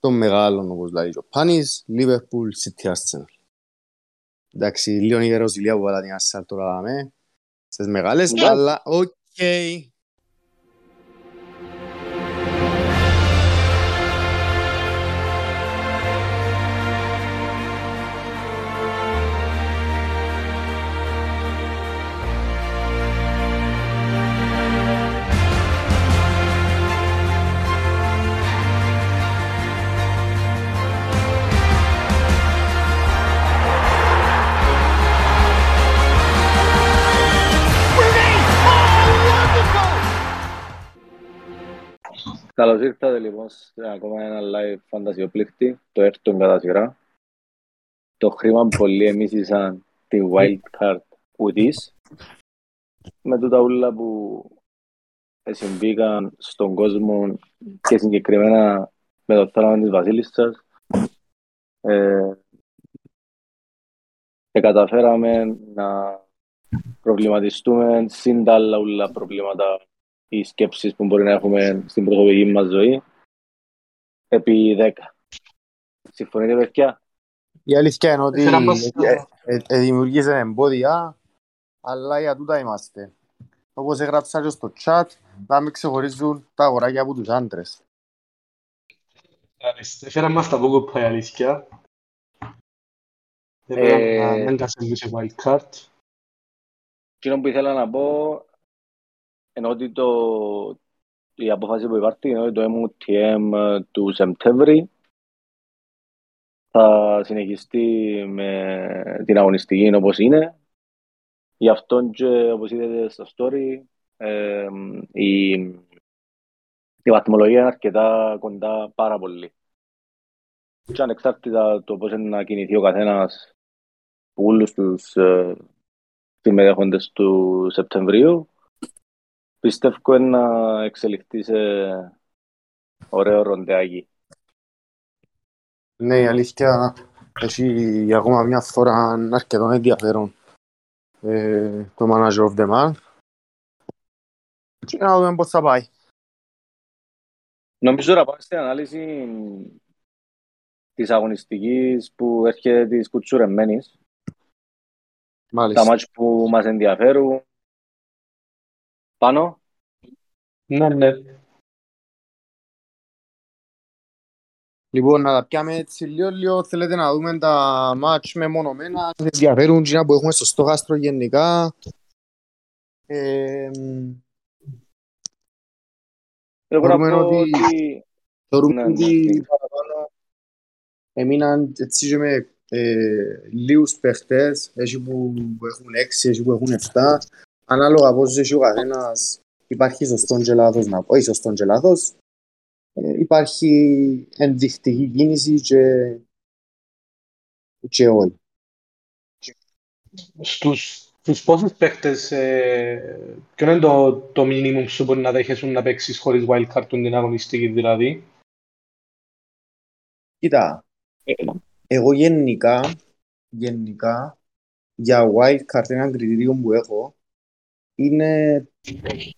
των μεγάλων, όπως λέει ο Πάνης, Liverpool, City, Arsenal. Εντάξει, λίγο η ιεροσυλία που βάλα την Arsenal τώρα δάμε, στις μεγάλες, Ναι. αλλά οκ. Καλώς ήρθατε λοιπόν σε ακόμα ένα live φαντασιοπλήκτη, το έρθον κατά σειρά. Το χρήμα που πολλοί εμίσησαν τη wildcard ουδής. Με τούτα ούλα που συμβήκαν στον κόσμο και συγκεκριμένα με το θάνατο της Βασίλισσας. Ε, και καταφέραμε να προβληματιστούμε συν τα άλλα ούλα προβλήματα ή σκέψεις που μπορεί να έχουμε στην προσωπική μας ζωή επί 10. Συμφωνείτε παιδιά? Η αλήθεια είναι ότι Έφερα μας- ε, ε, ε, δημιουργήσε εμπόδια, αλλά για τούτα είμαστε. Όπως έγραψα και στο chat, να μην ξεχωρίζουν τα αγοράκια από τους άντρες. Μάλιστα. Έφεραν μας τα Pokemon η αλήθεια. Ε, Έφεραν να κάσε σε wildcard. Εκείνο που ήθελα να πω είναι ότι το, η απόφαση που υπάρχει είναι ότι το MUTM του Σεπτέμβρη θα συνεχιστεί με την αγωνιστική όπως είναι. Γι' αυτό και όπως είδατε στο story ε, η, η βαθμολογία είναι αρκετά κοντά πάρα πολύ. Και ανεξάρτητα το πώς είναι να κινηθεί ο καθένας που όλους τους ε, συμμετέχοντες του Σεπτεμβρίου πιστεύω να εξελιχθεί σε ωραίο ροντεάκι. Ναι, η αλήθεια έχει ακόμα μια φορά αρκετό ενδιαφέρον ε, το Manager of the Month. Και να δούμε πώς θα πάει. Νομίζω να πάμε στην ανάλυση της αγωνιστικής που έρχεται της κουτσουρεμένης. Τα Μάλιστα. μάτς που μας ενδιαφέρουν. Πάνω. Ναι, ναι. Λοιπόν, να τα πιάμε έτσι λίγο, λίγο. Θέλετε να δούμε τα μάτς μεμονωμένα, αν ενδιαφέρουν εκείνα που έχουμε στο στόχαστρο γενικά. Ε, Εγώ να Θεωρούμε πω ότι- ότι θεωρούμε Ναι, ναι, ότι ναι. παραπάνω έμειναν έτσι και με ε, λίγους παίχτες, έχει που έχουν έξι, έχει που έχουν εφτά. Ανάλογα πώς έχει ο καθένας, υπάρχει σωστόν και λάθος να πω, όχι σωστόν και λάθος. Ε, υπάρχει ενδεικτική κίνηση και, και όχι. Στους, στους πόσους παίχτες, ε, ποιο είναι το, το minimum σου μπορεί να δέχεσαι να παίξεις χωρίς wildcard την αγωνιστική δηλαδή; Κοίτα, εγώ γενικά, γενικά, για wildcard ένα κριτήριο που έχω είναι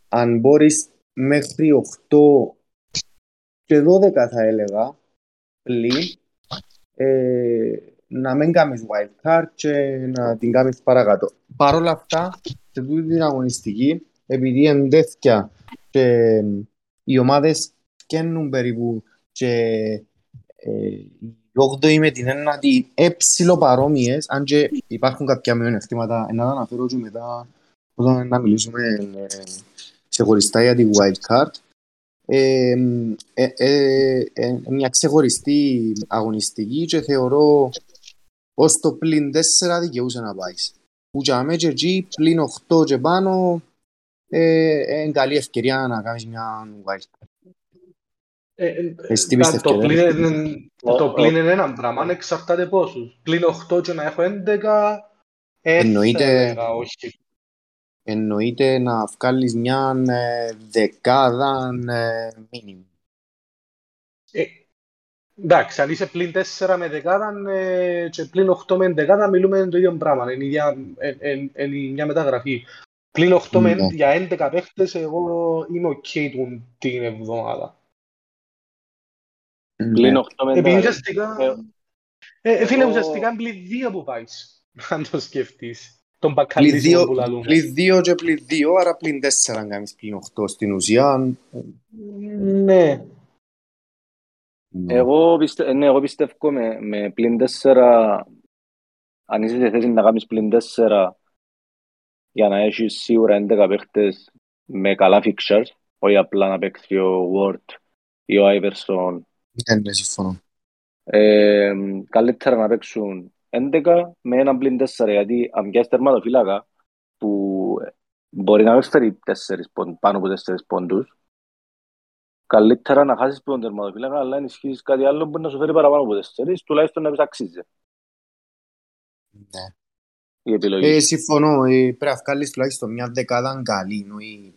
αν μπορείς μέχρι 8 και 12 θα έλεγα πλην ε, να μην κάνεις wildcard και να την κάνεις παρακάτω. Παρ' όλα αυτά, σε τούτη την αγωνιστική, επειδή εντέθηκια και οι ομάδες φτιάχνουν περίπου και ε, η 8η με την 9η έψιλο παρόμοιες, αν και υπάρχουν κάποια μειονεκτήματα, να τα αναφέρω και μετά όταν να μιλήσουμε ε, ξεχωριστά για τη wildcard. Ε, ε, ε, ε, μια ξεχωριστή αγωνιστική και θεωρώ ως το πλην 4 δικαιούσε να πάει. Που για μένα και εκεί πλην 8 και πάνω ε, είναι καλή ευκαιρία να κάνεις μια wildcard. Ε, ε, Εσύ τι τα- πιστεύεις, το ρε; πλήν είναι- Ο- το ο- πλήν είναι ένα πράγμα, αν εξαρτάται πόσους. Πλην 8 και να έχω 11, ε, Εννοείται- θα έλεγα όχι. Εννοείται να βγάλεις μια ε, δεκάδα ε, μήνυμη. Ε, εντάξει, αν είσαι πλην 4 με δεκάδα ε, και πλην 8 με δεκάδα μιλούμε το ίδιο πράγμα. Είναι, η ίδια- ε, ε, είναι η μια μεταγραφή. Πλην 8 με, Ναι. για 11 παίχτες εγώ είμαι ok του- την εβδομάδα. Πλην Ναι. 8 με Επειδή 10. ουσιαστικά... Ε, Ε, φίλε, εγώ- ουσιαστικά είναι πλην δύο που πάεις, αν το σκεφτείς. Τον Πλην μπακαλίσιμο δύο, που λαλούμε. πλην δύο και πλην δύο, άρα πλην τέσσερα αν κάνεις πλην οχτώ στην ουσία. Ναι. Ναι. Εγώ, πιστε, ναι, εγώ πιστεύω με, με πλην 4, αν είσαι σε θέση να κάνεις πλην 4 για να έχεις σίγουρα 11 παίχτες με καλά fixtures, όχι απλά να παίξει ο Ward ή ο Iverson, Ναι, ναι, συμφωνώ. ε, καλύτερα να παίξουν 11 με έναν πλην 4, γιατί αν πιάσεις τερματοφύλακα που μπορεί να μην φέρει 4 πόντ, πάνω από 4 πόντους, καλύτερα να χάσεις τον τερματοφύλακα, αλλά αν ισχύσεις κάτι άλλο μπορεί να σου φέρει παραπάνω από 4, τουλάχιστον να πεις αξίζει Ναι. η επιλογή. Ε, συμφωνώ. Ε, πρέπει να βγάλεις τουλάχιστον μια δεκάδα καλή, όχι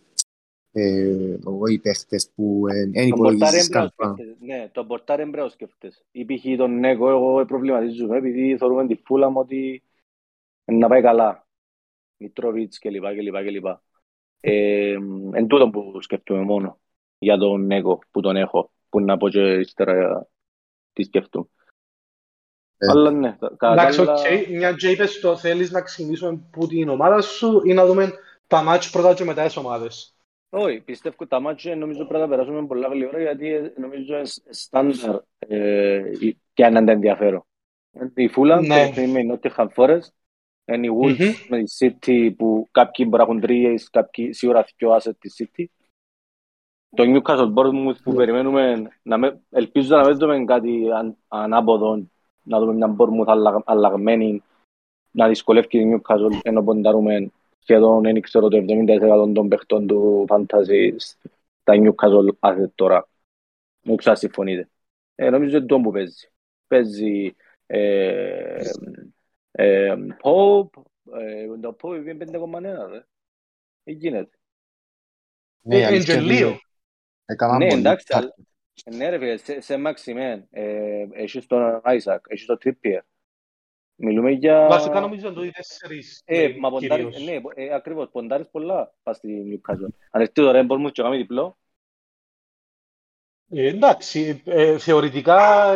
ε, όχι παίχτες που δεν Τον υπολογίζεις πορτάρι έμπρεο καν πάνω. σκέφτεσαι. Ναι, τον πορτάρι έμπρεο σκέφτεσαι. Ή π.χ. τον Νέκο, εγώ προβληματίζομαι επειδή θεωρούμε τη φούλα μου ότι να πάει καλά. Μητρόβιτς κλπ. κλπ, κλπ. Ε, εν τούτο που σκέφτομαι μόνο για τον Νέκο που τον έχω, που να πω και ύστερα τι σκέφτομαι. Ε. Αλλά ναι, κα- κατά Εντάξει, άλλα- οκ. Μια και είπες το θέλεις να ξεκινήσουμε που την ομάδα σου ή να δούμε τα μάτς πρώτα και μετά τις ομάδες; Όχι, πιστεύω ότι τα μάτια νομίζω πρέπει να περάσουμε πολλά γλυόρα γιατί ε, νομίζω είναι στάνταρ ε, η- και αν είναι ενδιαφέρον. Είναι Η Φούλα, Ναι. το με η Nottingham Forest, είναι η Wolves Μμμ. με τη City που κάποιοι μπορεί να έχουν τρίες, κάποιοι σίγουρα δυο asset της City. Το Newcastle Bournemouth που περιμένουμε, να με, ελπίζω να μην δούμε κάτι αν, ανάποδο, να δούμε μια Bournemouth αλλα, αλλαγμένη, να δυσκολεύει τη Newcastle, ενώ ποντάρουμε σχεδόν, δεν ξέρω, το 70% των παιχτών του Fantasy στα Newcastle asset τώρα. Δεν ξέρω αν συμφωνείτε. Ε, νομίζω είναι το που παίζει. Παίζει ε, ε, Pope, ε, το Pope είναι 5,1 ρε. Τι γίνεται. Ναι, Ε, αλήθεια εν και είναι- λίγο. έκαναν Ναι, πολύ εντάξει, target. αλλά- Ναι ρε φίλε, σε, σε Μαξιμέν, ε, έχεις τον Άισακ, έχεις τον Τρίπιερ. Μιλούμε για... Βασικά νομίζω είναι το οι τέσσερις Ε, ναι, μα ποντάρεις, κυρίως. ναι, ε, ακριβώς, ποντάρεις πολλά πας στη Newcastle. Αν έρθει τώρα Bournemouth και κάνει διπλό, Ε, εντάξει, ε, θεωρητικά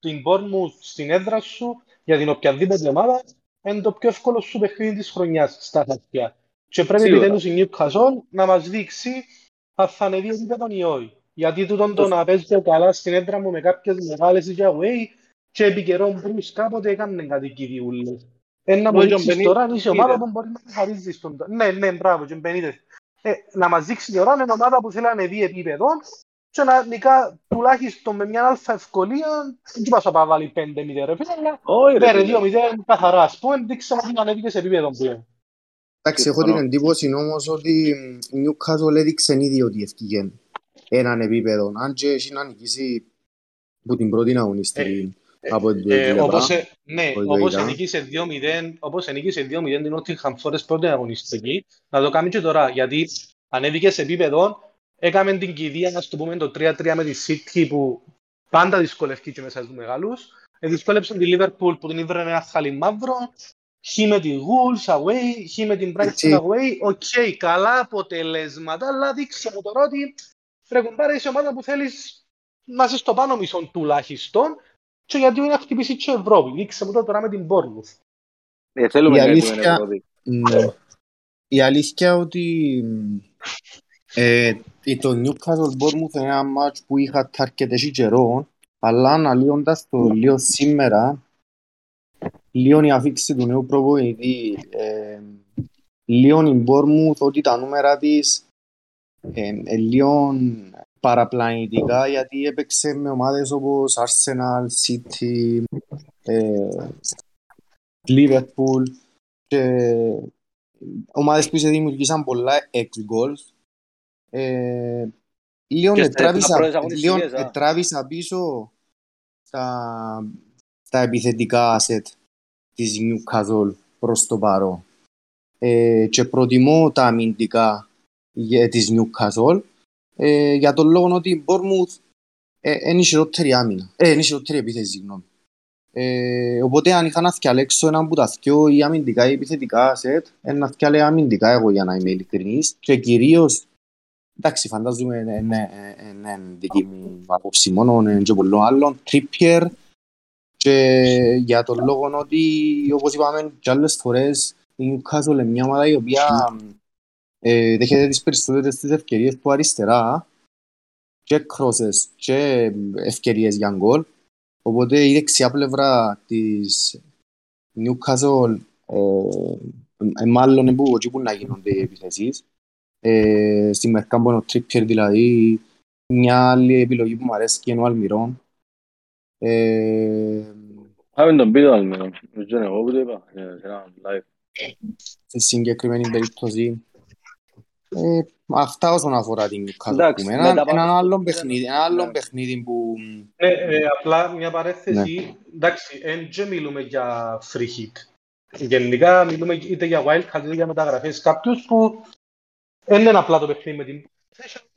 την Bournemouth στην έδρα σου για την οποιαδήποτε ομάδα είναι το πιο εύκολο σου παιχνίδι της χρονιάς στα χαρτιά. Και πρέπει Σίγουρα. επιτέλους η Newcastle να μας δείξει αν θα ανεβεί επίπεδο ή όχι. Γιατί τούτον το Το- να παίζει καλά στην έδρα μου με κάποιες μεγάλες για away και επί καιρόν Bruce κάποτε έκανε κάτι κυριούλες. Ένα να μου Όχι, ο δείξεις Μπενί- τώρα αν είσαι ομάδα είδε. που μπορεί να χαρίζει στον... Ναι, ναι, μπράβο, και Μπενίτες. Ε, να μας δείξεις τώρα είναι ομάδα που θέλει να ανεβεί επίπεδο και να νικά τουλάχιστον με μια αλφα ευκολία, δεν είπα να βάλει 5-0 ρε φίλε, αλλά όχι ρε πέρε φίλε. 2-0 καθαρά, ας πούμε, δείξαμε ότι ανέβηκε σε επίπεδο πλέον. Εντάξει, έχω την Συμφωνώ. εντύπωση όμως ότι η Newcastle έδειξε ήδη ότι ευκήγε έναν επίπεδο. Αν και έχει να νικήσει που την πρώτη αγωνιστική από την Ε, πλευρά. όπως, ε, ναι, το όπως είδα. ενίκησε 2-0, όπως ενίκησε 2-0 την Nottingham Forest πρώτη αγωνιστική, να το κάνει και τώρα, γιατί ανέβηκε σε επίπεδο, έκαμε την κηδεία, να το πούμε, το 3-3 με τη City που πάντα δυσκολεύει και μέσα στους μεγάλους. Ε, δυσκόλεψε τη Liverpool που την ήβρε ένα χάλι μαύρο, χ με τη Wolves away, χ με την Brighton Έτσι. away. Οκ, καλά αποτελέσματα, αλλά δείξε μου τώρα ότι πρέπει να είσαι ομάδα που θέλεις να είσαι στο πάνω μισό τουλάχιστον και γιατί είναι να χτυπήσει και η Ευρώπη. Δείξε μου το τώρα με την Bournemouth. Ε, θέλουμε Η να αλήθεια- έχουμε Ευρώπη. Ναι. Η αλήθεια ότι ε, το Newcastle Bournemouth είναι ένα μάτς που είχα αρκετές καιρό, αλλά αναλύοντας το λίγο σήμερα, λίγο η αφήξη του νέου προπονητή, ε, λίγο η Bournemouth ότι τα νούμερα της ε, ε, λίγο παραπλανητικά γιατί έπαιξε με ομάδες όπως Arsenal, City, ε, Liverpool και ομάδες που σε δημιουργήσαν πολλά ex-goals. Ε, λίγο Και στα- ετράβησα, στα πρώτες αγωνιστικές, λίγο α. ετράβησα πίσω τα, τα επιθετικά asset της Newcastle προς το παρόν. Ε, και προτιμώ τα αμυντικά για- της Newcastle ε, για τον λόγο ότι η Bournemouth ε, είναι η χειρότερη άμυνα. Ε, είναι η χειρότερη επίθεση, συγγνώμη. Ε, οπότε αν είχα να θυκιαλέξω έναν από τα δυο ή αμυντικά ή επιθετικά σετ, ένα να θυκιαλέω αμυντικά εγώ για να είμαι ειλικρινής και κυρίως Εντάξει, φαντάζομαι είναι ναι, ναι, δική μου απόψη μόνο, είναι και πολλών άλλων. Trippier και για τον λόγο ότι, όπως είπαμε και άλλες φορές, η Newcastle είναι μια ομάδα η οποία ε, δέχεται τις περισσότερες τις ευκαιρίες που αριστερά και κρόσες και ευκαιρίες για γκολ. Οπότε η δεξιά πλευρά της Newcastle ε, ε, μάλλον που εκεί που να γίνονται οι επιθέσεις. Ε, στη Μερκάμπο ο Τρίπιερ δηλαδή μια άλλη επιλογή που μου αρέσει και είναι ο Αλμυρών. Ε, Πάμε τον πει το Αλμυρών. Δεν ξέρω εγώ που το είπα. Σε ένα live. Σε συγκεκριμένη περίπτωση ε, αυτά όσον αφορά την Newcastle. Ένα, ένα άλλο παιχνίδι, ένα άλλο παιχνίδι που... Ε, ε, απλά μια παρέθεση, ναι. εντάξει, δεν μιλούμε για free hit. Γενικά μιλούμε είτε για wildcard είτε για μεταγραφές. Κάποιους που δεν είναι απλά το παιχνίδι με την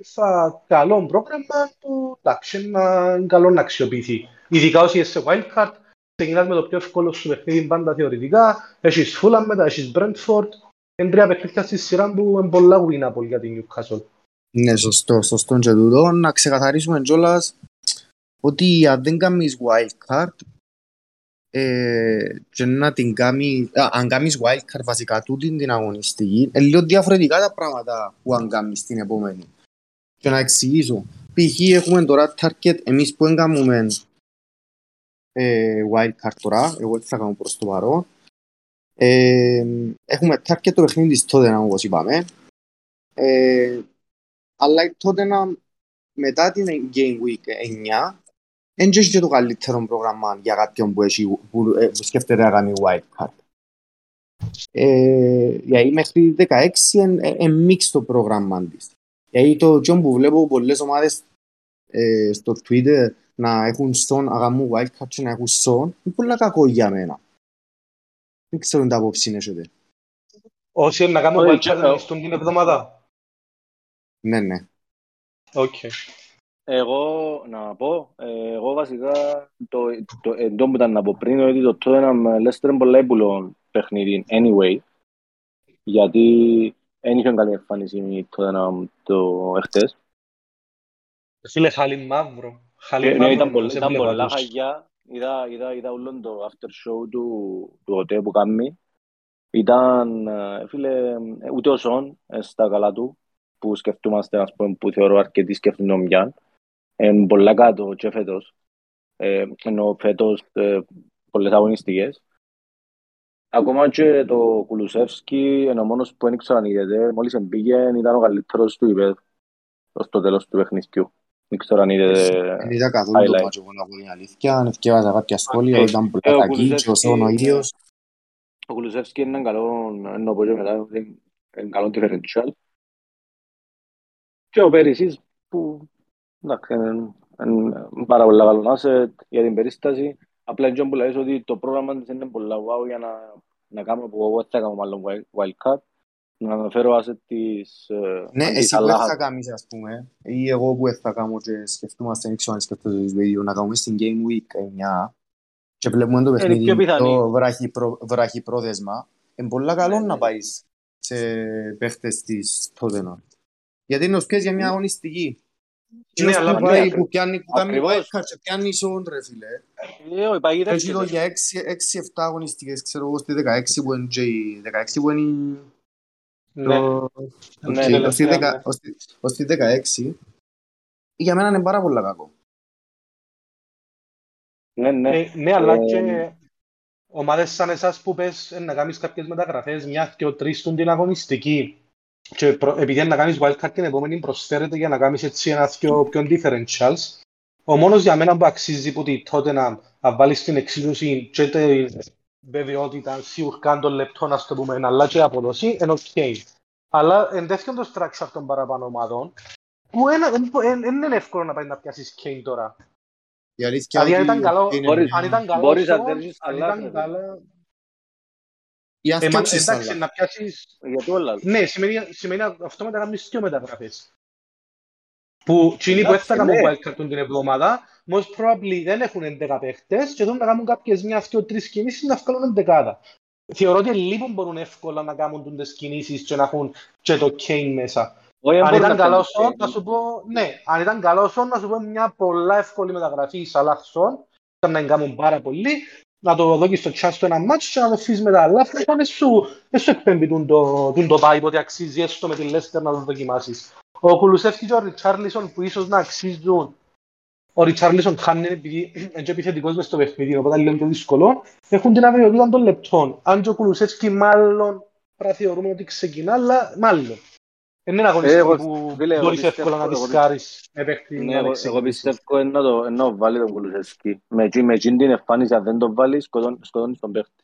θα καλό πρόγραμμα που εντάξει, είναι καλό να αξιοποιηθεί. Ειδικά όσοι είσαι σε wildcard, ξεκινάς με το πιο εύκολο σου παιχνίδι πάντα θεωρητικά, έχεις Fulham μετά, έχεις Brentford, είναι τρία παιχνίδια στη σειρά που είναι πολλά winnable για την Newcastle. Ναι, σωστό, σωστό και τούτο. Να ξεκαθαρίσουμε κιόλας ότι αν δεν κάνεις wildcard, ε, και να την κάνεις, α, αν κάνεις wildcard βασικά τούτη την αγωνιστική, είναι λίγο διαφορετικά τα πράγματα που αν κάνεις την επόμενη. Και να εξηγήσω. Π.χ. έχουμε τώρα target, εμείς που έγκαμουμε ε, wildcard τώρα, εγώ έτσι θα κάνω προς το παρόν, ε, έχουμε target το παιχνίδι της Tottenham όπως είπαμε, ε, αλλά η Tottenham μετά την Game Week 9 δεν και το καλύτερο πρόγραμμα για κάποιον που, έχει, που, ε, που σκέφτεται να κάνει white card. Ε, γιατί μέχρι 16 είναι μίξ το πρόγραμμα της. Γιατί το τζον που βλέπω πολλές ομάδες ε, στο Twitter να έχουν στον αγαμού white card και να έχουν στον, είναι πολύ κακό για μένα. Δεν ξέρω τι απόψη είναι έχετε. Όσοι είναι να κάνουν wildcard τούτην την εβδομάδα. Ναι, ναι. Οκ. Εγώ να πω, εγώ βασικά το, το, το που ήταν να πω πριν ότι το Tottenham Leicester είναι πολλά ύπουλο παιχνίδι anyway γιατί δεν είχε καλή εμφάνιση η Tottenham το εχθές. Φίλε, χάλι μαύρο. Χάλι ναι, μαύρο. Ήταν πολλά, ήταν πολλά χάλια. Είδα, είδα, είδα όλο το after show του, του ΟΤΕ που κάνει. Ήταν, φίλε, ούτε ο Σον στα καλά του που σκεφτούμαστε, ας πούμε, που θεωρώ αρκετοί σκεφτούν νομιάν είναι πολλά κάτω και φέτος. Ε, ενώ φέτος ε, πολλές αγωνιστικές. Ακόμα και το Κουλουσεύσκι είναι ο μόνος που δεν ήξερα αν είδετε. Μόλις εμπήγε ήταν ο καλύτερος του υπέδου στο τέλος του παιχνιδιού. Δεν ξέρω αν είδετε Δεν είδα καθόλου το μάτσο που να πω την αλήθεια. Αν ευκαιράζα κάποια σχόλια, ήταν πολλά κακή και ο Σόν ο ίδιος. Ο Κουλουσεύσκι είναι καλό, ενώ πω και μετά, είναι καλό differential. Και ο Πέρυσης που Εντάξει, είναι πάρα πολύ καλό asset για την περίσταση. Απλά είναι που λέει ότι το πρόγραμμα της είναι πολύ wow για να, να κάνουμε που εγώ θα κάνω μάλλον wildcard. Να αναφέρω asset της Ναι, εσύ που θα κάνεις ας πούμε, ή εγώ που θα κάνω και σκεφτούμαστε, δεν ξέρω αν σκεφτόμαστε το βίντεο, να κάνουμε στην Game Week 9 και βλέπουμε το παιχνίδι το βράχει πρόδεσμα. Είναι πολύ καλό να πάεις σε παίχτες της τότε. Γιατί είναι ως για μια αγωνιστική. Ναι, αλλά πάει που πιάνει που κάνει wildcard πιάνεις σόν ρε φίλε. Έχει το για 6-7 αγωνιστικές, ξέρω εγώ, στη 16 που είναι η 16 που είναι ναι. ως τη 16 για μένα είναι πάρα πολύ κακό. Ναι, ναι. Ε, ναι, αλλά και ομάδες σαν εσάς που πες να κάνεις κάποιες μεταγραφές μια και ο τρεις την αγωνιστική και προ, επειδή να κάνεις wildcard την επόμενη προσφέρεται για να κάνεις έτσι ένα πιο, πιο differentials. Ο μόνος για μένα που αξίζει που τότε να, να βάλεις την εξήλωση και την βεβαιότητα σίγουρα των λεπτών, να το πούμε, αλλά και αποδοσή, είναι ok. Αλλά εν τέτοιον το structure των παραπάνω ομάδων, που δεν είναι εύκολο να πάει να πιάσεις Kane τώρα. Δηλαδή αν ήταν καλό, αν ήταν καλό, αν ήταν καλό, ή αν φτιάξεις εντάξει, να πιάσεις... Γιατί όλα. Ναι, σημαίνει, σημαίνει αυτό να κάνεις δύο μεταγραφές. Που εκείνοι που έφταναν από wildcard την εβδομάδα, most probably δεν έχουν 11 παίχτες και θέλουν να κάνουν κάποιες μια, δύο, τρεις κινήσεις να βγάλουν 11. Θεωρώ ότι λίγο μπορούν εύκολα να κάνουν τις κινήσεις και να έχουν και το Kane μέσα. Όχι, δεν Αν μπορεί ήταν να καλό κάνει σον, και- να σου πω, ναι, αν ήταν καλό σον, να σου πω μια πολλά εύκολη μεταγραφή η Σαλάχ σον, ήταν να την κάνουν πάρα πολύ, να το δω και στο chat στο ένα μάτσο και να το αφήσεις μετά. Αλλά αυτό δεν σου, δεν σου εκπέμπει τούν το, τούν το vibe ότι αξίζει έστω με τη Leicester να το δοκιμάσεις. Ο Κουλουσεύσκι και ο Ριτσάρλισον που ίσως να αξίζουν ο Ριτσάρλισον χάνει επειδή είναι και επιθετικός μες στο παιχνίδι, οπότε είναι λίγο πιο δύσκολο. Έχουν την αβεβαιότητα των λεπτών. Αν και ο Κουλουσεύσκι μάλλον πρέπει να θεωρούμε ότι ξεκινά, αλλά μάλλον. Είναι ένα αγωνιστικό εγώ- που φίλε, εγώ μπορείς πιστεύω- εύκολα να εγώ δισκάρεις με παιχνίδι Ναι, να εγώ, εγώ εξελίξεις. πιστεύω είναι να το, να το βάλει τον Κουλουσεύσκι. Με εκείνη με εκείνη την εμφάνιση, αν δεν το βάλει, σκοτώνει, σκοτώνεις τον παίχτη.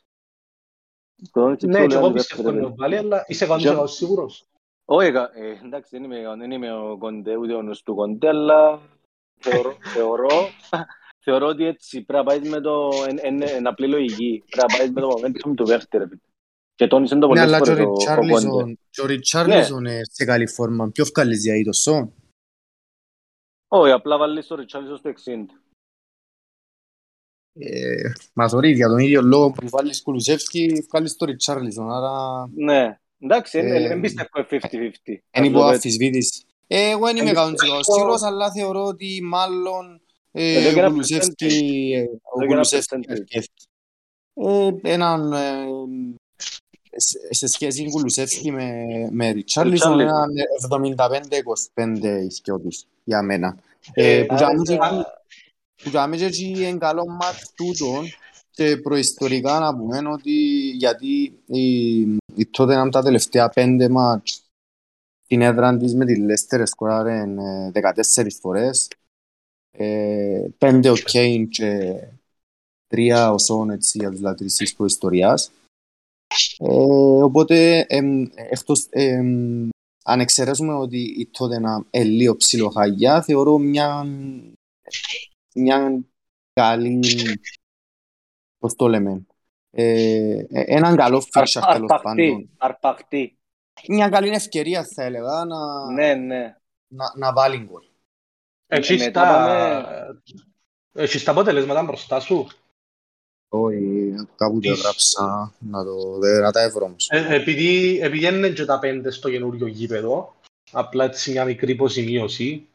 Σκοτώνεις την Ναι, πιο και εγώ μεγάλη πιστεύω δεύτερη, να το βάλει, αλλά είσαι Και- 100% σίγουρος. Όχι, εκα- ε, εντάξει, δεν είμαι, δεν είμαι ο Κοντέ, ούτε ο νους του Κοντέ, αλλά θεωρώ, θεωρώ, θεωρώ ότι έτσι πρέπει να πάεις με το, εν- εν- εν απλή λογική, πρέπει να πάεις με το momentum του παίχτη, ρε φίλε. Και τόνισε το Ναι, πολλές αλλά και ο φορές ο, ο Κοντέ. Ριτσάρλισον- και ο Ριτσάρλισον είναι σε καλή φόρμα. Ποιο βγάλεις για το σον. Όχι, απλά βάλεις το Ριτσάλισον στο 60. Ε, Μας sorry, για τον ίδιο λόγο που βάλεις Κουλουσεύσκι, βγάλεις το Ριτσάρλισον. Άρα Ναι, εντάξει, Ε, δεν πιστεύω 50-50. είναι υπό Αυτό δεν- αμφισβήτηση. Ε, Εγώ δεν είμαι Εν 100% σίγουρος, αλλά θεωρώ ότι μάλλον ε, Εδώ και ο ένα Κουλουσεύσκι ε, ο Εδώ και ένα Κουλουσεύσκι percentage. αρκεύει. Ε, έναν ε, σε- σε σχέση Κουλουσεύσκι με, με Ριτσάρλισον Ριτσάρλισον. έναν 75-25 ισχυότους για μένα. Ε, Ε, που άρα, για μένα- άρα, που για μένα και είναι καλό μάτς τούτον και προϊστορικά να πούμε ότι γιατί η, η Tottenham τα τελευταία πέντε μάτς την έδρα της με τη Leicester σκοράρε ε, 14 φορές ε, πέντε ο Κέιν και τρία ο Σόν έτσι για τους λατρείς της προϊστορίας ε, οπότε εμ, εκτός, εμ, αν εξαιρέσουμε ότι η Tottenham είναι λίγο ψιλοχαγιά θεωρώ μια μια καλή, πώς το λέμε, ε, ε, έναν καλό feature αρ- τέλος πάντων. αρπακτή, αρπακτή. Μια καλή ευκαιρία θα έλεγα να, Ναι, ναι. να, να βάλει γκολ. Έχεις μετά τα... πάμε- Έχεις τα αποτελέσματα μπροστά σου. Όχι, κάπου το Εις- έγραψα να το δεν να τα εύρω όμως. Ε, επειδή, επειδή δεν είναι και τα πέντε στο καινούριο γήπεδο, απλά έτσι μια μικρή υποσημείωση.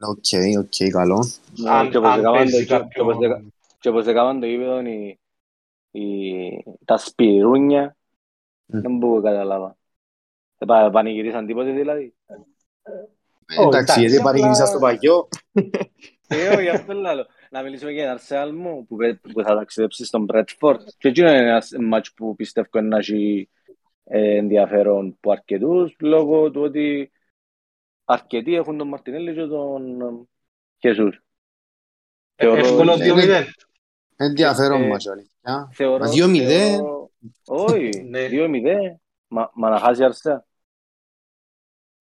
Οκ, οκ, καλό. Ναι, Αν, και όπως αν έκαναν το- παίζει και- και όπως έκα- κάποιον... και όπως έκαναν το γήπεδο οι- οι- τα σπιρούνια Μμ. δεν μπορώ να καταλάβα. Δεν πα- πανηγυρίσαν τίποτε δηλαδή. Ω, Εντάξει, εντάξει, γιατί απλά- παρήγησα στο παγιό. Ε, όχι, αυτό λέω. Να μιλήσουμε για ένα Αρσεάλ μου που, πε- που θα ταξιδέψει στον Μπρέτφορντ. Και εκείνο είναι ένας μάτς που πιστεύω να έχει ε, ενδιαφέρον που αρκετούς λόγω του ότι αρκετοί έχουν τον Μαρτινέλη και τον ε, Χεσούς. Θεωρώ- Εύκολο ναι, 2-0. Ενδιαφέρον Ε, μας, αλήθεια. Θεωρώ, Μα 2-0. θεωρώ- Όχι, Ναι. 2-0. Μα, μα να χάσει η Άρσεναλ.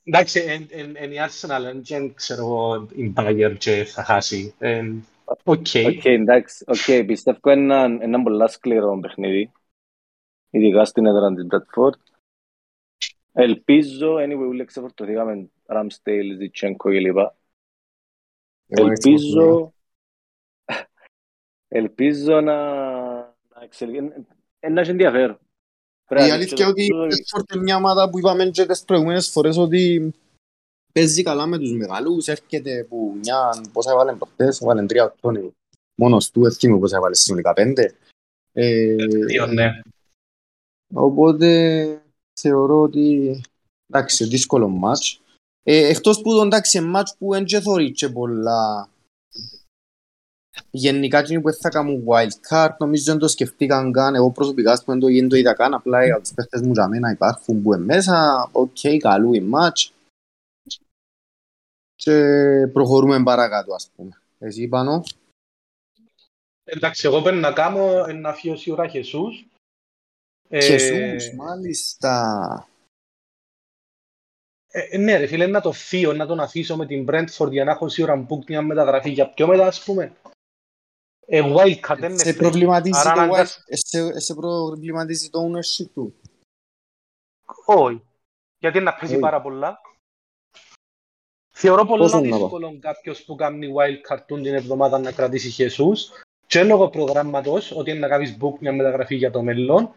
Εντάξει, εν- εν- εν η Arsenal, εν και ξέρω εγώ, η Bayern και θα χάσει. Ε, Οκ. Οκ, εντάξει. Οκ, πιστεύω ένα, ένα πολλά σκληρό παιχνίδι. Ειδικά στην έδρα της Bradford. Ελπίζω, anyway, ούλε ξεφορτωθήκαμε Ramsdale, Zinchenko κλπ. Εγώ έτσι Ελπίζω, ελπίζω να, να εξελιχθεί. Ένα έχει ενδιαφέρον. Πρέπει Η να αλήθεια δείξει ότι το- η Bedford είναι μια ομάδα που είπαμε και τις προηγούμενες φορές ότι παίζει καλά με τους μεγαλούς, έρχεται που μια, πόσα έβαλε προχτές, έβαλε τρία οκτώνη, μόνος του, εθίμου πόσα έβαλε συνολικά πέντε. Ε, Δύο, ναι. οπότε θεωρώ ότι εντάξει, δύσκολο ματς. Ε, εκτός που το εντάξει, ματς που δεν και θωρεί και πολλά Γενικά εκείνοι που θα κάνουν wild card νομίζω δεν το σκεφτήκαν καν εγώ προσωπικά που δεν το, δεν το είδα καν απλά για τους παίχτες μου για μένα υπάρχουν που είναι μέσα οκ, καλού η match και προχωρούμε παρακάτω ας πούμε εσύ πάνω Εντάξει, εγώ πρέπει να κάνω ένα αφιώση ώρα Χεσούς. Ε, Χεσούς μάλιστα ε, ναι ρε φίλε, να το θείο, να τον αφήσω με την Brentford για να έχω σίγουρα book μια μεταγραφή για πιο μετά ας πούμε; Ε, wildcard δεν είναι σε fresh. προβληματίζει Άρα το αναγκασ- wild σε, σε προβληματίζει το ownership του Όχι. Γιατί να παίζει Όχι. πάρα πολλά. Θεωρώ Πόσο πολλά να πάω. δύσκολο κάποιος που κάνει wild cartoon την εβδομάδα να κρατήσει Χεσούς και λόγω προγράμματος, ότι είναι να κάνεις book μια μεταγραφή για το μέλλον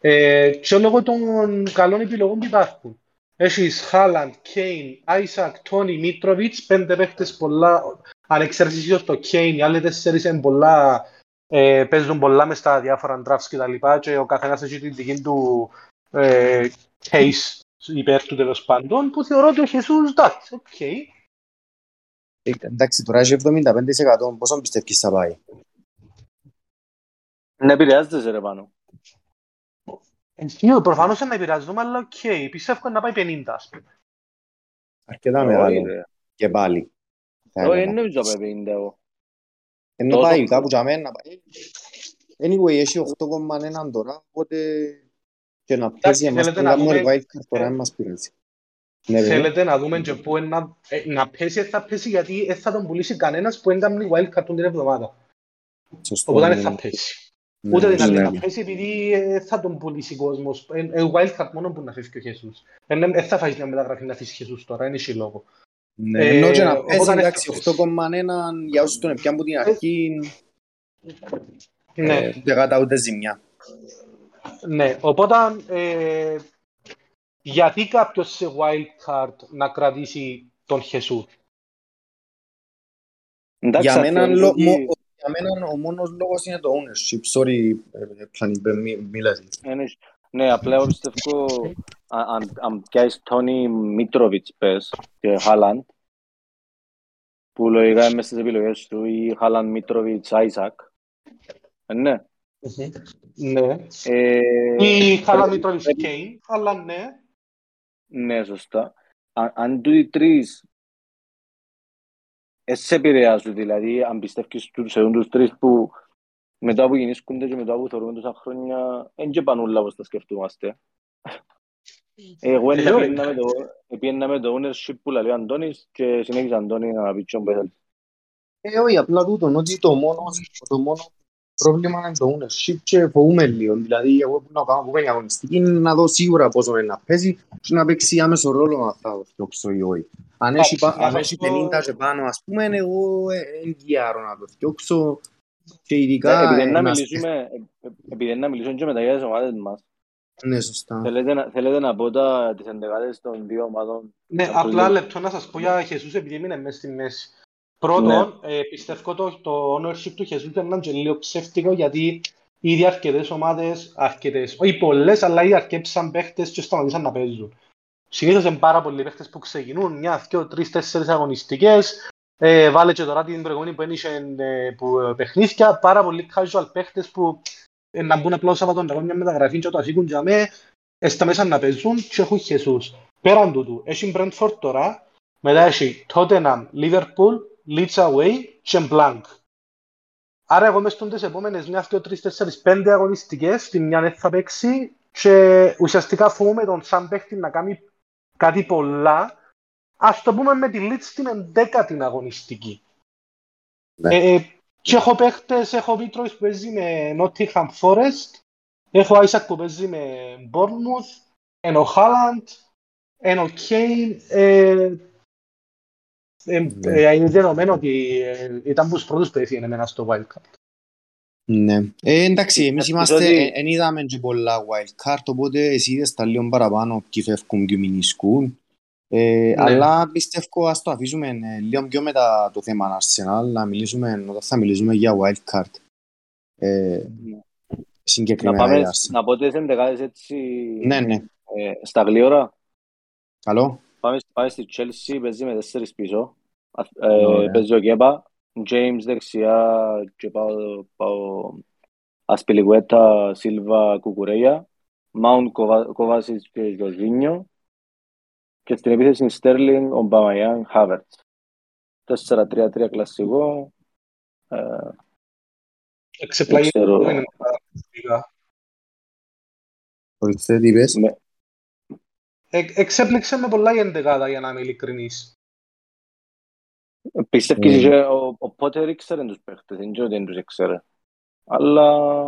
ε, και λόγω των καλών επιλογών που υπάρχουν. Έχεις Χάλαντ, Κέιν, Άισακ, Τόνι, Μίτροβιτς, πέντε παίχτες πολλά, αν εξαιρέσεις το Κέιν, οι άλλοι τέσσερις είναι πολλά, ε, παίζουν πολλά μες στα διάφορα drafts και τα λοιπά και ο καθένας έχει την δική του ε, case υπέρ του τέλος πάντων, που θεωρώ ότι ο Χεσούς, εντάξει, οκ. Okay. Ε, εντάξει, τώρα έχει 75% πόσο πιστεύεις θα πάει; Ναι, επηρεάζεται ρε πάνω. Ενσύο, προφανώς να επηρεάζουμε, αλλά οκ, okay. πιστεύω να πάει 50, ας πούμε. Αρκετά μεγάλο και πάλι. Όχι, δεν νομίζω να πάει 50 εγώ. Ενώ πάει κάπου για μένα. Anyway, έχει 8,1 τώρα, οπότε και να παίζει εμάς που κάνουμε wild card τώρα μας πειράζει. Ναι, Θέλετε να δούμε και πού να, ε, να πέσει, θα πέσει γιατί δεν θα τον πουλήσει κανένας που έκανε wild card την εβδομάδα. Σωστό. Οπότε δεν ναι. θα πέσει. Ναι, Ούτε δηλαδή να πέσει επειδή ε, θα τον πουλήσει κόσμος. Ε, wild card μόνο που να φύγει και ο Χεσούς. Δεν θα φάει μια μεταγραφή να αφήσει Χεσούς τώρα, είναι λόγο. Ναι, ενώ και να πέσει εντάξει 8,1 για όσους τον έπιαν από την αρχή ναι. δεν κάτα ούτε ζημιά. Ναι, οπότε ε, γιατί κάποιος σε wildcard να κρατήσει τον Χεσούς; Για μένα, λο, μο, για μένα ο μόνος λόγος είναι το ownership. Sorry, Πλανιμπέ, μίλαζε. Ναι, απλά εγώ πιστεύω αν, αν πιάσεις Τόνι Μίτροβιτς πες και Χάλαντ που λογικά είναι μέσα στις επιλογές του ή Χάλαντ Μίτροβιτς Άισακ. Ναι. Ναι. Ε, Ή Χαλαμήτρολης Κέιν, αλλά ναι. Ναι, σωστά. Αν του οι τρεις σε επηρεάζουν, δηλαδή, αν πιστεύεις τους έχουν τους τρεις που μετά που γεννήσκονται και μετά που θεωρούμε τόσα χρόνια, δεν και πανούλα όπως τα σκεφτούμαστε. Εγώ έπαιρνα με το ownership που λέει ο Αντώνης και συνέχισε Αντώνη να πει ποιον πέθαλε. Ε, όχι, απλά τούτο, ότι το μόνο, το μόνο πρόβλημα είναι το ownership και φοβούμαι λίγο. Δηλαδή, εγώ που να κάνω που κάνει αγωνιστική είναι να δω σίγουρα πόσο είναι να παίζει και να παίξει άμεσο ρόλο να θα το φτιάξω ή όχι. Αν έχει 50 και πάνω, ας πούμε, εγώ εγγυάρω να το φτιάξω και ειδικά... Επειδή να μιλήσουμε, επειδή να μιλήσουμε και με τα ίδια ομάδες μας, ναι, σωστά. Θέλετε να, θέλετε να πω τα, τις εντεγάδες των δύο ομάδων; Ναι, απλά λεπτό να σας πω για Χεσούς επειδή έμεινε μέσα στη μέση. Πρώτον, ναι. ε, πιστεύω το, το ownership του Χεσού ήταν και λίγο ψεύτικο γιατί ήδη αρκετές ομάδες, αρκετές, όχι πολλές, αλλά ήδη αρκέψαν παίχτες και σταματήσαν να παίζουν. Συνήθως είναι πάρα πολλοί παίχτες που ξεκινούν, μια, δυο, τρεις, τέσσερις αγωνιστικές, ε, βάλε και τώρα την προηγούμενη που ένιξε ε, που ε, παιχνίδια, πάρα πολλοί casual παίχτες που ε, να μπουν απλώς από τον μια μεταγραφή και το αφήκουν για μέ, ε, στα μέσα να παίζουν και έχουν Χεσούς. Πέραν τούτου, έχει Brentford τώρα, μετά έχει Tottenham, Liverpool, Leeds away και blank. Άρα εγώ μες στις επόμενες μιας, δύο, τρεις, τέσσερις, πέντε αγωνιστικές, την μια δεν θα παίξει και ουσιαστικά φοβούμαι τον σαν παίχτη να κάνει κάτι πολλά. Ας το πούμε με τη Leeds στην εντέκατη αγωνιστική. Ναι. Ε, και έχω παίχτες, έχω Βίτροις που παίζει με Nottingham Forest, έχω Isaac που παίζει με Bournemouth, ενώ Haaland, ενώ Kane, ε, ναι. Ε, είναι δεδομένο ότι ε, ήταν από τους πρώτους που έφυγαν εμένα στο Wildcard. Ναι. Ε, εντάξει, εμείς είμαστε, εν είδαμε και πολλά wildcard, οπότε εσύ είδες τα λίγο παραπάνω ποιοι φεύγουν και μηνισκούν. Ε, ναι. Αλλά πιστεύω ας το αφήσουμε ε, λίγο πιο μετά το θέμα Arsenal, να μιλήσουμε, όταν θα μιλήσουμε για wildcard. Ε, ναι. συγκεκριμένα να, πάμε, να πω τις εντεκάδες έτσι ναι, ναι. Ε, στα γλύωρα. Καλό. Πάμε, πάμε στη Chelsea, παίζει με τέσσερις πίσω. Ε, παίζει ο Κέπα, James δεξιά και πάω, πάω Ασπιλιγουέτα, Σίλβα, Κουκουρέια, Μάουντ, Κοβάσιτς και Γιωργίνιο και στην επίθεση είναι Στέρλινγκ, Ομπαμαϊάν, Χάβερτς. 4-3-3 κλασικό. Ε, Εξεπλάγει το είναι Ορίστε, τι είπες; Εξέπληξε με πολλά η εντεγάδα για να είμαι ειλικρινής. Πιστεύεις και ο Πότερ ήξερε τους παίχτες, δεν ξέρω δεν τους ήξερε. Αλλά...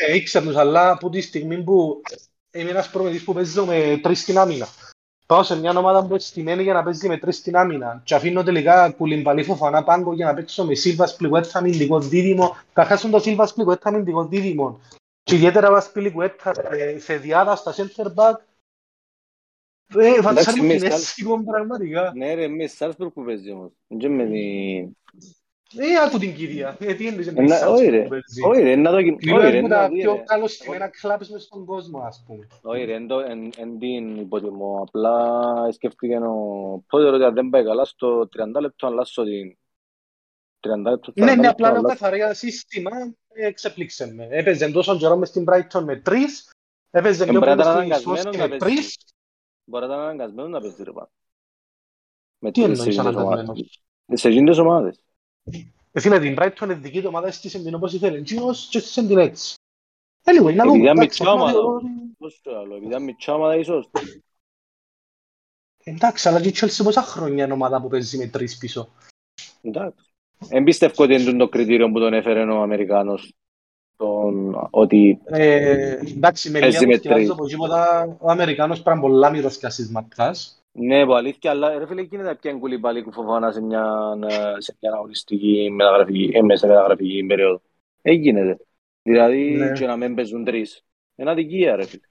Ναι, ήξερε τους, αλλά από τη στιγμή που είμαι ένας προμετής που παίζει με τρεις στην άμυνα. Πάω σε μια ομάδα που είναι στημένη για να παίζει με τρεις στην άμυνα και αφήνω τελικά κουλιμπαλή φοφανά πάγκο για να παίξω με Σίλβας Σπλικουέτ αμυντικό δίδυμο. Καθάσουν το Σίλβας Σπλικουέτ αμυντικό δίδυμο. Και ιδιαίτερα ο Σπλικουέτ σε διάδα στα center back Ε, φατσάρι Εντάξει, μου με κινέζικο πραγματικά. Ναι ρε, με Σάλσμπουργκ που παίζει όμως. Δεν με την... Ε, άκου την κυρία. Ε, τι εννοείς με Ένα- τη όχι, Salzburg ρε. που παίζει. Όχι ρε, να το γι- Μιλώ όχι, ρε, από να τα δει, πιο ρε. καλωστημένα κλαμπς μες στον κόσμο, ας πούμε. Όχι ρε, εν το- εν- εν την υποτιμώ. Απλά σκέφτηκε ο Πότερ ότι αν δεν πάει καλά στο 30 λεπτό αλλάσω την... 30 λεπτό, 40 Ναι, ναι, λεπτό, απλά είναι αλλάσω- καθαρά σύστημα, ε, εξεπλήξε με. Έπαιζε τόσο καιρό μες στην Brighton με τρεις, έπαιζε Ε, πιο μπορεί να πολύ ήταν στην αναγκασμένος Σόσια να με παίζει. τρεις. Μπορεί να ήταν αναγκασμένος να παίζει ρε πάνω. Με Τι τις- εννοείς σε εκείνες αναγκασμένος; ομάδες. Σε εκείνες ομάδες. Ε, Φίλε, την Brighton είναι δική του ομάδα, έστησε την όπως ήθελε. Εκείνος και έστησε την έτσι. Anyway, να Επειδή δούμε. είναι εντάξει, μικρή απλά ομάδα. θεωρώ ότι- Πώς το άλλο, επειδή είναι μικρή ομάδα ίσως. Εντάξει, αλλά και η Chelsea πόσα χρόνια είναι ομάδα που παίζει με τρεις πίσω. Εντάξει. Δεν πιστεύω ότι είναι το κριτήριο που τον έφερε ο Αμερικάνος. Τον, ότι Ε, εντάξει, με Παίζει μία με που σκεφάζω τρεις. από τίποτα, ο Αμερικάνος πράγμα πολλά μυρωσκιά στις ματκάς. Ναι, που αλήθεια, αλλά ρε φίλε, γίνεται πια εγκουλή πάλι που φοβάνα σε μια, σε μια αγωνιστική μεταγραφική, ε, μέσα μεταγραφική περίοδο. Έγινε. Δηλαδή, Ναι. και να μην παίζουν τρεις. Είναι αδικία, ρε φίλε.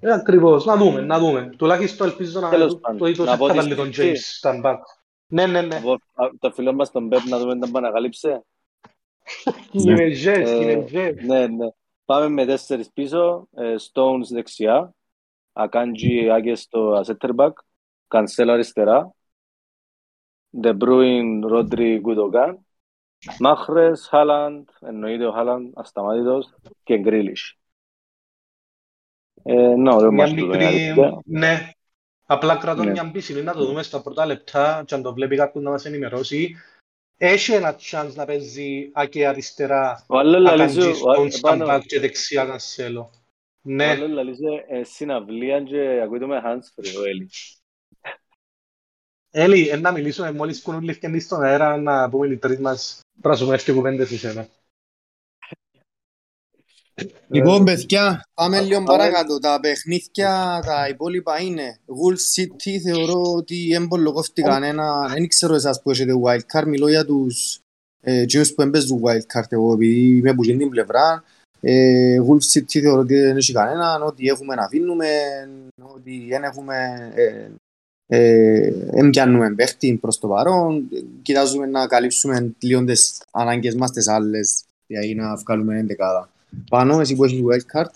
Ε, ακριβώς, να δούμε, να δούμε. Τουλάχιστον ελπίζω να Τέλος το πάντων, το είδος να πω ότι κατάλληλο τον στη- James στα back. Ναι, ναι, ναι. Από α, το φίλο μας τον Πέπ να δούμε αν τον ανακαλύψε. Κινημεζές, Ε, κινημεζές. Ναι, ναι. Πάμε με τέσσερις πίσω. Ε, Stones δεξιά. Ακάντζι Άγιε στο center back. Cancelo αριστερά. De Bruyne, Rodri, Gundogan. Μάχρες, Χάλαντ, εννοείται ο Χάλαντ, ασταμάτητος και Γκρίλις. Ε, ναι, ωραίο Μια μας τούτο, η μικρή, αλήθεια. ναι. Απλά κρατώ Ναι. μια πίστη να το δούμε στα πρώτα λεπτά και αν το βλέπει κάποιος να μας ενημερώσει. Έχει ένα chance να παίζει και αριστερά Ο άλλος λαλίζει, Ακαντζή ο- στον επάνω- Σταμπάκ και δεξιά Κανσέλο. ο Ναι, άλλος λαλίζει, ε, συναυλία και ακούει με hands-free ο Έλλης. Έλλη, ε, να μιλήσουμε μόλις κουνούν λευκέντη στον αέρα να πούμε οι τρεις μας πράσουμε και κουβέντες σε σένα. Λοιπόν, παιδιά, πάμε λίγο πάμε. παρακάτω. Τα παιχνίδια, τα υπόλοιπα είναι Wolves City, θεωρώ ότι εμπολοκόφτηκαν ένα... Δεν ξέρω εσάς που έχετε wildcard, μιλώ για τους ε, εκείνους που έμπαιζουν wildcard εγώ, επειδή είμαι που γίνει την πλευρά. Ε, Wolves City θεωρώ ότι δεν έχει κανέναν, ότι έχουμε να αφήνουμε, ότι δεν έχουμε... Ε, ε, δεν πιάνουμε παίχτη προς το παρόν, κοιτάζουμε να καλύψουμε λίγο τις ανάγκες μας τις άλλες, δηλαδή να βγάλουμε εντεκάδα. Πάνω, εσύ που έχεις wildcard.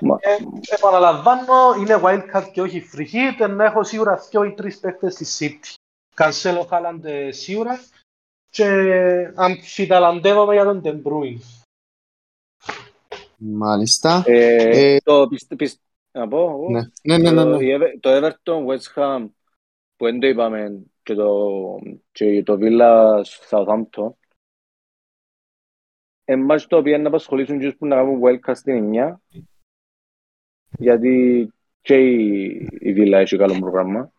Μα- Ε, επαναλαμβάνω, είναι wildcard και όχι free hit, ενώ έχω σίγουρα δύο ή τρεις παίκτες στη City. Κανσέλο Χάλαντ ε, σίγουρα και αμφιταλαντεύομαι για τον De Bruyne. Μάλιστα. Ε, Ε, το πιστε- πιστε- να πω εγώ. Ναι, ναι, ναι, ναι. ναι. Το- η Εύε- Το Everton West Ham που δεν το είπαμε και το, και το Villa Southampton εμάς το οποίο να απασχολήσουν και που να κάνουν wildcard στην 9 γιατί και η, η Villa έχει καλό πρόγραμμα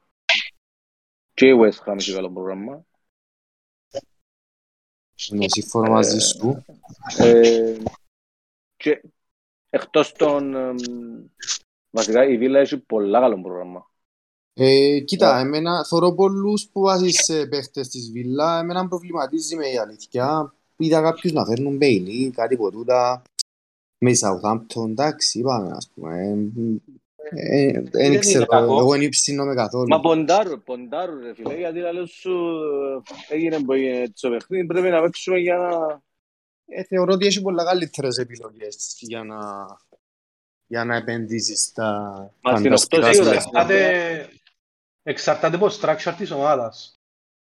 και η West Ham έχει καλό πρόγραμμα Ναι, συμφωνώ μαζί σου. ε, και εκτός των εμ, βασικά η Villa έχει πολλά καλό πρόγραμμα Ε, κοίτα, εμένα θωρώ πολλούς που βάζεις σε παίχτες της Βίλα, εμένα προβληματίζει με η αλήθεια. Είδα κάποιους να φέρνουν Μπέιλι, κάτι από τούτα, με η Southampton, εντάξει, είπαμε, ας πούμε. Ε, ε, Δεν είναι ξέρω, κακό. εγώ δεν υψινόμαι καθόλου. Μα ποντάρουν, ποντάρουν ρε φίλε, γιατί λέω σου έγινε που έγινε το παιχνίδι, πρέπει να παίξουμε για να... Ε, θεωρώ ότι έχει πολλά καλύτερες επιλογές για να, για να επενδύσεις στα Μας στην φανταστικά οκτώ σίγουρα, συλλογικά. Εξαρτάται, εξαρτάται από το structure της ομάδας.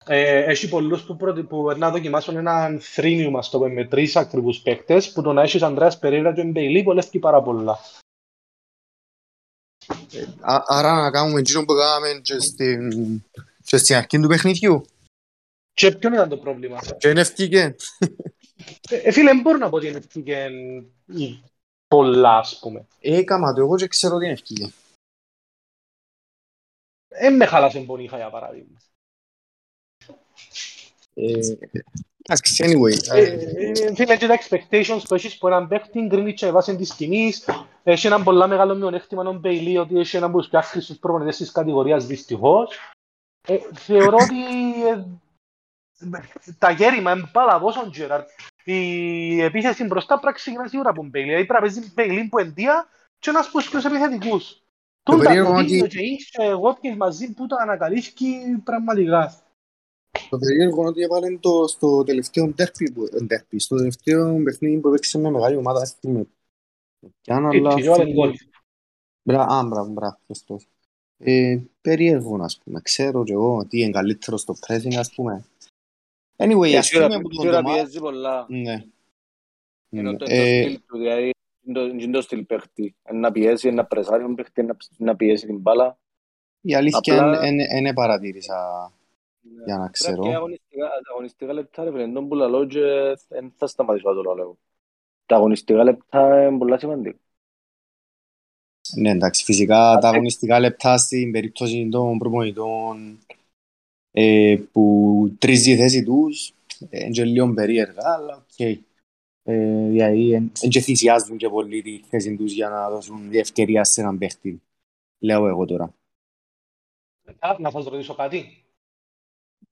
Ε, έχει πολλούς που, πρώτοι, που να δοκιμάσουν έναν θρήνιο μας το πούμε, με τρεις ακριβούς παίκτες που το να έχεις Ανδρέας Περίρα και Μπέιλι βολεύει πάρα πολλά. Α- Άρα να κάνουμε εκείνο που κάναμε και στην, και στην αρχή του παιχνιδιού. Και ποιο ήταν το πρόβλημα; Και είναι ευκήκε. Ε, ε, φίλε, δεν μπορώ να πω ότι είναι ευκήκε πολλά, ας πούμε. Έκαμα το εγώ και ξέρω ότι είναι ευκήκε. Δεν με χάλασε πονήχα για παράδειγμα. Ε, Εντάξει, anyway. Ε, ε, ε, Φίλε, και τα expectations που έχεις που έναν παίχτη γκρίνιτσε βάσει της τιμής. Έχει έναν πολλά μεγάλο μειονέκτημα ο Μπέιλι ότι έχει έναν από τους πιο άχρηστους προπονητές της κατηγορίας δυστυχώς. Ε, θεωρώ ότι ε, τα γέρημα είναι πάρα πόσο Τζέραρτ. Η επίθεση μπροστά πρέπει να ξεκινά σίγουρα από Μπέιλι. Δηλαδή πρέπει να παίζει Μπέιλι που εντία και ένας από τους πιο επιθετικούς. Τούν τα περίεργο Κοτίνιο ότι- και είχε Watkins μαζί που το ανακαλύφθηκε πραγματικά. Το περίεργο είναι ότι έβαλε το στο τελευταίο ντέρπι, που- ε, ντέρπι, στο τελευταίο παιχνίδι που έπαιξε με μεγάλη ομάδα, ας πούμε. Κι αν αλλά... Έτσι, έβαλε γκολ. Μπρα, α, μπράβο, μπράβο, ευχαριστώ. Ε, περίεργο, ας πούμε. Ξέρω και εγώ ότι είναι καλύτερο στο pressing, ας πούμε. Anyway, ας Σίγουρα πούμε που τον σίγουρα το μάτς- πιέζει πολλά. Ναι. Είναι Ναι. το Ε, στυλ του, δηλαδή είναι το- είναι το στυλ παίχτη. Είναι Να πιέσει, να πρεσάρει τον παίχτη, να- να πιέσει την μπάλα. Η αλήθεια Απλά- είναι δεν παρατήρησα για να Πρέπει και ξέρω. αγωνιστικά, αγωνιστικά λεπτά ρε φίλε, τον που λαλώ και δεν θα σταματήσω να το λέω. Τα αγωνιστικά λεπτά είναι πολλά σημαντικά. Ναι, εντάξει, φυσικά τα αγωνιστικά λεπτά στην περίπτωση των προπονητών ε, που τρίζει η θέση τους ε, είναι και λίγο περίεργα, αλλά οκ. Ε, δηλαδή, εν εν και θυσιάζουν και πολύ τη θέση τους για να δώσουν ευκαιρία σε έναν παίχτη. Λέω εγώ τώρα. Α, Να σας ρωτήσω κάτι.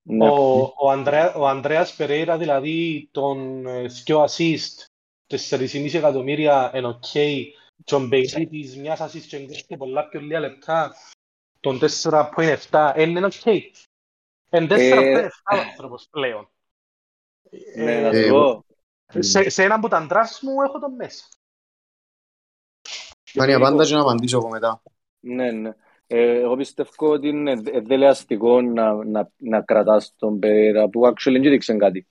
Ναι. Ο, ο, Ανδρέα, ο Ανδρέας Περέιρα, δηλαδή, τον ε, δυο assist, 4,5 εκατομμύρια εν οκ, τον Μπέιλι της μιας assist και εγκρίνεται πολλά πιο λίγα λεπτά, τον 4,7, είναι οκ. Εν 4,7 ο άνθρωπος πλέον. Ναι, Ε, να ε, σου πω. σε, σε έναν από τα drafts μου έχω τον μέσα. Κάνει απάντα και να απαντήσω εγώ μετά. Ναι, ναι. Ε, εγώ πιστεύω ότι είναι ε, δελεαστικό να, να, να κρατάς τον Περέιρα που actually δεν έδειξε κάτι.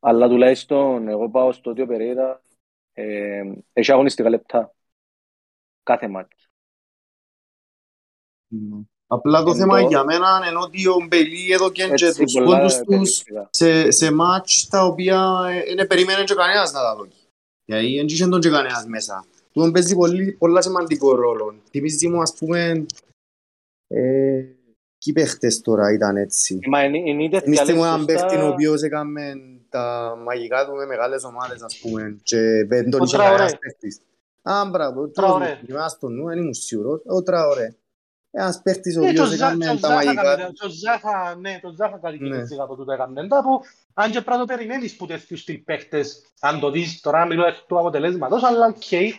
Αλλά τουλάχιστον εγώ πάω στο ότι ο Περέιρα ε, έχει αγωνιστικά λεπτά. Κάθε μάτς. Ναι. Απλά το Εν θέμα το- για μένα είναι ότι ο Μπελί έδωκε και Έτσι τους πολλά πόντους τους περιστικά. σε, σε μάτς τα οποία ε, δεν περίμενε και κανένας να τα δώσει. Γιατί δεν είχε τον και κανένας μέσα. Του τον παίζει πολύ, πολλά σημαντικό ρόλο. Θυμίζει μου ας πούμε ε, ποιοι παίχτες τώρα ήταν έτσι. Μα είναι, είναι είτε Θυμίστε μου έναν σωστά- παίχτη ο οποίος έκαμε τα μαγικά του με μεγάλες ομάδες ας πούμε και δεν τον Ο είχε Τραωρέ. κανένας παίχτης. Α, μπράβο, ο Τραωρέ. Τραωρέ. Θυμάμαι στον νου, δεν ήμουν σίγουρος. Ο Τραωρέ. Ένας παίχτης ο Ε, οποίος το Ζα- έκαμε το τα Ζάχα μαγικά έκαμε- του. το Ζάχα, ναι, το Ζάχα κάτι Ναι. κινήσεις από τούτα έκαμε. Τα που, αν και πρέπει να το περιμένεις που τέτοιους στυλ παίχτες, αν το δεις τώρα μιλώ εκ του αποτελέσματος, αλλά οκ.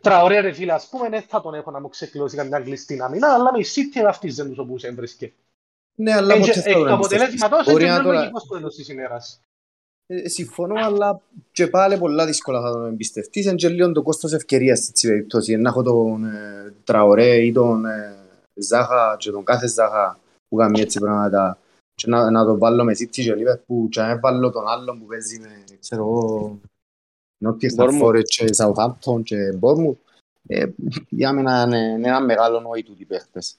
Τραωρέ ρε φίλε, ας πούμε, δεν θα τον έχω να μου ξεκλώσει καμιά κλειστή άμυνα, αλλά με η City βαφτίζεν τους όπως έβρισκε. Ναι, αλλά Εν και- ποτέ θα εκ τον του εμπιστευτείς. αποτελέσματος, Μπορεί είναι να και τώρα- λογικός στο τέλος της ημέρας. Ε, Συμφωνώ, αλλά και πάλι πολλά δύσκολα θα τον εμπιστευτείς. Είναι και λίγο το κόστος ευκαιρίας στην περίπτωση. Να έχω τον ε, Τραωρέ ή τον ε, Ζάχα και τον κάθε Ζάχα που κάνει έτσι πράγματα και να, να τον βάλω με City και Liverpool και να μην βάλω τον άλλον που παίζει με, ξέρω εγώ, Nottingham Bournemouth. Forest και Southampton και Bournemouth. Ε, για μένα είναι, είναι ένα μεγάλο νόη τούτοι οι παίχτες.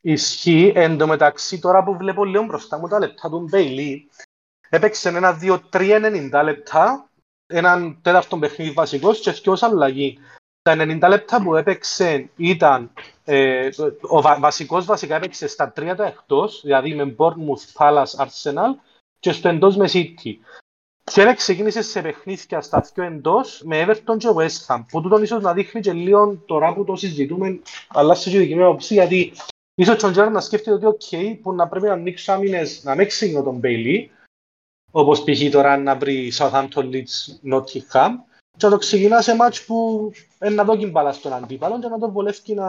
Ισχύει, εν τω μεταξύ τώρα που βλέπω λίγο μπροστά μου τα λεπτά του Μπέιλι, έπαιξε ένα 2-3-90 λεπτά, έναν τέταρτο παιχνίδι βασικός και δυο αλλαγή. Τα 90 λεπτά που έπαιξε ήταν, ε, ο βα- βασικός βασικά έπαιξε στα τρία τα εκτός, δηλαδή με Bournemouth, Palace, Arsenal και στο εντός με City. Και ένα ξεκίνησε σε παιχνίδια στα δυο εντός με Everton και West Ham, που τούτον ίσως να δείχνει και λίγο τώρα που το συζητούμε, αλλά σε και δική μου άποψη, γιατί Ίσως τον Τζέραρντ να σκέφτεται ότι οκ, που να πρέπει να ανοίξω άμυνες να μην ξεκινώ τον Μπέιλι, όπως π.χ. τώρα να βρει Southampton Leeds Nottingham, και να το ξεκινά σε μάτς που ε, να δώσει μπάλα στον αντίπαλο και να τον βολεύει να,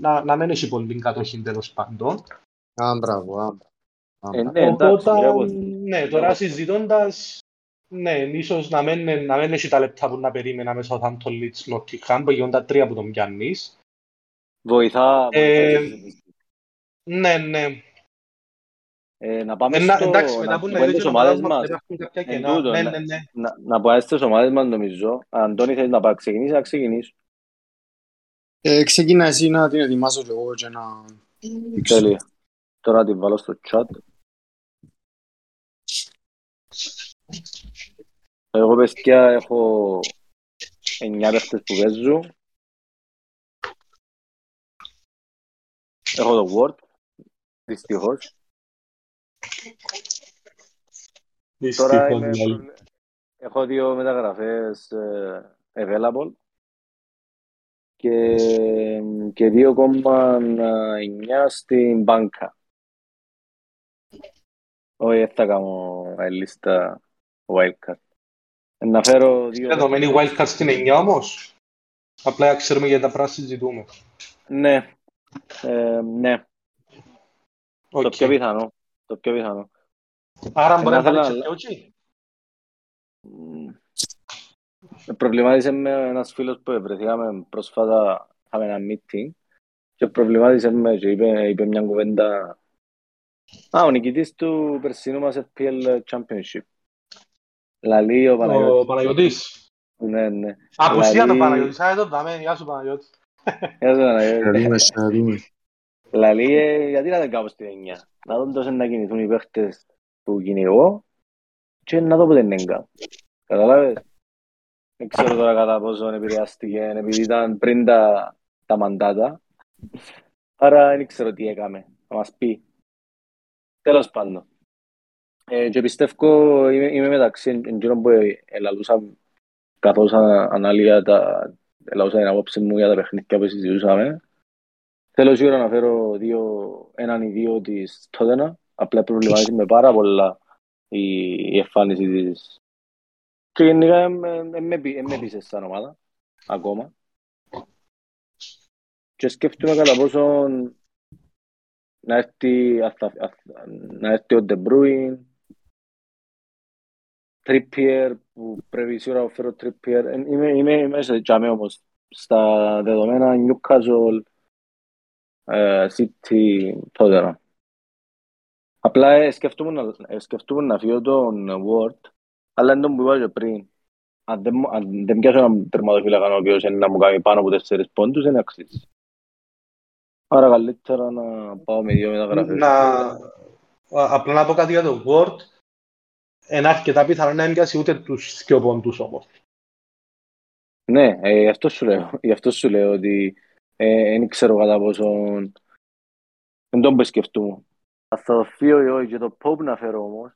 να, να μην έχει πολύ κατοχή τέλος πάντων. Α, μπράβο, α, μπράβο. Ε, ναι, εντάξει, Οπότε, μπράβο. ναι, τώρα συζητώντας, ναι, ίσως να μην, να μην έχει τα λεπτά που να περίμενα με Southampton Leeds Nottingham, που γίνονται τα τρία που τον πιάνεις. Βοηθά. Ε, βοηθά. Ναι, ναι. Ε, να πάμε Ε, να- στο, εντάξει, μετά να που πούμε είναι τις τις ομάδες ομάδες μας, μας. υπάρχουν κάποια Εν κενά. τούτο, Ναι, ναι. ναι, ναι. Να, να πάει στις ομάδες μας νομίζω. Αντώνη θέλεις να πάει ξεκινήσεις, να ξεκινήσω. Ε, ξεκίνα εσύ να την ετοιμάσω και εγώ και να δείξω. Τέλεια. Τώρα την βάλω στο chat. Εγώ παιδιά έχω 9 παίχτες που παίζουν. Έχω το Word. Δυστυχώς. Τώρα είμαι, έχω δύο μεταγραφές ε, available και, και 2,9 στην μπάνκα. Όχι, δεν θα κάνω ε, λίστα wildcard. Ε, Να φέρω δύο... Είναι δεδομένη wildcard στην 9 όμως. Απλά για να ξέρουμε για τα πράγματα συζητούμε. Ναι. Ε, ναι. Το Οκ. πιο πιθανό. Το πιο πιθανό. Άρα μπορεί να ήθελα βάλει να- και Πιότσι. Μμ. Προβλημάτισε με ένας φίλος που βρεθήκαμε πρόσφατα, είχαμε ένα meeting και προβλημάτισε με και είπε, είπε μια κουβέντα Α, ο νικητής του περσινού μας FPL Championship. Λαλεί ο Ο Παναγιώτης. Παναγιώτης. Ναι, ναι. Απουσία Δηλαδή- ο Παναγιώτης. Α, εδώ δάμε. Γεια σου Παναγιώτη. Γεια σου, Παναγιώτη. Να δούμε, να δούμε. Λαλεί, ε, γιατί να δεν κάνω στην εννιά; Να δουν τόσο να κινηθούν οι παίχτες που κυνηγώ και να δω ποτέ δεν κάνω. Καταλάβες; Δεν ξέρω τώρα κατά πόσο επηρεάστηκε επειδή ήταν πριν τα, τα μαντάτα. Άρα δεν ξέρω τι έκαμε. Θα μας πει. Τέλος πάντων. Ε, και πιστεύω είμαι, είμαι μεταξύ εκείνων που ε, ελαλούσα καθώς ανα- ανάλυα τα ελαλούσα την απόψη μου για τα παιχνίδια που συζητούσαμε. Θέλω σίγουρα να φέρω δύο, έναν ή δύο της Τότενα. Απλά προβλημάτισε με πάρα πολλά η, η εμφάνιση της. Και γενικά ε, ε, με πει- ε, με πείσε σαν ομάδα, ακόμα. Και σκέφτομαι κατά πόσον να έρθει, αθα- αθα- να έρθει ο De Bruyne, Trippier, που πρέπει σίγουρα να φέρω Trippier. Ε, Είμαι, είμαι, είμαι σε τζάμε όμως. Στα δεδομένα Newcastle, ε, City, Tottenham. Απλά ε, σκεφτούμε να, ε, σκεφτούμε να φύγω τον Word, αλλά είναι το που είπα και πριν. Αν δεν, μου- αν δεν πιάσω έναν τερματοφύλακα ο οποίος είναι να μου κάνει πάνω από τέσσερις πόντους, δεν αξίζει. Άρα καλύτερα να πάω με δύο μεταγραφές. Να... α- Απλά να πω κάτι για το Word. Είναι αρκετά πιθανό να μην πιάσει ούτε τους δυο πόντους όμως. Ναι, ε, γι' αυτό σου λέω. Γι' αυτό σου λέω ότι ε, δεν ξέρω κατά πόσο δεν τον που σκεφτούμε. Θα το φύγω ή όχι και το Pope να φέρω όμως.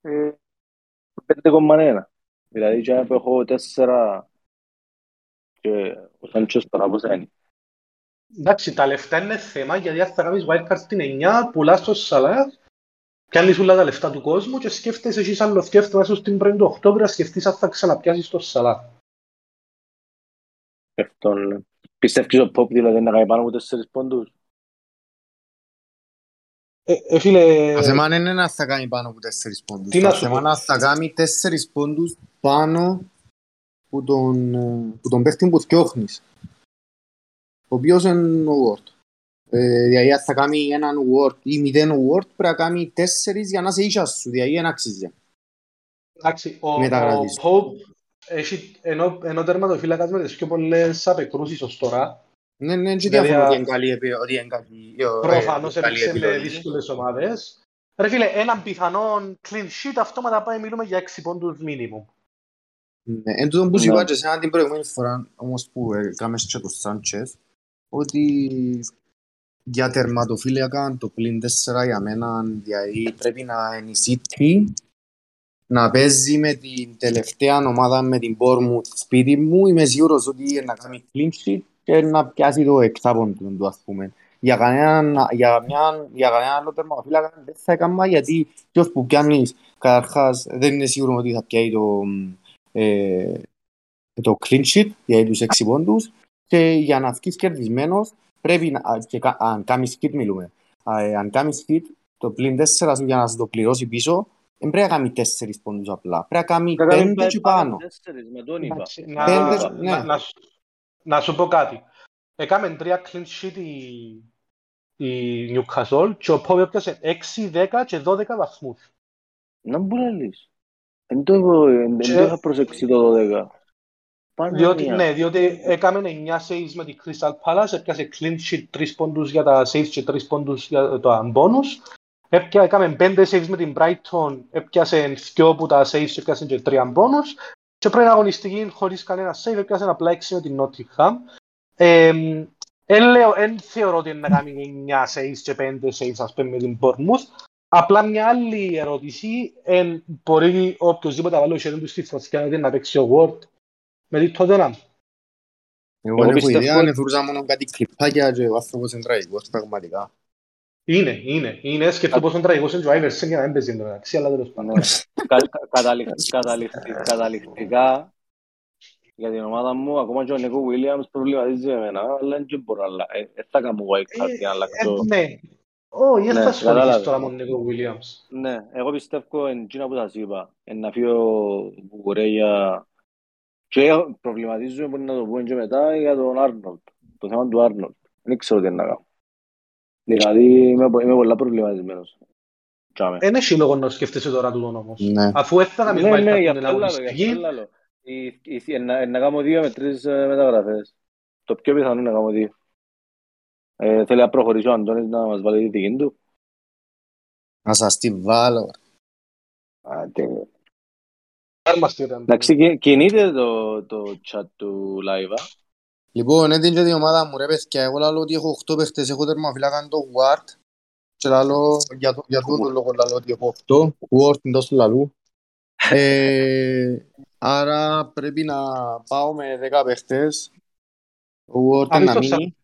Ε, 5,1. Δηλαδή και που έχω 4 και ο Σάντσος τώρα πώς είναι. Εντάξει, τα λεφτά είναι θέμα γιατί αν θα κάνεις wildcard στην 9, πουλάς το Σαλάχ, πιάνεις όλα τα λεφτά του κόσμου και σκέφτεσαι εσείς άλλο σκέφτεσαι μέσα στην 1η του Οκτώβρη να σκεφτείς αν θα ξαναπιάσεις το Σαλάχ. Αυτόν. Πιστεύεις ο Pope δηλαδή να κάνει πάνω από 4 πόντους; Ε, ε, φίλε, Το θέμα είναι να θα κάνει πάνω από τέσσερις πόντους. Τι Το να σου θέμα πω. είναι να θα κάνει τέσσερις πόντους πάνω που τον, ε, που τον παίχτη που θκιώχνεις. Ο οποίος είναι ο Word. Ε, δηλαδή αν θα κάνει έναν Word ή μηδέν Word πρέπει να κάνει τέσσερις για να σε ίσιας σου. Δηλαδή δεν αξίζει. εντάξει, ο, ο μεταγραφής. Pope έχει, ενώ, ενώ τερματοφύλακας με τις πιο πολλές απεκρούσεις ως τώρα, Ναι, ναι, και Δηλαδή, διαφωνώ α, ότι είναι καλή επι- ότι είναι καλή- ε, ε, προφανώς καλή έπαιξε με επιλογή. δύσκολες ομάδες. Ρε φίλε, έναν πιθανόν clean sheet αυτόματα πάει μιλούμε για 6 πόντους minimum. Ναι, εν τούτον που σου Ναι. είπα και εσένα την προηγούμενη φορά, όμως που έκαμε και το Σάντσες, ότι για τερματοφύλακα το πλήν 4 για μένα δηλαδή πρέπει να είναι η City, να παίζει με την τελευταία ομάδα με την Bournemouth σπίτι μου, είμαι σίγουρος ότι να κάνει clean sheet και να πιάσει το εξάποντο του ας πούμε. Για κανέναν, για μια, για κανέναν άλλο τερματοφύλακα δεν θα έκανα γιατί ποιος που πιάνεις καταρχάς δεν είναι σίγουρος ότι θα πιάει το, ε, το clean sheet για τους έξι πόντους και για να βγεις κερδισμένος πρέπει να, α, και, κα- αν κάνεις hit μιλούμε, Α, ε, αν κάνεις hit το πλήν 4 σου για να σου το πληρώσει πίσω δεν πρέπει να κάνει 4 πόντους απλά, πρέπει να κάνει Θα κάνει 5 και πάνω πάνω. από τέσσερις, με τον είπα. Εντάξει, να, Πέντε, να, ναι. να, σου- να σου πω κάτι. Έκαμε τρία clean sheet η, η Newcastle και ο Pope έπιασε 6, 10 και 12 βαθμούς. Να μου λες. Εν το εν Και- το είχα προσέξει το 12. Πάνω Διότι, μία. ναι, διότι έκαμε 9 saves με την Crystal Palace, έπιασε clean sheet 3 πόντους για τα saves και 3 πόντους για τα bonus. Έπια, έκαμε 5 saves με την Brighton, έπιασε 2 που τα saves και έπιασε και 3 bonus. Και πριν αγωνιστική χωρίς κανένα save, έπιασε απλά 6 με την Nottingham. Ε, εν λέω, εν θεωρώ ότι είναι να κάνει 9 saves και 5 saves ας πούμε με την Bournemouth. Απλά μια άλλη ερώτηση, εν, μπορεί οποιοςδήποτε βάλει ο χέρι του στη φωτιά ότι να παίξει ο Word με την Tottenham. Εγώ Εγώ δεν έχω πιστεύω ιδέα, ότι- αν θεωρούσα μόνο κάτι κλιπάκια και ο άνθρωπος είναι τραγικός πραγματικά. Είναι, είναι, είναι. Σκεφτώ πόσο τραγικός είναι και ο Άιβερσεν για να μην παίζει εν τω μεταξύ, αλλά τέλος πάντων. Ναι. Κα- κα- καταληχ- καταληχ- Καταληκτικά, για την ομάδα μου, ακόμα και ο Νίκο Βίλιαμς προβληματίζει εμένα, αλλά δεν μπορώ να αλλάξω. Δεν θα κάνω wild card για να αλλάξω. Ε, ναι. Όχι, δεν Ναι, θα ασχοληθείς κατάλαβα. τώρα με τον Νίκο Βίλιαμς. Ναι, εγώ πιστεύω εν εκείνα που σας είπα, εν να φύγει ο Βουκουρέια και προβληματίζουμε που να το πούμε και μετά για τον Άρνολτ, το θέμα του Άρνολτ. Δεν ξέρω τι να κάνω. Δηλαδή είμαι, πο- είμαι πολλά προβληματισμένος. Τσάμε. Δεν έχει λόγο να σκέφτεσαι τώρα τούτον όμως. Ναι. Αφού έτσι θα κάνεις Ναι, wild ναι, card γι' την αυτό λάλλω, γι' αγωνιστική, αυτό λάλλω. Η- η- η- Να να κάνω δύο με τρεις ε, μεταγραφές. Το πιο πιθανό είναι να κάνω δύο. Ε, θέλει να προχωρήσει ο Αντώνης να μας βάλει τη δική του. Να σας τη βάλω. Άντε. άρμαστε ήταν. Εντάξει, κι- κινείται το, το chat του live. Α. Λοιπόν, έτειν και την ομάδα μου ρε παιδιά, εγώ λαλώ ότι έχω 8 παίχτες, έχω τερμαφυλάκαν το Ward και λαλώ, για, το, για τούτο λόγο λαλώ ότι έχω 8, Ward είναι τόσο λαλού. Ε, άρα πρέπει να πάω με 10 παίχτες, ο Ward Αν να το μείνει,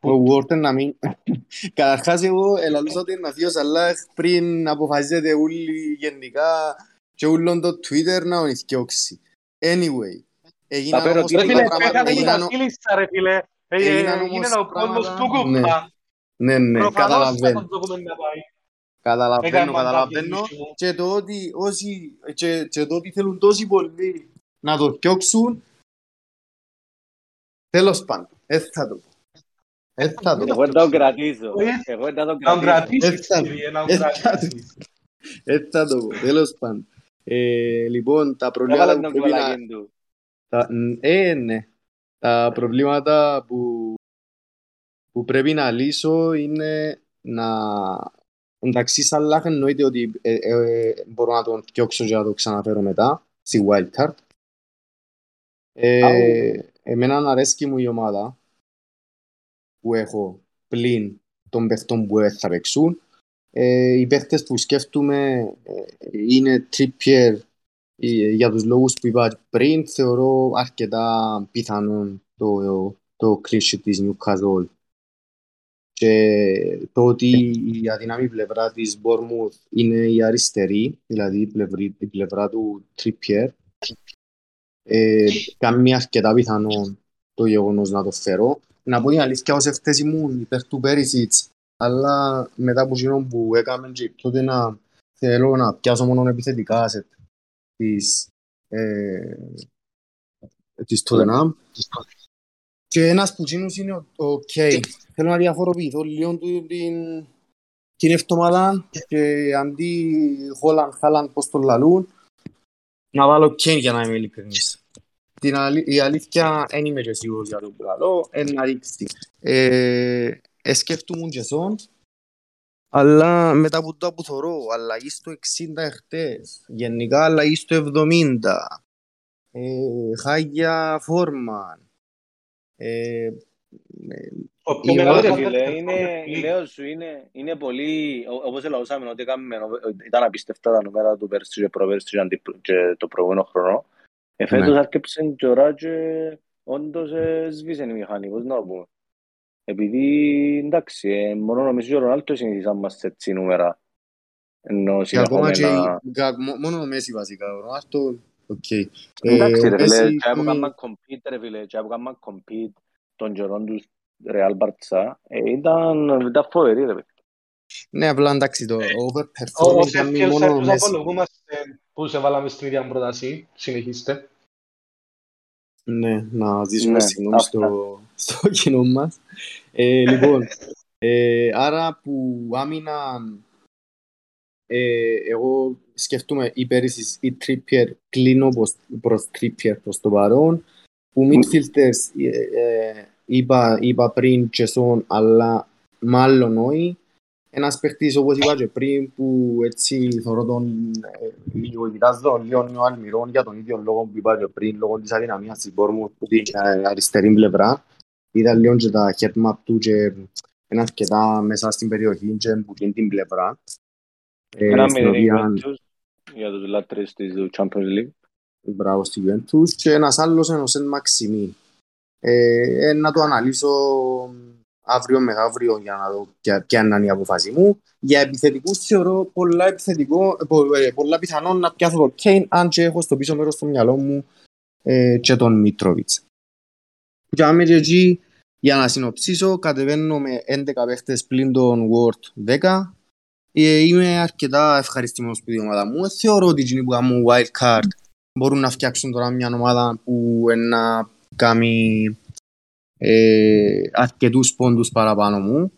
ο Ward να μείνει. Καταρχάς εγώ ελαλούσα ότι να φύγει ο Σαλάχ πριν αποφασίζεται όλοι γενικά και όλον το Twitter να τον ηθιώξει. Anyway, έγιναν φέρω όμως τι- Ρε πολλά φίλε, πράγματα, πέθανε η έγιναν- Βασίλισσα ρε φίλε. Ε, έγιναν ε, όμως Έγινε ο κόσμος πράγματα- του κούπα. Ναι, ναι, Προφανώς θα καταλαβαίνω. τον δούμε να πάει. Καταλαβαίνω, Έκανε καταλαβαίνω. μαντάκι Και το ότι όσοι, και, και το ότι θέλουν τόσοι πολλοί να το διώξουν, τέλος πάντων, έτσι θα το πω. Έτσι θα το πω. Εγώ θα το κρατήσω. Όχι. Εγώ θα το Να τον κρατήσω. κρατήσεις, Έτσι. κύριε, να τον Έτσι. κρατήσεις. Έτσι θα το πω, τέλος πάντων. Ε, λοιπόν, τα προβλήματα Έβαλε που τον πρέπει να... κουβαλάκι του. Τα, ε, ναι. Τα προβλήματα που, που πρέπει να λύσω είναι να... Εντάξει, Σαλάχ εννοείται ότι ε, ε, μπορώ να τον διώξω και να το ξαναφέρω μετά, στη wildcard. Ε, εμένα αρέσκει μου η ομάδα που έχω πλην των παιχτών που θα παίξουν. Ε, οι παίχτες που σκέφτομαι ε, είναι Trippier, ε, για τους λόγους που είπα πριν, θεωρώ αρκετά πιθανό το, το clean sheet της Newcastle. Και το ότι η αδυναμή πλευρά της Bournemouth είναι η αριστερή, δηλαδή η πλευρή, η πλευρά του Trippier, ε, κάνει αρκετά πιθανό το γεγονός να το φέρω. Να πω την αλήθεια, ως εχθές ήμουν υπέρ του Πέρισιτς, αλλά μετά από εκείνο που έκαμε και τότε να θέλω να πιάσω μόνο επιθετικά σε της, ε, της Tottenham. Και ένας που εκείνους είναι ο, ο Κέιν. Θέλω να διαφοροποιηθώ λίγο του την, την εβδομάδα και αντί Χόλαν, Χάλαν, πώς το λαλούν, να βάλω Κέιν για να είμαι ειλικρινής. Την αλη... Η αλήθεια δεν είμαι και σίγουρος για το που λαλώ, εν να δείξει. Ε, ε, σκέφτομαι και σον, αλλά μετά από το που θωρώ, αλλαγή στο 60 εχθές, γενικά αλλαγή στο 70, ε, χάγια φόρμα, ε, ε, Ο πιο Η μεγάλος Ρε Ωραία, φανταστικός φίλε, είναι, είναι- λέω σου, είναι, είναι πολύ, ό- όπως ελαούσαμε, ότι έκαμε, ήταν απίστευτα τα νούμερα του πέρσι και προπέρσι και αντι- και το προηγούμενο χρόνο. Ε, φέτος Ναι. άρκεψε και ώρα και όντως ε, σβήσε η μηχανή, πώς να το πούμε. Επειδή, εντάξει, ε, μόνο νομίζω και ο Ρονάλτος συνηθίσαν μας σε έτσι νούμερα. Ενώ και ακόμα και συνεχόμενα... η- κα- μο- μόνο ο Μέσι βασικά, ο Ρονάλτο, οκ. Εντάξει Ε, ρε ο φίλε, Μέσι, και που μη- κάνουμε compete ρε φίλε, και που κάνουμε compete των καιρών τους Real Barça, ε, ήταν, ήταν φοβερή ρε φίλε. Ναι, απλά εντάξει, το Ο overperformance κάνει Σέρκελ μόνο ο τους Μέση. απολογούμαστε που σε βάλαμε στην ίδια πρόταση. Συνεχίστε. Ναι, να ζήσουμε Ναι, συγγνώμη αυτά. στο, στο κοινό μας. Ε, λοιπόν, ε, άρα που άμυνα ε, εγώ σκέφτομαι ή πέρυσι ή Trippier, κλείνω προς, προς Trippier προς το παρόν. Που midfielders ε, ε, είπα, είπα πριν και σον, αλλά μάλλον όχι. Ένας παίχτης όπως είπα και πριν που έτσι θωρώ τον ε, λίγο κοιτάζω λίγο ο Αλμυρών για τον ίδιο λόγο που είπα και πριν λόγω της αδυναμίας της Bournemouth που την ε, αριστερή πλευρά. Είδα λίγο και τα head map του και είναι αρκετά μέσα στην περιοχή και που την την πλευρά. Ε, Ένα στην μηδέν η οποία Juventus για τους λάτρες της του Champions League. μπράβο στη Juventus και ένας άλλος είναι ο Σεν Μαξιμίν. Ε, ε, να το αναλύσω αύριο μεθαύριο για να δω ποια, ποια είναι η αποφάση μου. Για επιθετικούς θεωρώ πολλά, επιθετικό, πο- ε, πολλά πιθανό να πιάσω το Kane αν και έχω στο πίσω μέρος στο μυαλό μου ε, και τον Μίτροβιτς. Και άμε και εκεί, για να συνοψίσω, κατεβαίνω με 11 παίχτες πλην τον Word 10. Ε, είμαι αρκετά ευχαριστημένος που η ομάδα μου. Θεωρώ ότι εκείνοι που κάνουν wild card μπορούν να φτιάξουν τώρα μια ομάδα που να κάνει ε, αρκετούς πόντους παραπάνω μου.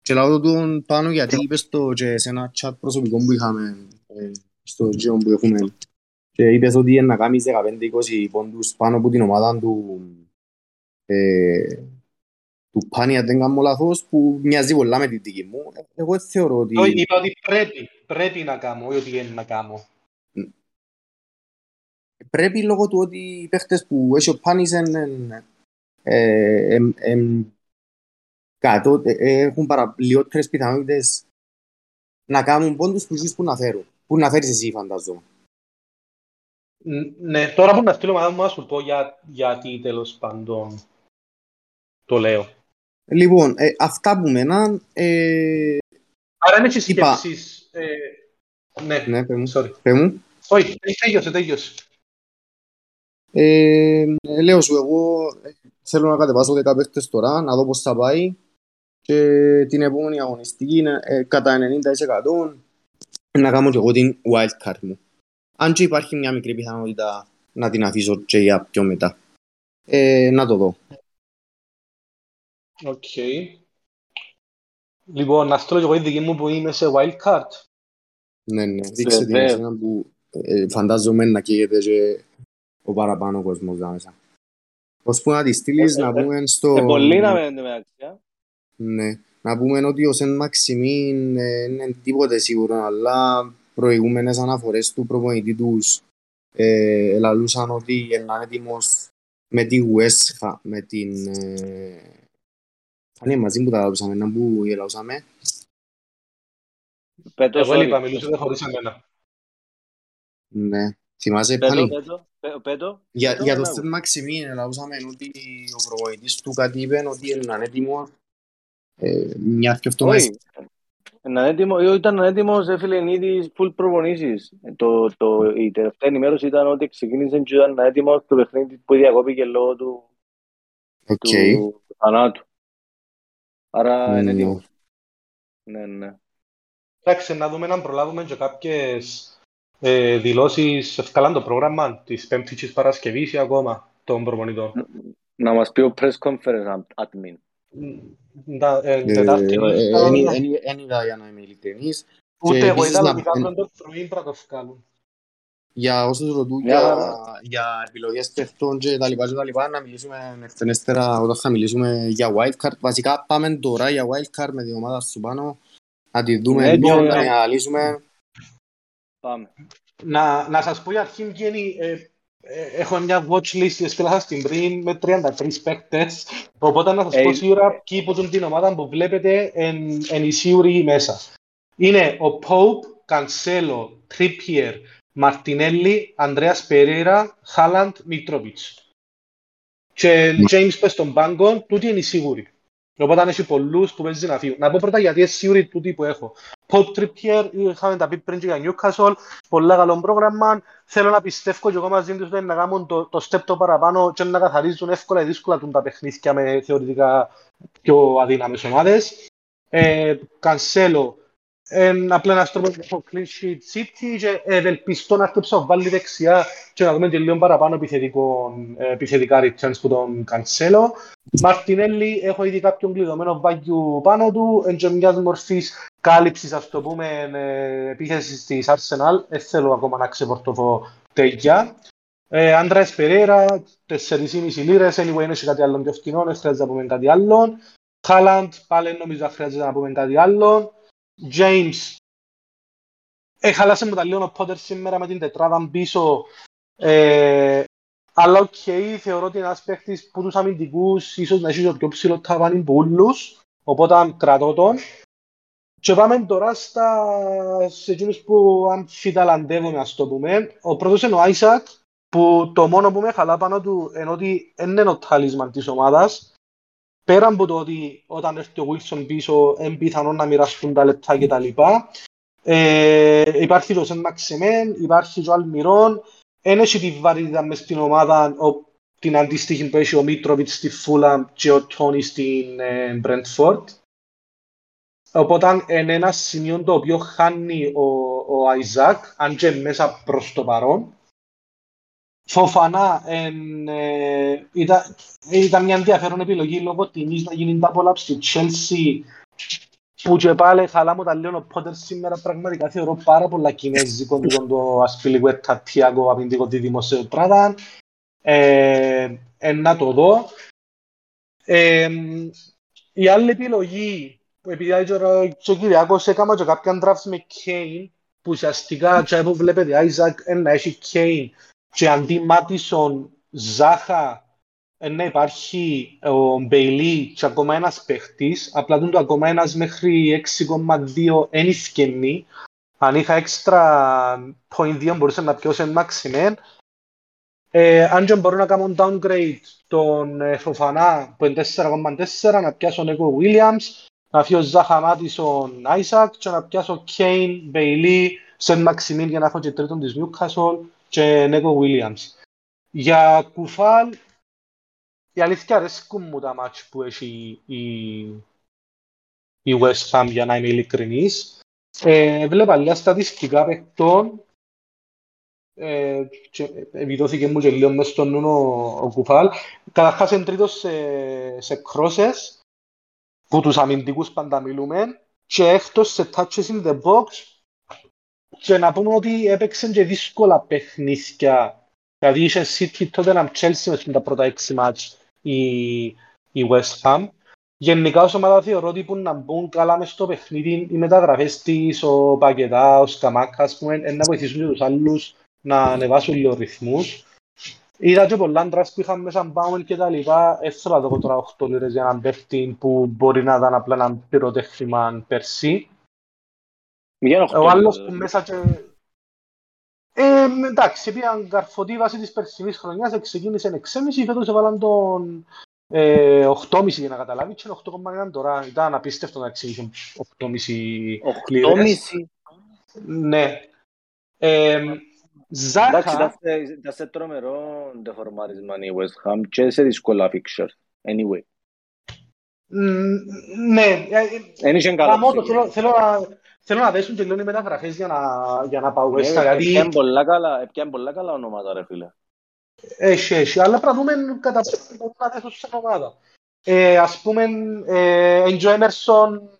Και λάβω τον πάνω γιατί είπες το και σε ένα chat προσωπικό που είχαμε ε, στο γιο που έχουμε και είπες ότι είναι να κάνεις 15-20 πόντους πάνω από την ομάδα του ε, του Πάνια δεν κάνω λάθος που μοιάζει πολλά με την δική μου. Εγώ θεωρώ ότι... Όχι, είπα ότι πρέπει, πρέπει να κάνω, όχι ότι είναι να κάνω. Πρέπει λόγω του ότι οι παίχτες που έχει ο Πάνης είναι ε, κάτω, ε, έχουν παρα, λιγότερες πιθανότητες να κάνουν πόντους που ζεις που να φέρουν. Που να φέρεις εσύ φαντάζομαι. Ναι, τώρα που να στείλω μαζί μου να σου πω για, γιατί τέλος πάντων το λέω. Λοιπόν, ε, αυτά που μέναν... Ε, Άρα είναι και σκέψεις... Ε, ναι, ναι, πέ μου. sorry. Πέ μου. Όχι, τέλειωσε, τέλειωσε. Ε, λέω σου, εγώ ε, θέλω να κατεβάσω 10 παίχτες τώρα, να δω πώς θα πάει και την επόμενη αγωνιστική ε, κατά 90% να κάνω και εγώ την wild card μου. Αν και υπάρχει μια μικρή πιθανότητα να την αφήσω και για πιο μετά. Ε, να το δω. Οκ. Okay. Λοιπόν, να στείλω και εγώ η δική μου που είμαι σε wild card. Ναι, ναι. Δείξε την εσένα που ε, φαντάζομαι να καίγεται και ο παραπάνω κόσμος δά μέσα. Ως που να τη στείλεις, να πούμε στο... Ε, πολύ να μένετε μεταξύ. Ναι. Να πούμε ότι ο Σεν Μαξιμίν είναι τίποτε σίγουρο, αλλά προηγούμενες αναφορές του προπονητή τους ε, ελαλούσαν ότι είναι έτοιμος με τη West με την... Ε, είναι μαζί που τα λαλούσαμε, να που γελαούσαμε. Εγώ είπα, μιλούσατε χωρίς εμένα. Ναι. Θυμάσαι πάλι. Πέτω, Για, για το Στεν Μαξιμίν, ελαούσαμε ότι ο προπονητής του κάτι είπε ότι είναι έτοιμο ε, μια και αυτό μέσα. Ήταν έτοιμος, έφυγε ήδη full προπονήσεις. Το, το, η τελευταία ενημέρωση ήταν ότι ξεκίνησε και ήταν έτοιμος το παιχνίδι που διακόπηκε λόγω του, okay. του θανάτου. Άρα είναι έτοιμος. Ναι, ναι. Εντάξει, να δούμε να προλάβουμε και κάποιες ε, δηλώσεις ευκαλάν το πρόγραμμα της Πέμπτης της Παρασκευής ή ακόμα των προπονητών. Να μας πει ο press conference admin. Εν είδα για να είμαι ειλικρινής. Ούτε εγώ είδα ότι κάνουν το πρωί να το βγάλουν. Για όσους ρωτούν για επιλογές παιχτών και τα λοιπά και τα λοιπά να μιλήσουμε εκτενέστερα όταν θα μιλήσουμε για wildcard. Βασικά πάμε τώρα για wildcard με την ομάδα σου πάνω να τη δούμε λίγο, να την αναλύσουμε. Πάμε. Να, να σας πω για αρχή Βγαίνει, ε, ε, έχω μια watch list έσκελασα στην πριν με 33 παίκτες οπότε να σας πω σίγουρα ποιοι που την ομάδα που βλέπετε εν, εν οι σίγουροι μέσα. Είναι ο Pope, Cancelo, Trippier, Μαρτινέλli, Ανδρέας Περέρα, Χάλαντ, Μιτρόβιτς. Και James πες στον πάγκο, τούτοι είναι οι σίγουροι. Οπότε αν έχει πολλούς που παίζει να φύγουν. Να πω πρώτα γιατί είναι σίγουροι τούτοι που έχω. Pop Trippier, είχαμε τα πει πριν και για Newcastle, πολλά καλό πρόγραμμα. Θέλω να πιστεύω και εγώ μαζί τους να κάνουν το, το step το παραπάνω και να καθαρίζουν εύκολα ή δύσκολα τα παιχνίδια με θεωρητικά πιο αδύναμες ομάδες. Ε, Cancelo, ε, απλά ένας τρόπος να έχω clean sheet City και ευελπιστώ να χτύψω βάλει δεξιά και να δούμε και λίγο παραπάνω επιθετικό, επιθετικά returns που τον Cancelo. Μαρτινέλli, έχω ήδη κάποιον κλειδωμένο βάγιου πάνω του, εν μιας μορφής κάλυψης, ας το πούμε, ε, επίθεσης της Arsenal. Δεν θέλω ακόμα να ξεπορτωθώ τέτοια. Ε, Άντρα Περέρα, 4,5 λίρες, anyway, είναι κάτι άλλο πιο φτηνό, δεν χρειάζεται να πούμε κάτι άλλο. Χάλαντ, πάλι νομίζω χρειάζεται να πούμε κάτι άλλο. James. Ε, χαλάσε μου τα λίγο ο Πότερ σήμερα με την τετράδα πίσω. Ε, αλλά οκ, okay, θεωρώ ότι είναι ένας παίχτης που τους αμυντικούς ίσως να έχει το πιο ψηλό ταβάνι που όλους. Οπότε κρατώ τον. Και πάμε τώρα στα... σε εκείνους που αμφιταλαντεύομαι, ας το πούμε. Ο πρώτος είναι ο Άισακ, που το μόνο που με χαλά πάνω του είναι ότι είναι ο talisman της ομάδας πέρα από το ότι όταν έρθει ο Wilson πίσω είναι πιθανό να μοιραστούν τα λεπτά και τα λοιπά. Ε, υπάρχει το Σεν Μαξιμέν, υπάρχει ο Αλμυρών, δεν έχει τη βαρύτητα μες στην ομάδα ο, την αντίστοιχη που έχει ο Μίτροβιτς στη Φούλαμ και ο Τόνι στην Μπρεντφόρτ. Οπότε είναι ένα σημείο το οποίο χάνει ο, ο Αϊζάκ, αν και μέσα προς το παρόν. Φοφανά εν, ε, ήταν, ήταν μια ενδιαφέρον επιλογή λόγω τιμής να γίνει τα πολλά στη Chelsea που και πάλι χαλά μου τα λέω ο Πότερ σήμερα πραγματικά θεωρώ πάρα πολλά κινέζικο με το ασπιλικουέτα τιάκο απειντικό τη δημοσιοπράτα. Ε, ε, να το δω. Ε, η άλλη επιλογή που επειδή και ο Κυριάκος έκανα και κάποιον draft με Κέιν που ουσιαστικά και που βλέπετε Άιζακ να έχει Κέιν και αντί Μάτισον Ζάχα να υπάρχει ο Μπέιλι και ακόμα ένας παίχτης, απλά τον το ακόμα ένας μέχρι 6,2 εν ευκαινή. Αν είχα έξτρα point 2 μπορούσα να πιώσω εν μάξιμεν. Ε, αν και μπορώ να κάνω downgrade τον ε, Φοφανά που είναι 4,4 να πιάσω Νέκο Williams, να φύγω Ζάχα Μάτισον Άισακ και να πιάσω Κέιν, Μπέιλι, Σεν Μαξιμίν για να έχω και τρίτον της Newcastle και Νέκο Williams. Για Κουφάλ η αλήθεια αρέσκουν μου τα μάτς που έχει η, η West Ham για να είμαι ειλικρινής. Ε, βλέπα λίγα στατιστικά παιχτών ε, επιδόθηκε μου και λίγο μες στον νου ο, ο Κουφάλ. Καταρχάς είναι τρίτος σε, σε κρόσες που τους αμυντικούς πάντα μιλούμε και έκτος σε touches in the box και να πούμε ότι έπαιξαν και δύσκολα παιχνίδια Δηλαδή είχε City τότε να Chelsea μες τα πρώτα έξι μάτς η, η West Ham. Γενικά ως ομάδα θεωρώ ότι που να μπουν καλά μες στο παιχνίδι οι μεταγραφές της, ο Πακετά, ο Σκαμάκα, ας πούμε, να βοηθήσουν και τους άλλους να ανεβάσουν λίγο ρυθμούς. Είδα και πολλά ντραφς που είχαν μέσα Μπάουμεν και τα λοιπά, έστω το τώρα 8 λίρες για έναν παίχτη που μπορεί να ήταν απλά έναν πυροτέχνημα πέρσι. Ο άλλος που μέσα και ε, εντάξει, πήγαν καρφωτή βάση της περσινής χρονιάς, ξεκίνησε 6,5, φέτος έβαλαν τον ε, 8,5 για να καταλάβει και 8,1 τώρα. Ήταν απίστευτο να ξεκίνησε 8,5 λίρες. 8,5. Ναι. Ε, Ζάχα... Εντάξει, ήταν σε τρομερό δεφορμάρισμα η West Ham και σε δύσκολα fixture. Anyway. Ναι. Δεν είχε καλά. Θέλω να Θέλω να δέσουν και λίγο οι μεταγραφές για να, για να πάω μέσα. Γιατί... Επιάνε πολλά καλά, επιάνε πολλά καλά ονόματα ρε φίλε. Έχει, έχει, αλλά πρέπει να δούμε κατά πόσο να δέσουν σε ομάδα. Ε, ας πούμε, ε, Εντζο Έμερσον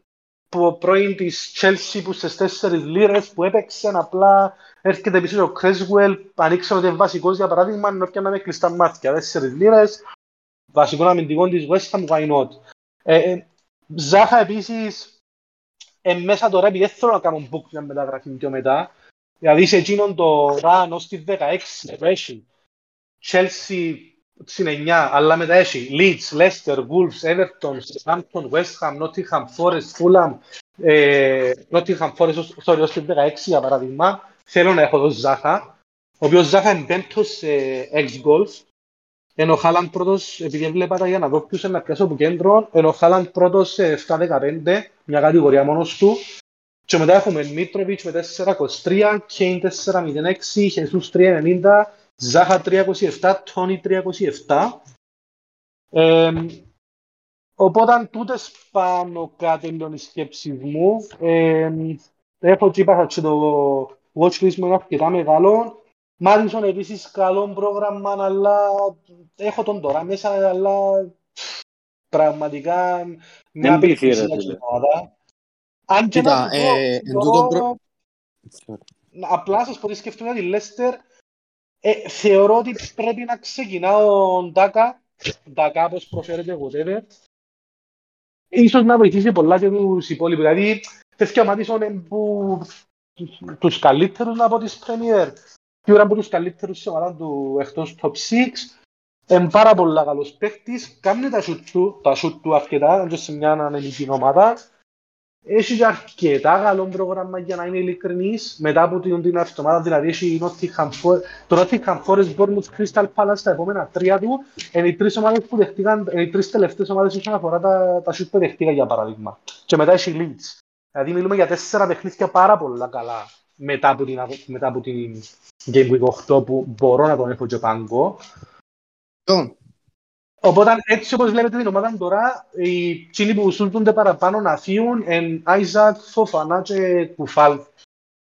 που πρώην της Chelsea που στις τέσσερις λίρες που έπαιξε απλά έρχεται πίσω ο Κρέσουελ, ανοίξαν ότι είναι βασικός για παράδειγμα, να πιάνε με κλειστά μάτια, τέσσερις λίρες, βασικό αμυντικό της West Ham, why not; Ε, ε, Ζάχα επίσης ε, μέσα τώρα επειδή θέλω να κάνω book μια μεταγραφή πιο μετά. Δηλαδή σε εκείνον το run ως τη 16 έχει Chelsea στην 9, αλλά μετά έχει Leeds, Leicester, Wolves, Everton, Southampton, West Ham, Nottingham Forest, Fulham, ε, Nottingham Forest, sorry, ως τη 16 για παράδειγμα. Θέλω να έχω το Ζάχα, ο οποίος Ζάχα είναι πέμπτος σε X-Golf ενώ ο Χάλαντ πρώτος, επειδή έβλεπα τα για να δω ποιος είναι να πιάσω από κέντρο, ενώ ο Χάλαντ πρώτος σε 7-15, μια κατηγορία μόνος του. Και μετά έχουμε Μίτροβιτς με 4-23, Κέιν 4-06, Χεσούς 3-90, Ζάχα 3-27, Τόνι 3-27. Ε, οπότε τούτες πάνω κάτω λίγο οι σκέψεις μου. Ε, έχω και είπα και το watchlist μου είναι αρκετά μεγάλο. Μάλισον επίσης καλό πρόγραμμα, αλλά έχω τον τώρα μέσα, αλλά πραγματικά μια πεισή ομάδα. Αν και να ε, προ... απλά σας πω ότι σκεφτούμε τη Λέστερ, ε, θεωρώ ότι πρέπει να ξεκινά ο Ντάκα, Ντάκα όπως προφέρεται whatever, ίσως να βοηθήσει πολλά και τους υπόλοιπους. Δηλαδή, τέτοια μάτισον που τους καλύτερους να πω της Premier Πήρα από τους καλύτερους σε ομάδα του εκτός top 6. Είναι πάρα πολλά καλός παίχτης. Κάνει τα σούτ του, τα σούτ του αρκετά, είναι σε μια ανελική ομάδα. Έχει και αρκετά καλό πρόγραμμα για να είναι ειλικρινής. Μετά από την, την αυτομάδα, δηλαδή έχει Nottingham Forest, το Nottingham Forest, Bournemouth, Crystal Palace, τα επόμενα τρία του, είναι οι τρεις ομάδες που δεχτήκαν, είναι οι τρεις τελευταίες ομάδες όσον αφορά τα, τα σούτ που δεχτήκα για παράδειγμα. Και μετά έχει Leeds. Δηλαδή μιλούμε για τέσσερα παιχνίδια πάρα πολλά καλά μετά από την, μετά από την Game Week 8 που μπορώ να τον έχω και πάγκο. Ποιον; Οπότε έτσι όπως βλέπετε την ομάδα τώρα, οι τσίνοι που σούλτονται παραπάνω να φύγουν εν Άιζακ, Φοφανά και Κουφάλ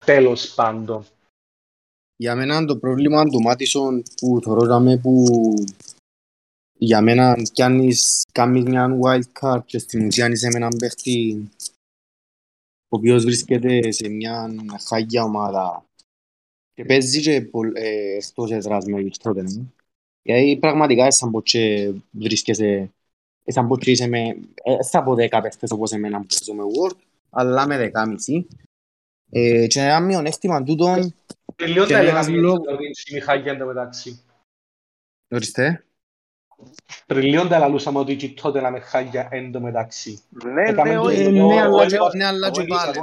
τέλος πάντων. Για μένα το πρόβλημα του Μάτισον που θωρώσαμε που για μένα κάνεις, κάνεις μια wild card και στην ουσία είσαι με έναν παίχτη ο οποίος βρίσκεται σε μια χάγια ομάδα και παίζει και ε, εκτός έδρας με τους Tottenham. Γιατί πραγματικά σαν πω και βρίσκεσαι, σαν πω και είσαι με, ε, θα πω δέκα παίχτες όπως εμένα που παίζω με Word, αλλά με δεκάμιση. Ε, και ένα μειονέκτημα τούτον... Τελειώντα Και έλεγα ένας στην λόγος- Μιχάγια εντωμεταξύ. Ορίστε. Τριλίοντα λαλούσαμε ότι και τότε να με χάγια εντωμεταξύ. Ναι, Έκαμε ναι, το όχι. ε, ίδιο, ναι, αλλά όλοι και- μας- ναι, αλλά και όλοι πάλι.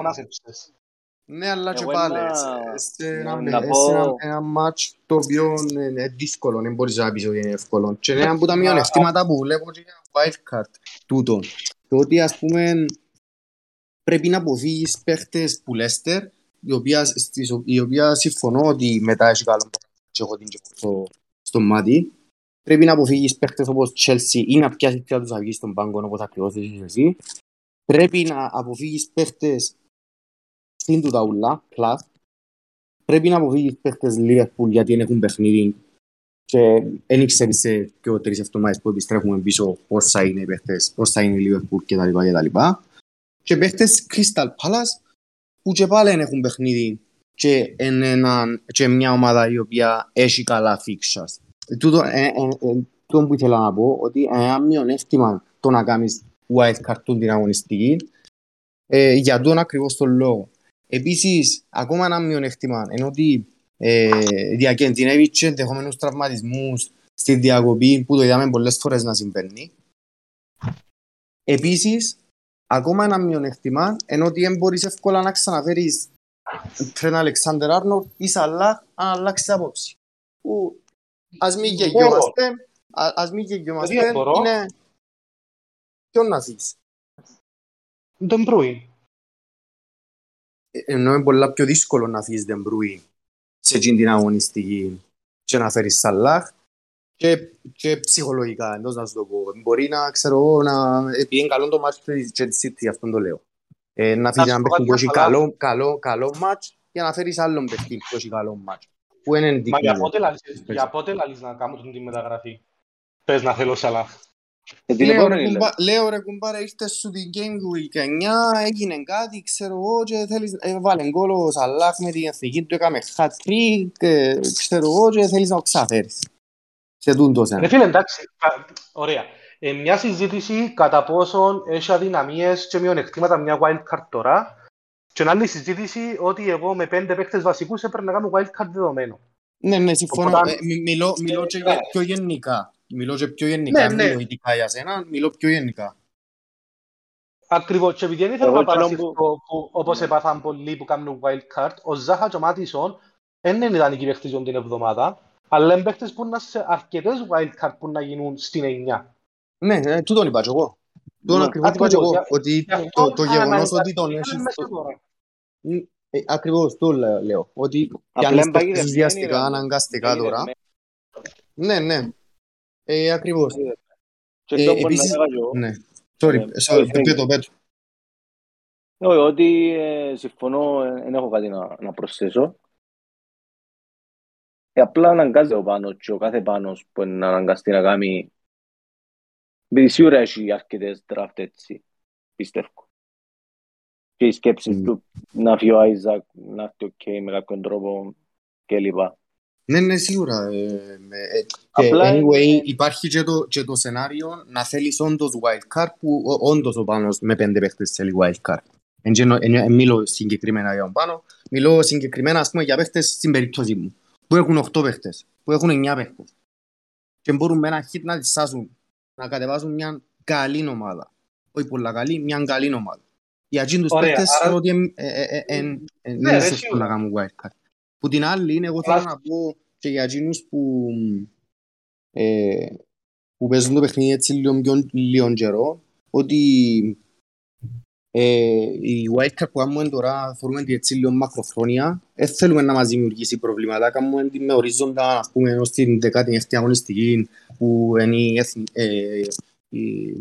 Αγώνας έψες. Ναι, αλλά και Εγώ πάλι. ένα- σε ένα- να- να σε πω- ένα- ένα μάτς το οποίο είναι είναι δύσκολο, δεν μπορείς να πεις ότι είναι εύκολο. Και είναι ένα από τα Α, μειονεκτήματα που βλέπω και για wildcard τούτο. Το ότι ας πούμε πρέπει να αποφύγεις παίχτες που Λέστερ, η οποία, στις, η οποία συμφωνώ ότι μετά έχει καλό και έχω την και στο, στο μάτι. Πρέπει να αποφύγεις παίχτες όπως Chelsea ή να πιάσεις πια τους αυγείς στον πάγκο όπως ακριβώς έχεις εσύ. Πρέπει να αποφύγεις παίχτες στην του ταουλά, κλάς. Πρέπει να αποφύγεις παίχτες Liverpool γιατί δεν έχουν παιχνίδι και δεν ξέρεις σε πιο τρεις εβδομάδες που επιστρέφουμε πίσω πόσα είναι οι παίχτες, πόσα είναι η Liverpool κτλ. κτλ. Και παίχτες Crystal Palace που και πάλι δεν έχουν παιχνίδι και, εν έναν, και μια ομάδα η οποία έχει καλά fixtures. Ε, Τούτο, ε, ε, ε, τούτο που ήθελα να πω, ότι είναι ένα μειονέκτημα το να κάνεις wildcard του την αγωνιστική ε, για τον ακριβώς τον λόγο. Επίσης, ακόμα ένα μειονέκτημα είναι ότι ε, διακεντινεύει και ενδεχόμενους τραυματισμούς στη διακοπή που το είδαμε πολλές φορές να συμβαίνει. Επίσης, ακόμα ένα μειονέκτημα είναι ότι δεν μπορείς εύκολα να ξαναφέρεις Τρεν Αλεξάνδερ Άρνορ ή Σαλάχ αν αλλάξεις απόψη. Που ας μην γεγιόμαστε, α- ας μην γεγιόμαστε, Γιατί μπορώ. είναι ποιον να δεις. Τον Μπρούιν. Ε, ενώ είναι πολλά πιο δύσκολο να αφήσεις Den Bruyne σε εκείνη την αγωνιστική και να φέρεις Σαλάχ και, και ψυχολογικά, εντός να σου το πω. Μπορεί να, ξέρω εγώ, να επειδή είναι καλό το μάτς της και της City, αυτόν το λέω. Ε, να αφήσεις σου έναν πω παιχνίδι που κάτι, έχει Σαλάχ. καλό, καλό, καλό μάτς για να φέρεις άλλον παιχνίδι που έχει καλό μάτς. Που είναι Μα για ενδεικνύεται. πότε λαλείς- για πότε λαλείς να κάνω την μεταγραφή; Πες να θέλω Σαλάχ. Ε, την Λέω επόμενη ρε, λέμε. κουμπά, λέω ρε κουμπάρα, ήρθες σου την Game Week 9, έγινε κάτι, ξέρω εγώ, και θέλεις, ε, βάλε γκολ ο Σαλάχ με την εθνική του, έκαμε hat-trick, ε, ξέρω εγώ, και θέλεις να το ξαφέρεις. Σε τούντος Ρε σένα. φίλε, εντάξει, α, ωραία. Ε, μια συζήτηση κατά πόσον έχει αδυναμίες και μειονεκτήματα μια wildcard τώρα και μια άλλη συζήτηση ότι εγώ με πέντε παίκτες βασικούς έπρεπε να κάνω wildcard δεδομένο. Ναι, ναι, συμφωνώ. Οπότε- Ε, μι- μιλώ, μιλώ και ναι. για- πιο γενικά. Μιλώ και πιο γενικά, Ναι, δεν ναι. μιλώ ειδικά για σένα, μιλώ πιο γενικά. Ακριβώς, και επειδή δεν ήθελα Εγώ να εκείνο παρασυρθώ που- που, όπως Ναι. έπαθαν πολλοί που κάνουν wildcard, ο Ζάχα και ο Μάτισον δεν είναι ιδανικοί παίκτες για την εβδομάδα, αλλά είναι παίκτες που είναι σε αρκετές wildcard που να γίνουν στην 9. Ναι, ε, τούτον είπα και εγώ. Τούτον Ναι. ακριβώς είπα και Ακριβώς, εγώ. για- Ότι Γι' το, αυτό το γεγονός αναγκαστικά ότι τον είναι έχεις... μέσα το- τώρα. Ε, ακριβώς το λέ- λέω. Ότι Απλά πιάνεις είναι παίχτες παγιδευμένη, βιαστικά, ρε. αναγκαστικά τώρα. Παγιδευμένη. Ναι, ναι. Ε, ακριβώς. Και Ε, αυτό μπορεί να επίσης- έλεγα και εγώ. Ναι. Sorry, Ε, sorry, όχι, πέτω, πέτω. Όχι, ότι ε, συμφωνώ, ε, δεν έχω κάτι να, να προσθέσω. Ε, απλά αναγκάζει ο Πάνος και ο κάθε Πάνος που είναι να αναγκαστεί να κάνει επειδή σίγουρα έχει αρκετές draft έτσι, πιστεύω. Και οι σκέψεις Μμ. του να φύγει ο Άιζακ, να έρθει ο Κέι με κάποιον τρόπο κλπ. Ναι, ναι, σίγουρα. Ε, με, ε, και Απλά anyway, είναι- υπάρχει και το, και το σενάριο να θέλεις όντως wildcard που ο- όντως ο Πάνος με πέντε παίχτες θέλει wildcard. Εν, γένο- εν, εν, μιλώ συγκεκριμένα για τον Πάνο, μιλώ συγκεκριμένα ας πούμε για παίχτες στην περίπτωση μου. Που έχουν 8 παίχτες, που έχουν 9 παίχτες. Και μπορούν με ένα hit να τις σάσουν, να κατεβάσουν μια καλή ομάδα. Όχι πολλά καλή, μια καλή ομάδα. Για εκείνους τους Ωραία, παίχτες άρα- θεωρώ ότι εν- ε, ε, ε, εν- ε, Ναι, είναι ρε, σωστό σίγουρα. να κάνουν wildcard. Που την άλλη είναι, εγώ θέλω Αλλά- να πω και για εκείνους που, ε, που παίζουν το παιχνίδι έτσι λίγο, πιο, λίγο καιρό, ότι Ε, η wildcard που κάνουμε τώρα θεωρούμε ότι έτσι λίγο μακροχρόνια. Δεν θέλουμε να μας δημιουργήσει προβλήματα. Κάνουμε την με ορίζοντα ας πούμε, ως την 16η αγωνιστική που είναι η, εθνη- ε, η,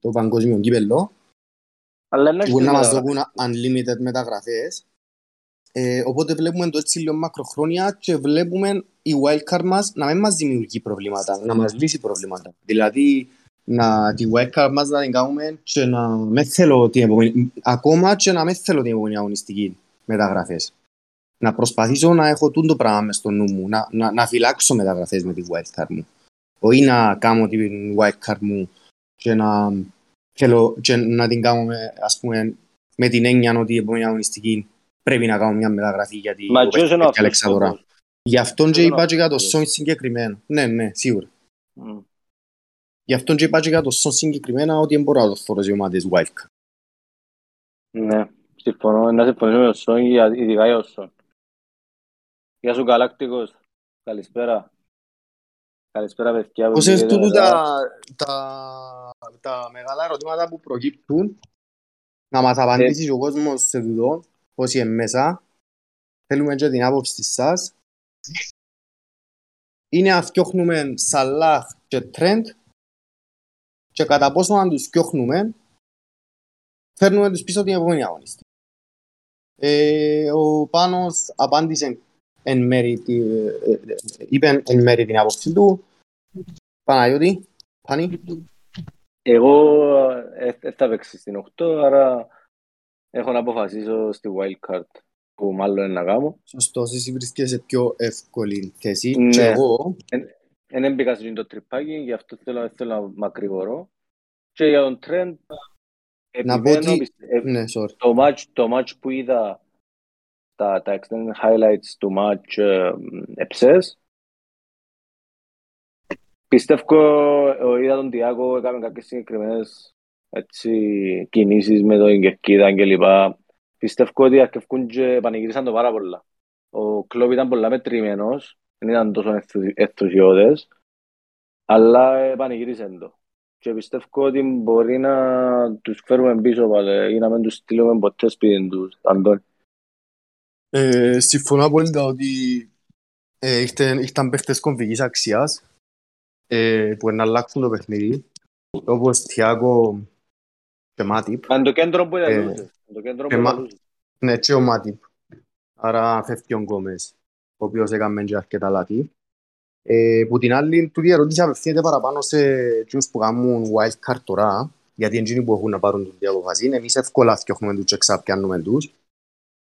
το παγκόσμιο κύπελλο. Αλλά είναι που μπορεί να μας στην- δώσουν unlimited μεταγραφές. Ε, οπότε βλέπουμε το έτσι λίγο μακροχρόνια και βλέπουμε η wildcard μας να μην μας δημιουργεί προβλήματα, να μας λύσει προβλήματα. Δηλαδή, να, τη wildcard μας να την κάνουμε και να με θέλω την επόμενη, ακόμα και να με θέλω την επόμενη αγωνιστική μεταγραφές. Να προσπαθήσω να έχω τούτο πράγμα μες στο νου μου, να, να, να φυλάξω μεταγραφές με τη wildcard μου. Όχι να κάνω την wildcard μου και να, θέλω, και να την κάνω με, ας πούμε, με την έννοια ότι η επόμενη αγωνιστική πρέπει να κάνω μια μεταγραφή γιατί Μα το ποιος είναι ο παίχτη αυτός διάλεξα τώρα. σκοπός. Γι' αυτόν και Ποιος είναι είπα ο και για το αυτός Σον συγκεκριμένα. Ναι, ναι, σίγουρα. Μμ. Γι' αυτόν και είπα και για το Σον συγκεκριμένα ότι δεν μπορώ να το θωρώ σε ομάδες wildcard. Ναι, συμφωνώ. Να συμφωνήσω με τον Σον, για- ειδικά για τον Σον. Γεια σου Γαλάκτικος. Καλησπέρα. Καλησπέρα παιδιά. Πώς που είναι βγήκατε τούτου μετά. τα, τα, τα μεγάλα ερωτήματα που προκύπτουν να μας απαντήσεις ο κόσμος σε τούτο, όσοι είναι μέσα. Θέλουμε και την άποψη σας. Είναι να φτιάχνουμε Σαλάχ και Τρέντ και κατά πόσο να τους φτιάχνουμε φέρνουμε τους πίσω την επόμενη αγωνιστή. Ε, ο Πάνος απάντησε εν μέρη, τη- ε, ε, είπε εν μέρη την άποψη του. Παναγιώτη, Πάνη. Εγώ ε, δεν θα παίξει στην 8, άρα έχω να αποφασίσω στη wildcard που μάλλον είναι να κάνω. Σωστός, εσύ βρίσκεσαι σε πιο εύκολη θέση. Ναι. Και εγώ, Δεν έμπηκα σε το τρυπάκι, γι' αυτό θέλω, θέλω να μακρηγορώ. Και για τον trend, Να πω επιμένω, ότι- πιστε- ε, ναι, sorry. το match, το match που είδα τα, τα extended highlights του match ε, εψές πιστεύω ε, είδα τον Τιάκο έκαμε κάποιες συγκεκριμένες έτσι, κινήσεις με τον Κερκίδα και λοιπά. Πιστεύω ότι αρκευκούν και πανηγύρισαν το πάρα πολλά. Ο Κλόπ ήταν πολλά μετρημένος δεν ήταν τόσο ενθουσι- ενθουσιώδες αλλά ε, πανηγύρισαν το. Και πιστεύω ότι μπορεί να τους φέρουμε πίσω πάλι ή να μην τους στείλουμε ποτέ σπίτι τους Αντώνη Ε, συμφωνώ απόλυτα ότι ε, ήρθαν, ήρθαν παίχτες κομβικής αξίας ε, που να αλλάξουν το παιχνίδι όπως Θιάκο και Μάτιπ. Αν το κέντρο που Ε, ήταν το κέντρο που ε, μα- ήταν Ναι, και ο Μάτιπ. Άρα φεύγει ο Γκόμες, ο οποίος έκαμε και αρκετά λάθη. Ε, που την άλλη, τούτη η ερώτηση απευθύνεται παραπάνω σε εκείνους που κάνουν wild card τώρα, γιατί είναι εκείνοι που έχουν να πάρουν την αποφασή. Εμείς εύκολα φτιάχνουμε τους και ξαπιάνουμε τους.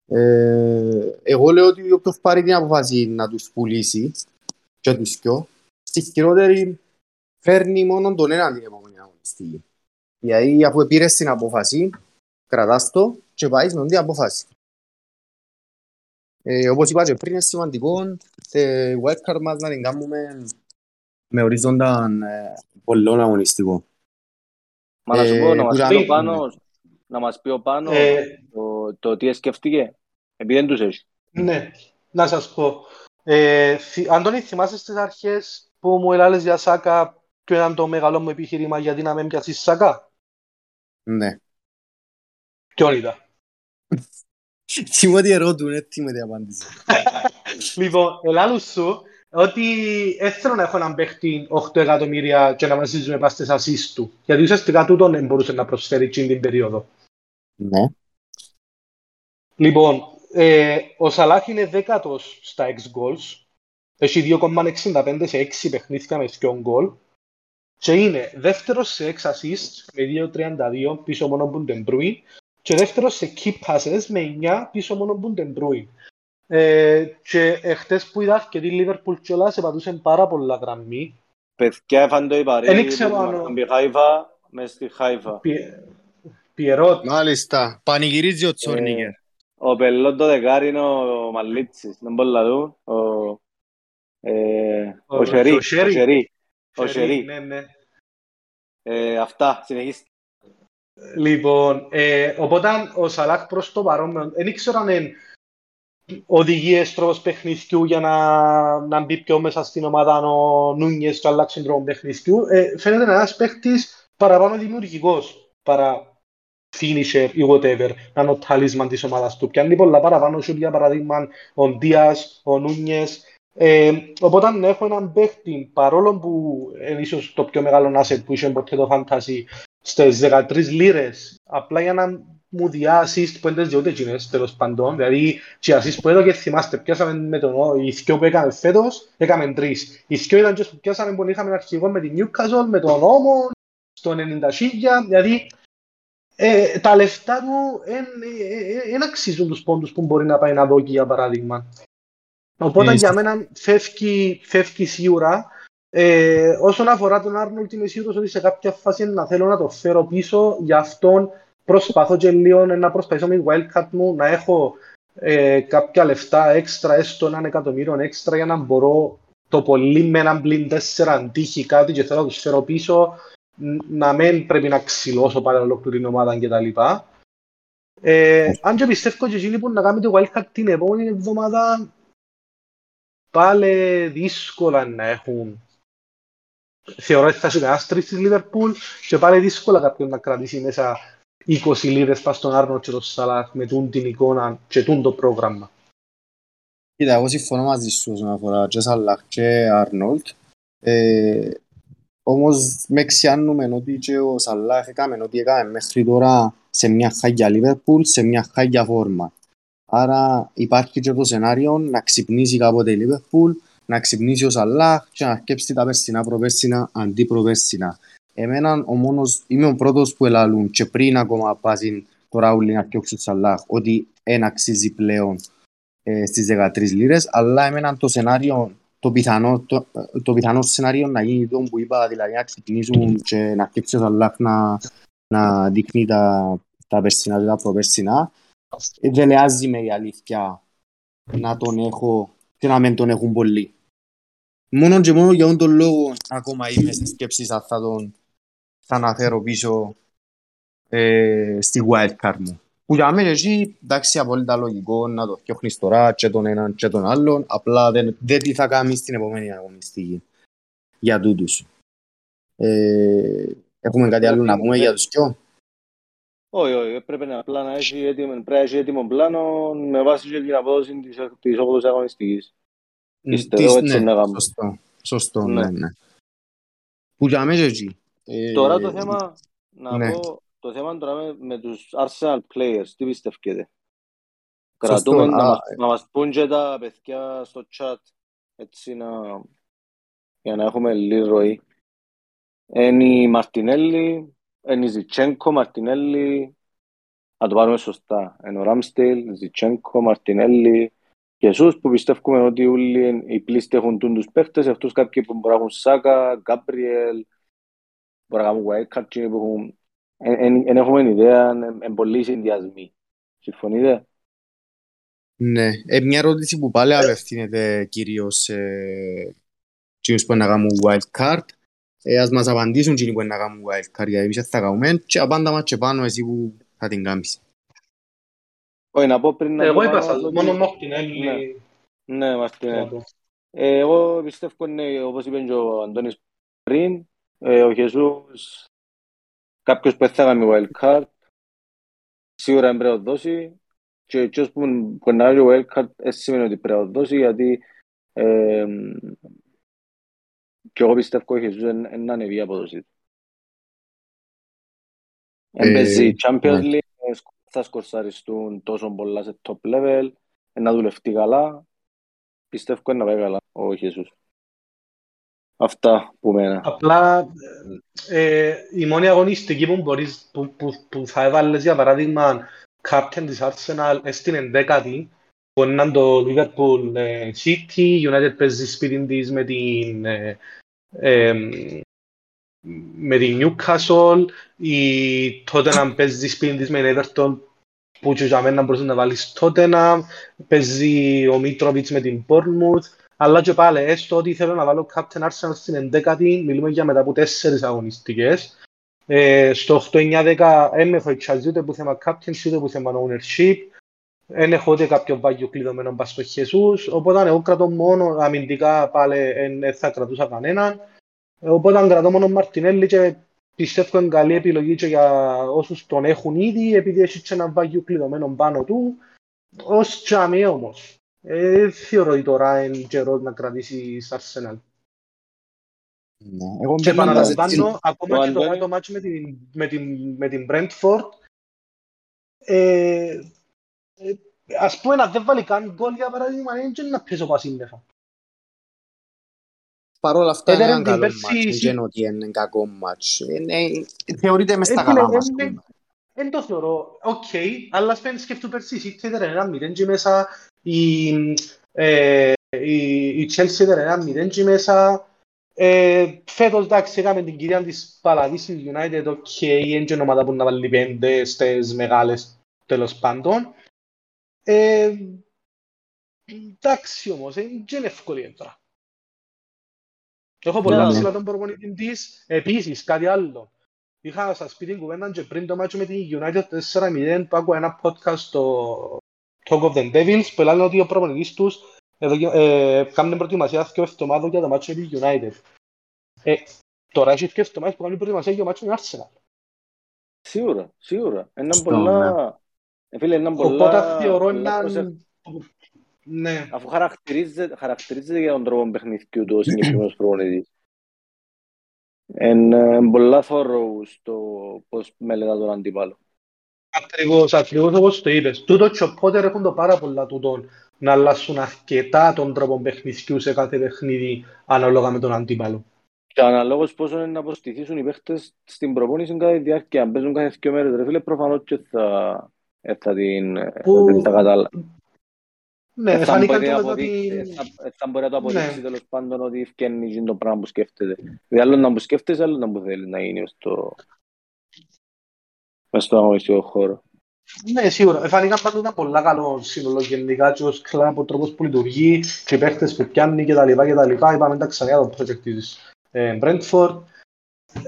Ε, εγώ λέω ότι όποιος πάρει την αποφασή να τους πουλήσει και τους δυο, στη χειρότερη φέρνει μόνο τον έναν την επόμενη αγωνιστική. Γιατί αφού πήρες την απόφαση, κρατάς το και πάεις με την απόφαση. Ε, όπως είπα και πριν, είναι σημαντικό τη wildcard μας να την κάνουμε με ορίζοντα ε, πολλών αγωνιστικό. Μα να σου Ε, πω, να μας που πει ο ήταν- Πάνος, να μας πει ο Πάνος Ε, το, το τι σκέφτηκε. Επειδή δεν τους έχει. Ναι, να σας πω. Ε, θυ- Αντώνη, θυμάσαι στις αρχές που μου έλεγες για Σάκα ποιο ήταν το μεγάλο μου επιχείρημα γιατί να μην πιάσεις Σάκα; Ναι. Ποιον ήταν. Τι μου τι ερώτουν, ε, τι με τι απάντηση. Λοιπόν, ελάλου σου ότι δεν θέλω να έχω έναν παίχτη 8 εκατομμύρια και να μας ζήσουμε πας στις ασίς του. Γιατί ουσιαστικά τούτον δεν μπορούσε να προσφέρει εκείνη την περίοδο. Ναι. Λοιπόν, ε, ο Σαλάχ είναι δέκατος στα X goals. Έχει 2,65 σε 6 παιχνίδια με 2 γκολ. Και είναι δεύτερος σε 6 assists με 2,32 πίσω μόνο από τον Bruin. Και δεύτερος σε key passes με 9 πίσω μόνο από τον Bruin. Ε, και εχθές που είδα αρκετή Liverpool κιόλας σε πατούσαν πάρα πολλά γραμμή. Παιδιά έφαν το η Παρή Δεν ξέρω που αν ο- ήμασταν στη Χάιφα, μες στη Χάιφα. Πιε- Πιερότ, Μάλιστα. Πανηγυρίζει ο Ε, Τσόρνικερ. Ο πελόν το δεκάρι είναι ο Μαλίτσης, δεν μπορεί να δω. Ο, ε, Ο- ο Σερί, ο ο Σερί. Σερί. Ο Σερί, Σερί. ναι, ναι. Ε, Αυτά, συνεχίστε. Λοιπόν, ε, οπότε ο Σαλάχ προς το παρόν, δεν ήξερα αν είναι οδηγίες τρόπος παιχνιδιού για να, να μπει πιο μέσα στην ομάδα αν ο Νούνιες και αλλάξει τρόπο παιχνιδιού. Ε, φαίνεται να είναι ένας παίχτης παραπάνω δημιουργικός παρά finisher ή whatever, να είναι ο τάλισμαν της ομάδας του. Πιάνει πολλά παραπάνω σου, για παράδειγμα, ο Ντίας, ο Νούνιες. Ε, οπότε έχω έναν παίχτη, παρόλο που είναι ίσως το πιο μεγάλο asset που είχε ποτέ το fantasy, στις 13 λίρες, απλά για να μου διά assist που δεν ούτε εκείνες τέλος παντών, δηλαδή και assist που έδωκε θυμάστε, πιάσαμε με τον οι δυο που έκαμε φέτος, έκαμε τρεις. Οι δυο ήταν και που πιάσαμε που είχαμε αρχηγό με την Newcastle, με τον Όμο, στο 90 χίλια, δηλαδή ε, τα λεφτά του δεν αξίζουν τους πόντους που μπορεί να πάει να δώσει για παράδειγμα. Οπότε για μένα φεύγει, φεύγει σίγουρα. Ε, όσον αφορά τον Άρνολτ είμαι σίγουρος ότι σε κάποια φάση να θέλω να το φέρω πίσω, γι' αυτόν προσπαθώ και λίγο να προσπαθήσω με wildcard μου να έχω ε, κάποια λεφτά έξτρα, έστω έναν εκατομμύριο έξτρα για να μπορώ το πολύ με έναν πλήν τέσσερα αντίχει κάτι και θέλω να τους φέρω πίσω να μην πρέπει να ξυλώσω πάλι ολόκληρη ομάδα κτλ. Ε, αν και πιστεύω και εκείνοι που να κάνουν το wildcard την επόμενη εβδομάδα πάλι δύσκολα να έχουν θεωρώ ότι θα είναι άστρι της Λίβερπουλ και πάλι δύσκολα κάποιον να κρατήσει μέσα 20 λίρες πας στον Άρνο και τον Σαλάχ με τούν την εικόνα και τούν το πρόγραμμα. Κοίτα, εγώ συμφωνώ μαζί σου όσον αφορά και Σαλάχ και Άρνολτ. Ε, όμως με ξιάνουμε ότι και ο Σαλάχ έκαμε ότι έκαμε μέχρι τώρα σε μια χάγια Λίβερπουλ, σε μια χάγια φόρμα. Άρα υπάρχει και το σενάριο να ξυπνήσει κάποτε η Λίβερπουλ, να ξυπνήσει ο Σαλάχ και να αρκέψει τα περσινά προπέρσινα αντί προπέρσινα. Εμένα ο μόνος, είμαι ο πρώτος που ελαλούν και πριν ακόμα πάσει το Ράουλι να φτιάξει ο Σαλάχ ότι δεν αξίζει πλέον ε, στις 13 λίρες, αλλά εμένα το σενάριο, το πιθανό, το, το πιθανό σενάριο να γίνει το που είπα, δηλαδή να ξεκινήσουν και να αρκέψει ο Σαλάχ να, να δείχνει τα, τα περσινά και τα προπέρσινα, ε, δεν λεάζει με η αλήθεια να τον έχω και να μην τον έχουν πολύ. Μόνο και μόνο για τον λόγο ακόμα είμαι στις σκέψεις αν θα τον θα αναφέρω πίσω ε, στη wildcard μου. Που για μένα εκεί, εντάξει, απόλυτα λογικό να το φτιάχνεις τώρα και τον έναν και τον άλλον, απλά δεν, δεν τι θα κάνεις στην επόμενη αγωνιστική για τούτους. Ε, έχουμε κάτι άλλο να πούμε για τους δυο; Όχι, όχι, πρέπει να απλά να έχει έτοιμο, πρέπει να έχει έτοιμο πλάνο με βάση και την απόδοση της, της 8ης αγωνιστικής. Πιστεύω έτσι ναι, να κάνουμε. Σωστό, σωστό, ναι, ναι. ναι. Που για μένα εκεί, ε, τώρα το θέμα, να ναι. πω, το θέμα τώρα με, με τους Arsenal players, τι πιστεύετε; Κρατούμε να, μας, να μας πούν και τα παιδιά στο chat, έτσι να, για να έχουμε λίγη ροή. Είναι η Μαρτινέλη, είναι η Ζιτσένκο, Μαρτινέλη, να το πάρουμε σωστά. Είναι ο Ράμστελ, Ζιτσένκο, Μαρτινέλη, και εσούς που πιστεύουμε ότι όλοι οι πλήστοι έχουν τους παίχτες, αυτούς κάποιοι που μπορεί να έχουν Σάκα, Γκάμπριελ, μπορεί να κάνουν wildcard και που έχουν... Εν έχουμε ιδέα, είναι πολλοί συνδυασμοί. Συμφωνείτε; Ναι, ε, μια ερώτηση που πάλι απευθύνεται κυρίως σε εκείνους που να κάνουν wildcard. Ε, ας μας απαντήσουν εκείνοι που να κάνουν wildcard, γιατί εμείς θα κάνουμε και απάντα μας και πάνω εσύ που θα την κάνεις. Όχι, να πω πριν να Εγώ είπα σας, μόνο Μαρτινέλη. Ναι, ναι Μαρτινέλη. Εγώ πιστεύω, ναι, όπως είπε και ο Αντώνης πριν, ε, ο Χεσούς, κάποιος που θα κάνει wildcard, σίγουρα πρέπει να δώσει και εκείνος που μπορεί wildcard δεν σημαίνει ότι πρέπει να δώσει γιατί ε, και εγώ πιστεύω ότι ο Χεσούς είναι ανεβεί η απόδοση του. Εμπέζει Champions ναι. League, θα σκορσαριστούν τόσο πολλά σε top level, να δουλευτεί καλά, πιστεύω να πάει καλά ο Χεσούς. Αυτά που μένα. Απλά ε, η μόνη αγωνιστική που, μπορείς, που, που, που θα έβαλες για παράδειγμα captain της Arsenal στην ενδέκατη μπορεί να είναι το Liverpool ε, City, United παίζει σπίτι της με την ε, ε, με την Newcastle ή τότε να παίζει σπίτι της με την Everton που και για μένα μπορείς να βάλεις τότε να παίζει ο Μίτροβιτς με την Bournemouth αλλά και πάλι, έστω ότι θέλω να βάλω Captain Arsenal στην εντέκατη, μιλούμε για μετά από τέσσερις αγωνιστικές. Ε, στο 8-9-10 δεν έχω εξαζεί ούτε που θέμα Captain, ούτε που θέμα ownership. Δεν έχω ούτε κάποιο βάγιο κλειδωμένο πας στο Χεσούς, οπότε εγώ κρατώ μόνο αμυντικά πάλι δεν θα κρατούσα κανέναν. Οπότε κρατώ μόνο Μαρτινέλli και πιστεύω είναι καλή επιλογή και για όσους τον έχουν ήδη, επειδή έχει και ένα βάγιο κλειδωμένο πάνω του. Ως τζαμί όμως. Ε, θεωρώ ότι τώρα είναι καιρός να κρατήσει στα Arsenal. Ναι. Εγώ Και μπαίνοντας έτσι- επαναλαμβάνω, ακόμα Ο και το Αντώνη- το μάτσο με την, με την, με την Brentford, ε, ε, ας πούμε να δεν βάλει καν γκολ για παράδειγμα, δεν είναι να παίζω πασίννεφα. παρόλα αυτά είναι Έδερεν ένα την καλό πέρσι μάτς, δεν σι- είναι ότι είναι κακό μάτς. Είναι- Θεωρείται μες στα Ε, φίλε, καλά μας. είναι- Δεν το θεωρώ. Οκ, αλλά ας πούμε σκέφτομαι πέρσι η City έδερε ένα μηδέν και μέσα, η, ε, η, η Chelsea έδερε ένα μηδέν και μέσα. Ε, φέτος, εντάξει, έκαμε την κυρία της Παλαβής στην United, οκ, είναι και ομάδα που να βάλει πέντε στις μεγάλες, τέλος πάντων. Ε, εντάξει όμως, ε, δεν είναι εύκολη έντρα. Έχω πολλά Ναι, ψηλά τον προπονητής της. Επίσης, κάτι άλλο. Είχα στα σπίτι κουβέντα και πριν το μάτσο με την United 4-0 που άκουγα ένα podcast στο Talk of the Devils που λένε ότι ο προπονητής τους εδώ, ε, κάνουν προετοιμασία δύο εβδομάδων για το μάτσο με την United. Ε, τώρα έχεις δύο εβδομάδες που κάνουν προετοιμασία για το μάτσο με την Arsenal. Σίγουρα, σίγουρα. Είναι Σωστό, πολλά... Ε, φίλε, είναι πολλά... Οπότε θεωρώ πολλά έναν... προσεχ- Ναι. Αφού χαρακτηρίζεται, χαρακτηρίζεται για τον τρόπο παιχνιδιού του ο συγκεκριμένος προπονητής. Είναι πολλά θόρρο στο πώς μελετά τον αντίπαλο. Ακριβώς, ακριβώς όπως το είπες. Τούτος και ο Πότερ έχουν το πάρα πολλά τούτον να αλλάσουν αρκετά τον τρόπο παιχνιδιού σε κάθε παιχνίδι ανάλογα με τον αντίπαλο. Και αναλόγως πόσο είναι να αποστηθήσουν οι παίχτες στην προπόνηση κατά τη διάρκεια. Αν παίζουν κάθε δύο μέρες, ρε φίλε, προφανώς και θα, ε, θα την Που- δεν θα κατάλα. Ναι, Ε, θα φάνηκαν μπορεί να το αποδείξει- ότι... ε, θα- ε, θα μπορεί να το αποδείξει Ναι. τέλος πάντων ότι ευκαινεί γίνει το πράγμα που σκέφτεται. Δηλαδή άλλο να που σκέφτεσαι, άλλο να που θέλει να γίνει μες στο, μες στον αγωνιστικό χώρο. Ναι, σίγουρα. Φάνηκαν πάντως ένα πολλά καλό σύνολο γενικά και ως κλαμπ, ο τρόπος που λειτουργεί και οι παίχτες που πιάνει και τα λοιπά και τα λοιπά. Είπαμε τα ξανά για το project της ε, Brentford.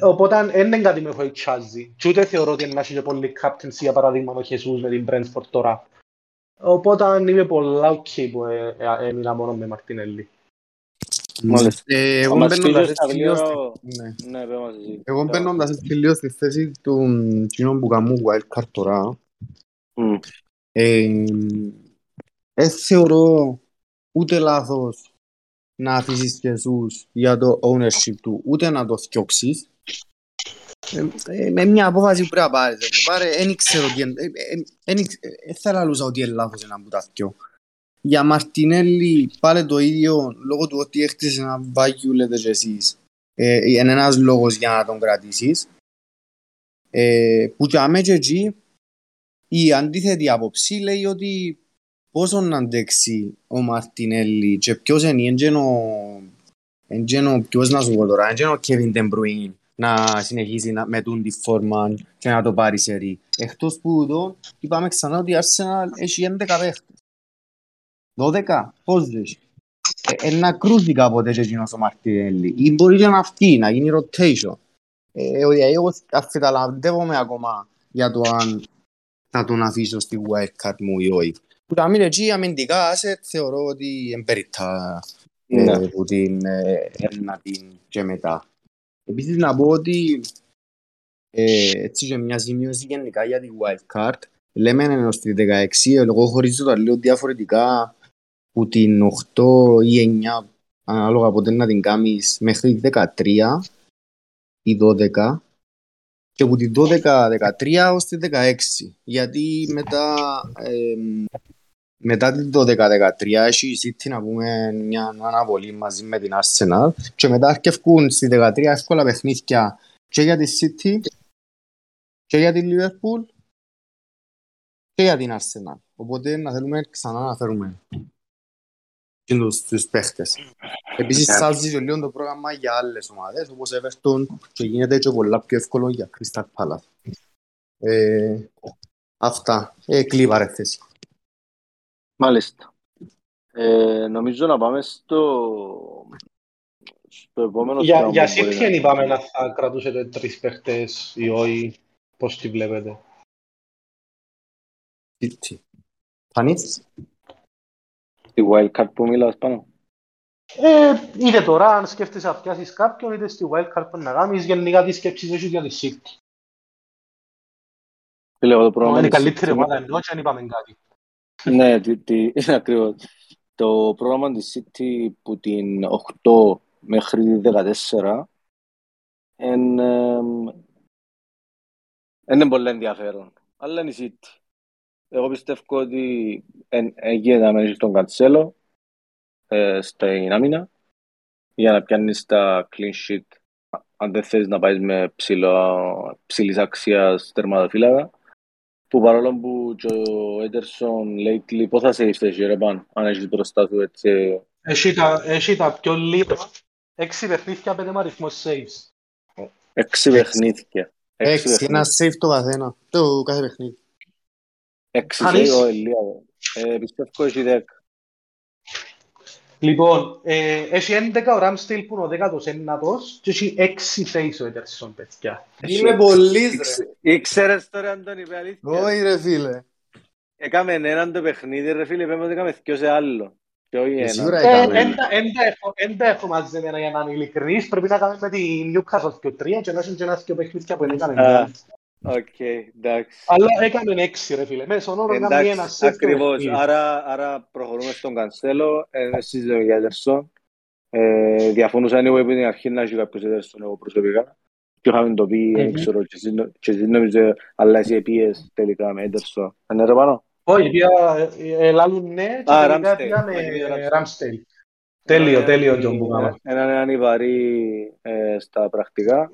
Οπότε δεν είναι κάτι με έχω τσάζει. Και ούτε θεωρώ ότι είναι και πολύ captaincy για παράδειγμα ο Χεσούς με την Brentford τώρα. Οπότε είμαι πολλά ok που ε, ε, έμεινα μόνο με Μαρτινέλli. Μάλιστα. Ε, Εγώ Αν μας μπαίνοντας πείσες, θα έτσι λίγο στη- λίγο- ναι. Ναι, πες μας εσύ. Εγώ μπαίνοντας έτσι λίγο στη θέση του κοινού που κάνουν wildcard τώρα, Μμ. ε, ε, θεωρώ ούτε λάθος να αφήσεις Ιησούς για το ownership του, ούτε να το θιώξεις. Ε, ε, με μια απόφαση που πρέπει να πάρεις. ρε. Πάρε, δεν ξέρω τι είναι. ε, ε, εν ήξ- ε, ε, θα λαλούσα ότι είναι λάθος ένα από τα δυο. Για Μαρτινέλη πάλι το ίδιο, λόγω του ότι έχτισε ένα βάγιου λέτε και εσείς. Ε, είναι ένας λόγος για να τον κρατήσεις. Ε, που για μένα και εκεί η αντίθετη άποψη λέει ότι πόσο να αντέξει ο Μαρτινέλli και ποιος είναι, εν γένο ποιος να σου πω τώρα, εν γένο Kevin De Bruyne να συνεχίσει να, με τούν τη φόρμα και να το πάρει σε ρί. Εκτός που εδώ είπαμε ξανά ότι η Arsenal έχει 11 παίχτες. 12, πώς δεν έχει. Ε, ε, να κρούζει κάποτε και εκείνος ο Μαρτινέλli. Ή μπορεί και να φύγει, να γίνει rotation. Ε, ο- εγώ αφιταλαντεύομαι ακόμα για το αν θα τον αφήσω στη wildcard μου ή όχι. Που τα μείνει εκεί αμυντικά asset θεωρώ ότι εμπεριттά Ναι. ε, που την ε, ένα την και μετά. Επίσης να πω ότι ε, έτσι και μια σημείωση γενικά για τη wildcard λέμε ενώ στη 16 εγώ χωρίζω τα λέω διαφορετικά που την 8 ή 9 ανάλογα πότε να την κάνεις μέχρι 13 ή 12 και από την 12-13 ως την 16 γιατί μετά εμ, μετά την 12-13 έχει η City να πούμε μια αναβολή μαζί με την Arsenal και μετά αρκευκούν στη 13 εύκολα παιχνίδια και για τη City και για την Liverpool και για την Arsenal. Οπότε να θέλουμε ξανά να φέρουμε και τους, τους παίχτες. Επίσης Ναι. σάζει και λίγο το πρόγραμμα για άλλες ομάδες όπως Everton και γίνεται και πολλά πιο εύκολο για Crystal Palace. Ε, αυτά. Ε, κλείβα ρε θέση. Μάλιστα. Ε, νομίζω να πάμε στο, στο επόμενο Για, θέμα για που μπορεί City να- δεν είπαμε να θα κρατούσετε τρεις παίχτες ή όχι, πώς τη βλέπετε. City. Φανείς; Τη wildcard που μιλάς πάνω. Ε, είτε τώρα, αν σκέφτεσαι να πιάσεις κάποιον, είτε στη wildcard που να κάνεις, γενικά τι σκέψεις έχεις για τη City. Φίλε, εγώ το πρόγραμμα Είναι η της καλύτερη City- ομάδα ενώ και αν είπαμε κάτι. Ναι, τι, τι, ακριβώς. Το πρόγραμμα της City που την 8 μέχρι τη 14 εν, εμ, είναι πολύ ενδιαφέρον. Αλλά είναι η City. Εγώ πιστεύω ότι εν- έγινε να μένεις στον Καντσέλο ε, στην άμυνα για να πιάνεις τα clean sheet αν δεν θες να πάεις με ψηλό, ψηλής αξίας τερματοφύλακα που παρόλο που και ο Έντερσον lately πώς θα σε ήρθες ρε παν αν έχεις μπροστά του έτσι; Έχει τα, έχει τα πιο λίγα, έξι παιχνίδια, πέντε με αριθμός saves. έξι παιχνίδια Έξι, ένα παιχνίδια. save το καθένα. Το κάθε παιχνίδι. έξι Αν σε είσαι- ο Ελία ε, πιστεύω έχει δέκα Λοιπόν, ε, έχει 11 ο Ramsdale που είναι ο δέκατος ένατος και έχει έξι face ο Ederson, παιδιά. Είμαι πολύς ρε. Ήξε- Ήξερες τώρα Αντώνη είπε αλήθεια Όχι ρε φίλε. Έκαμε έναν το παιχνίδι ρε φίλε είπαμε ότι έκαμε δυο σε άλλο και όχι Ε, ένα σίγουρα Ε, έκαμε. εν τα- εν τα έχω- εν τα έχω μαζεμένα για να είμαι ειλικρινής. Πρέπει να κάνουμε με τη Newcastle και τρία και να έχουν και ένα δυο παιχνίδια που δεν έκαμε. Α, κάτι. Οκ, εντάξει Αλλά έκαμε έξι ρε φίλε. Μέσα στον όρο έκαμε ένα Εντάξει, save το ακριβώς. παιχνίδι. Άρα, άρα προχωρούμε στον Κανσέλο, ε, συζητούμε για Έντερσον. Ε, διαφωνούσα anyway από την αρχή να έχει κάποιος Έντερσον εγώ προσωπικά. Και είχαμε το πει, δεν Μμμ. ξέρω, και εσύ νο- και εσύ νομίζω, αλλά εσύ επίες τελικά με Έντερσον. Είναι ρε πάνω. Όχι, πια ε, ε, λάλλουν ναι και Α, τελικά Ramsdale. πια με Ramsdale. Ramsdale. Τέλειο, τέλειο John που κάναμε. Έναν έναν ιβαρή ε, στα πρακτικά.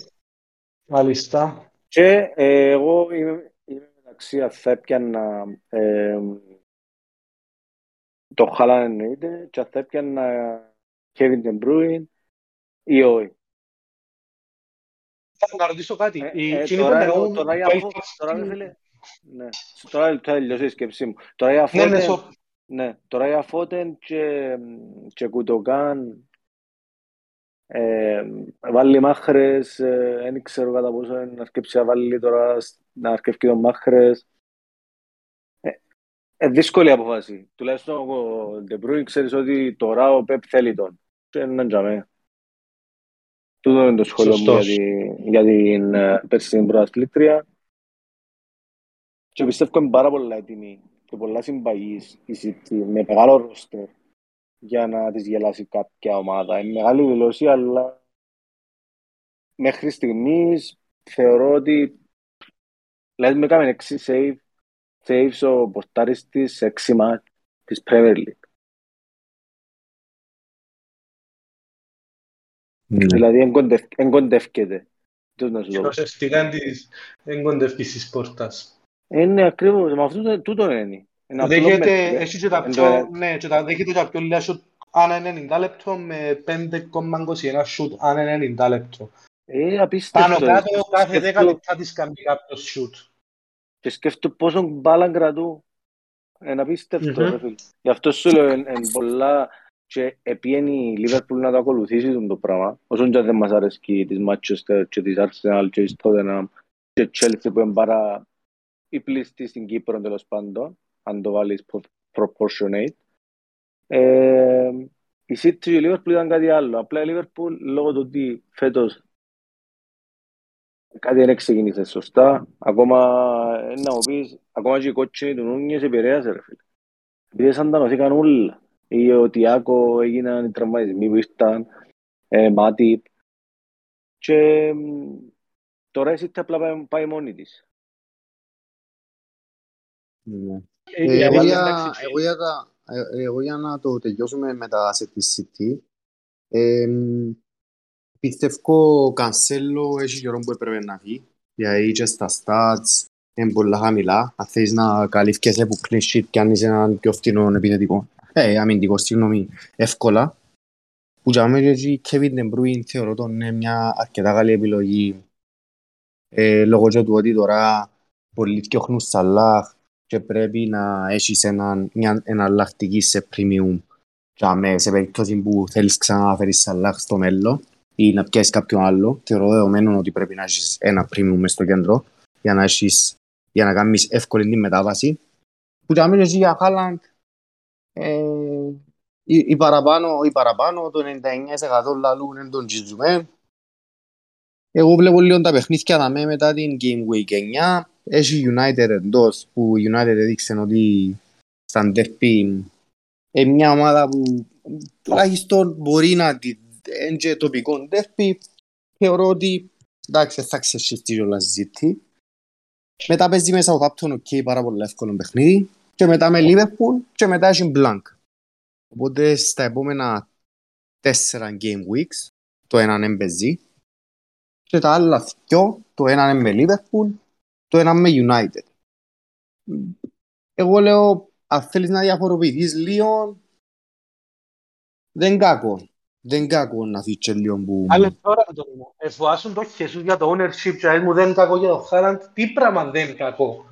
Μάλιστα. Και ε, εγώ είμαι, είμαι μεταξύ αν θα έπιανα ε, το Χάλαν εννοείται και αν θα έπιανα Kevin De Bruyne ή όχι. Θα να ρωτήσω κάτι. Ε, Οι ε, εκείνοι που τώρα, εγώ- εννοούν τώρα, για Belfast αφού- τώρα, ρε team- φίλε, ναι, τώρα θα τελειώσει η σκέψη μου. Τώρα για Ναι, ναι, Φώτεν, σο- ναι, τώρα για Φώτεν και, και Κουτοκάν, ε, βάλει μάχρες, ε, δεν ξέρω κατά πόσο είναι να σκέψει να βάλει τώρα, σ- να αρκεύει τον μάχρες. Ε, ε, δύσκολη αποφάση. Τουλάχιστον ο De Bruyne ξέρεις ότι τώρα ο Πεπ θέλει τον. Και είναι έναν τζαμέ. Τούτο είναι το σχόλιο μου για, Σωστός. τη, για την ε, περσινή πρωταθλήτρια. Και πιστεύω είναι πάρα πολλά έτοιμη και πολλά συμπαγής η City με μεγάλο ρόστερ για να της γελάσει κάποια ομάδα. Είναι μεγάλη δηλώση, αλλά μέχρι στιγμής θεωρώ ότι δηλαδή με έκαμε 6 save, saves ο πορτάρης της σε 6 μάτς της Premier League. Ναι. Δηλαδή εγκοντευ- εγκοντεύκεται. Τι να σου και το πω. ουσιαστικά της εγκοντεύκης της πόρτας. Είναι ακριβώς, με αυτό τούτο είναι. Είναι απλό Δέχεται, με- έχει και τα εν πιο, το- ναι, και τα δέχεται τα πιο λίγα σουτ ανά 90 λεπτό με 5,21 σουτ ανά 90 λεπτό. Ε, απίστευτο. Πάνω κάτω κάθε 10 Σκέφτου- λεπτά της κάνει κάποιος σουτ. Και σκέφτομαι πόσο μπάλα κρατού. Είναι απίστευτο, Μμμ. ρε φίλε. Γι' αυτό σου λέω, είναι πολλά και επίενει η Λίβερπουλ να το ακολουθήσει τον το πράγμα. Όσον και αν δεν μας αρέσκει της Manchester και της Arsenal και της Tottenham και Chelsea που είναι πάρα η πλήστη στην Κύπρο τέλος πάντων, αν το βάλεις pro- proportionate. Ε, η City και η Liverpool ήταν κάτι άλλο. Απλά η Liverpool λόγω του ότι φέτος κάτι δεν ξεκίνησε σωστά. Ακόμα, ε, να μου πεις, ακόμα και οι κότσινοι του Νούνιες επηρέασε ρε φίλε. Επειδή σαν τα νοθήκαν όλα. Ή ο Τιάκο έγιναν οι τραυματισμοί που ήρθαν, ε, Μάτι. Και μ, τώρα η City απλά πάει, πάει μόνη της. Ναι. Ε, Ε, η Εγώ αλήθεια, για, εντάξει, εγώ, για τα, ε, εγώ για να το τελειώσουμε με τα σε της City, ε, πιστεύω ο Κανσέλο έχει καιρό που έπρεπε να φύγει, γιατί και στα stats είναι πολλά χαμηλά. Αν θέλεις να καλύφκεσαι που clean sheet και αν είσαι έναν πιο φθηνό επιθετικό, ε, αμυντικό, συγγνώμη, εύκολα. Που για μένα και η Kevin De Bruyne θεωρώ τον είναι μια αρκετά καλή επιλογή ε, λόγω και του ότι τώρα πολλοί φτιάχνουν Σαλάχ και πρέπει να έχεις έναν, μια εναλλακτική σε premium για με, σε περίπτωση που θέλεις ξανά να φέρεις Σαλάχ στο μέλλον ή να πιάσεις κάποιον άλλο. Θεωρώ δεδομένο ότι πρέπει να έχεις ένα premium μες στο κέντρο για να, έχεις, για να κάνεις εύκολη την μετάβαση. Που για μένα και για Χάλαντ ε, οι, οι παραπάνω, οι παραπάνω, το 99% λαλούν είναι τον Τζιζουμέ. Εγώ βλέπω λίγο τα παιχνίδια να με μετά την Game Week 9. Έχει United εντός, που United έδειξε ότι στα Derby είναι μια ομάδα που τουλάχιστον μπορεί να την είναι και τοπικό Derby. Θεωρώ ότι εντάξει θα ξεσχιστεί όλα συζήτη. Μετά παίζει με Southampton, οκ, πάρα πολύ εύκολο παιχνίδι. Και μετά με Liverpool και μετά έχει Blank. Οπότε στα επόμενα τέσσερα game weeks, το ένα εν παίζει. Και τα άλλα δυο, το ένα είναι με Liverpool, το ένα με United. Εγώ λέω, αν θέλεις να διαφοροποιηθείς λίγο, δεν κακό. Δεν κακό να φύγει λίγο που... Αλλά τώρα το μου, εφοάσουν το Χεσούς για το ownership και μου δεν είναι κακό για το Χάραντ, τι πράγμα δεν είναι κακό;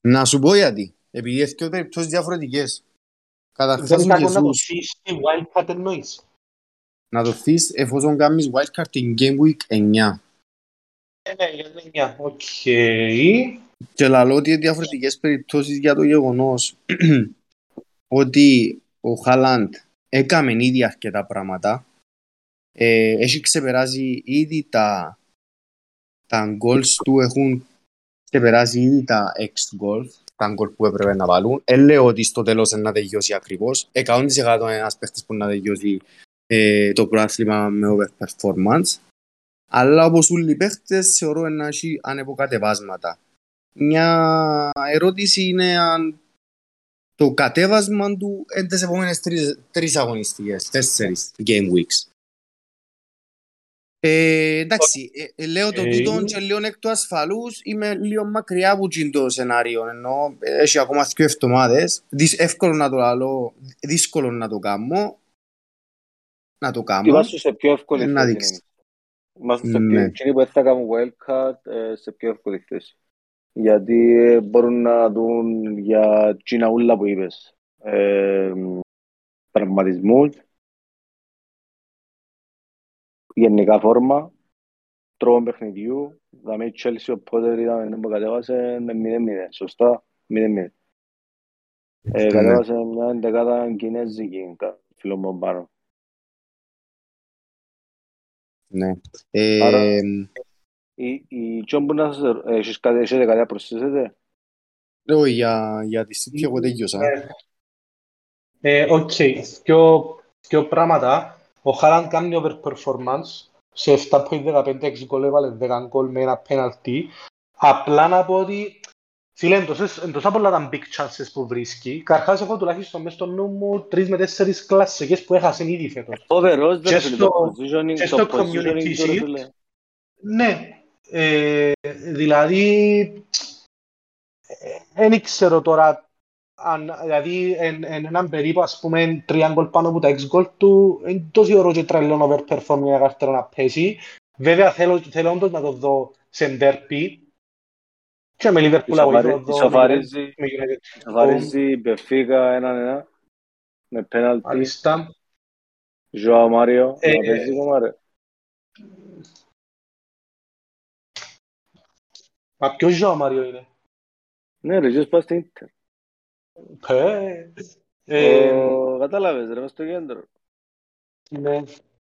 Να σου πω γιατί. Επειδή έχει και περιπτώσεις διαφορετικές. Καταρχάς Δεν ο είναι κακό να το Χεσούς φύγεις στη wildcard εννοείς. να το θείς εφόσον κάνεις wildcard την Game Week 9. Ε, ναι, για την εννιά. Οκ. Και λαλώ ότι είναι διαφορετικές περιπτώσεις για το γεγονός ότι ο Χάλαντ έκαμε ήδη αρκετά πράγματα. Ε, έχει ξεπεράσει ήδη τα, τα goals του, έχουν ξεπεράσει ήδη τα ex goals, τα goal που έπρεπε να βάλουν. Ε, λέω ότι στο τέλος είναι να τελειώσει ακριβώς. 100% είναι ένας παίχτης που να τελειώσει ε, το πρόθλημα με overperformance. Αλλά όπως όλοι οι παίχτες θεωρώ να έχει ανεποκατεβάσματα. Μια ερώτηση είναι αν το κατέβασμα του είναι τις επόμενες τρεις, τρεις αγωνιστικές, τέσσερις game weeks. Ε, εντάξει, ε, ε, λέω το Οκ. τούτο και λίγο εκ του ασφαλούς είμαι λίγο μακριά από τζείν το σενάριο ενώ ε, έχει ακόμα δύο εβδομάδες Δυσ- εύκολο να το λαλώ, δύσκολο να το κάνω να το κάνω Είμαστε σε πιο εύκολη Ε, να θέση. δείξεις. Εμείς. Είμαστε σε Ναι. πιο... Εκείνοι που δεν θα κάνουν wildcard ε, σε πιο εύκολη θέση. Γιατί ε, μπορούν να δουν για τσίνα ούλα που είπες. Ε, πραγματισμούς, γενικά φόρμα, τρόπο παιχνιδιού. Δηλαδή η Chelsea ο Potter είδαμε που κατέβασε με 0-0. Σωστά, 0-0. Ε, Ναι. κατέβασε μια εντεκάδα κινέζικη, κα- φίλο μου πάνω. Ναι. ε, Άρα- Η, η Τζον που να σας ερω- έχεις κάτι, έχετε κάτι να προσθέσετε; όχι, για, για τη City εγώ τελειώσα Ναι. Ε, Οκ, δύο, δύο πράγματα. Ο Χάλαντ κάνει overperformance σε 7.15 6 γκολ έβαλε 10 γκολ με ένα πέναλτι. Απλά να πω ότι φίλε, είναι τόσες- είναι τόσα πολλά τα big chances που βρίσκει. Καρχάς έχω τουλάχιστον μέσα στο νου μου τρεις με τέσσερις κλασσικές που έχασε ήδη φέτος. Φοβερός Και δεν φίλε το στο- positioning, και το στο positioning community του, ρε shield. φίλε. Ναι, ε, δηλαδή δεν ήξερα τώρα αν, δηλαδή εν, εν έναν περίπου ας πούμε τρία γκολ πάνω από τα έξι γκολ του είναι τόσο ωραίο και τρελό overperform για καρτερό να πέσει βέβαια θέλω, θέλω όντως να το δω σε ντέρπι και με Liverpool αγωγή το δω με Ισοφαρίζει με United. ισοφαρίζει η Μπεφίκα έναν ένα με πέναλτι. Μάλιστα. Ζωά Μάριο, Ε, να παίζει ακόμα ρε. Μα ποιος Ζωά Μάριο είναι; Ναι ρε, ζεις πας στην Ίντερ. Πε. Ε, Ο- Κατάλαβες ρε, μες στο κέντρο. Ναι.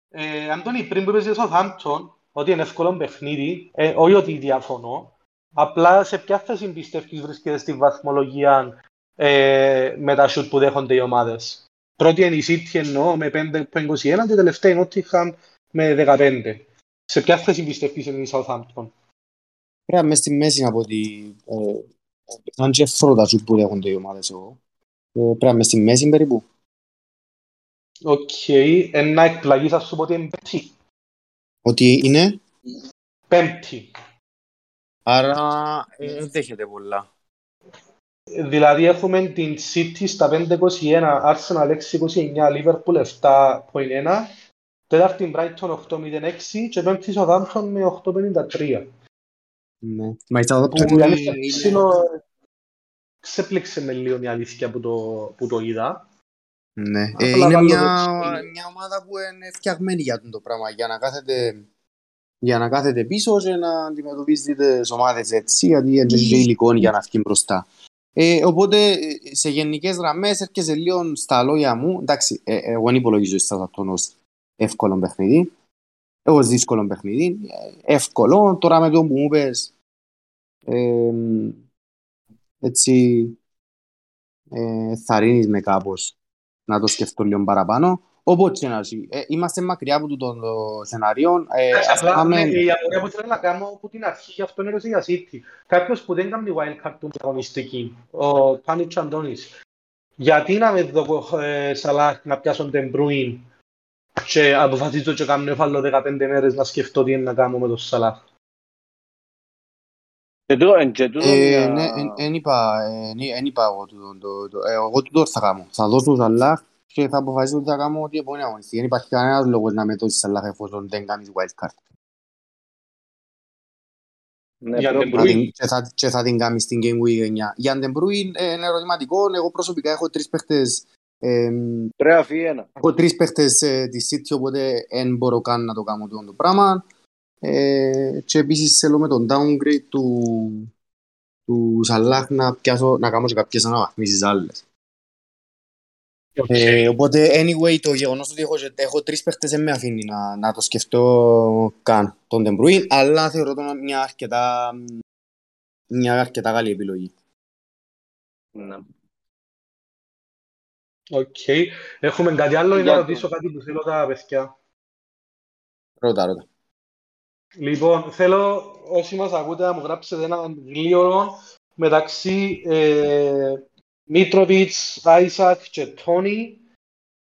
Ε, Αντώνη, πριν που είπες για Southampton, ότι είναι εύκολο παιχνίδι, ε, όχι ότι διαφωνώ, απλά σε ποια θέση πιστεύεις βρίσκεται στη βαθμολογία ε, με τα σουτ που δέχονται οι ομάδες; Πρώτη είναι η City εννοώ με 5.21 και τελευταία είναι η Nottingham με 15. Σε ποια θέση πιστεύεις είναι η Southampton; Πρέπει μες στη μέση να πω ότι ε, αν και εύθρο τα σουτ που δέχονται οι ομάδες εγώ ε, πρέπει μες στη μέση περίπου Οκ, ένα εκπλαγής θα σου πω ότι είναι πέμπτη. ότι είναι; Πέμπτη. Άρα ε, δεν δέχεται πολλά Δηλαδή έχουμε την City στα 5.21, Arsenal 6.29, Liverpool 7.1, τέταρτη Brighton 8.06 και πέμπτη Southampton με 8.53. ναι. Μα η Που Southampton η είναι, αλήθεια είναι, ξύλο ξέπληξε με λίγο η αλήθεια που το, που το είδα. ναι. Ε, Απλά είναι βάλω μια, το- μια ομάδα που είναι φτιαγμένη για αυτό το πράγμα για να κάθεται για να κάθεται πίσω και να αντιμετωπίζει τις ομάδες έτσι γιατί δεν έχει υλικό για να βγει μπροστά. Ε, οπότε ε, σε γενικές γραμμές έρχεσαι λίγο στα λόγια μου. Εντάξει, ε, εγώ δεν υπολογίζω στα αυτόν ως εύκολο παιχνίδι. Εγώ δύσκολο παιχνίδι. Ε, Εύκολο. Τώρα με το που μου είπες ε, έτσι ε, θα ρίνεις με κάπως να το σκεφτώ λίγο παραπάνω. Όπως και να ζει. Ε, είμαστε μακριά από το, το σενάριο. Ε, ας Απλά πάμε... ναι, η απορία που ήθελα να κάνω από την αρχή, γι' αυτό είναι ερώτηση για City. Κάποιος που δεν κάνει wildcard του αγωνιστική, ο Πάνιτς Αντώνης, γιατί να με δω ε, Σαλάχ να πιάσουν την Μπρουίν και αποφασίζω και κάνω εφάλλω 15 μέρες να σκεφτώ τι είναι να κάνω με τον Σαλάχ. Και τούτο- εν και τούτο Ε, για- ναι, εν- εν είπα, ε, ναι, εν είπα εγώ τούτο, το- το- ε, εγώ τούτο θα κάνω. Θα δώσω τους Σαλάχ και θα αποφασίσω ότι θα κάνω ό,τι επόμενη αγωνιστική. Δεν υπάρχει κανένας λόγος να με δώσεις Σαλάχ εφόσον δεν κάνεις wildcard. ναι, για προ- την Θα Bruin. την- Και θα, και θα την κάνεις στην Game Week 9. Για την Bruin ε, είναι ερωτηματικό. Εγώ προσωπικά έχω τρεις παίχτες ε, Πρέπει να φύγει ένα. Έχω τρεις παίχτες ε, της City, οπότε δεν μπορώ καν να το κάνω το, το πράγμα. Ε, και επίσης θέλω με τον downgrade του, του Σαλάχ να, πιάσω, να κάνω και κάποιες αναβαθμίσεις άλλες. Ε, οπότε, anyway, το γεγονός ότι έχω, έχω τρεις παίχτες δεν με αφήνει να, να το σκεφτώ καν τον De Bruyne, αλλά θεωρώ τον μια αρκετά, μια αρκετά καλή επιλογή. Ναι. Οκ. Έχουμε κάτι άλλο ή Για να το- ρωτήσω κάτι που θέλω τα παιδιά; Ρώτα, ρώτα. Λοιπόν, θέλω όσοι μας ακούτε να μου γράψετε ένα γλίωρο μεταξύ ε, Μίτροβιτς, Άισακ και Τόνι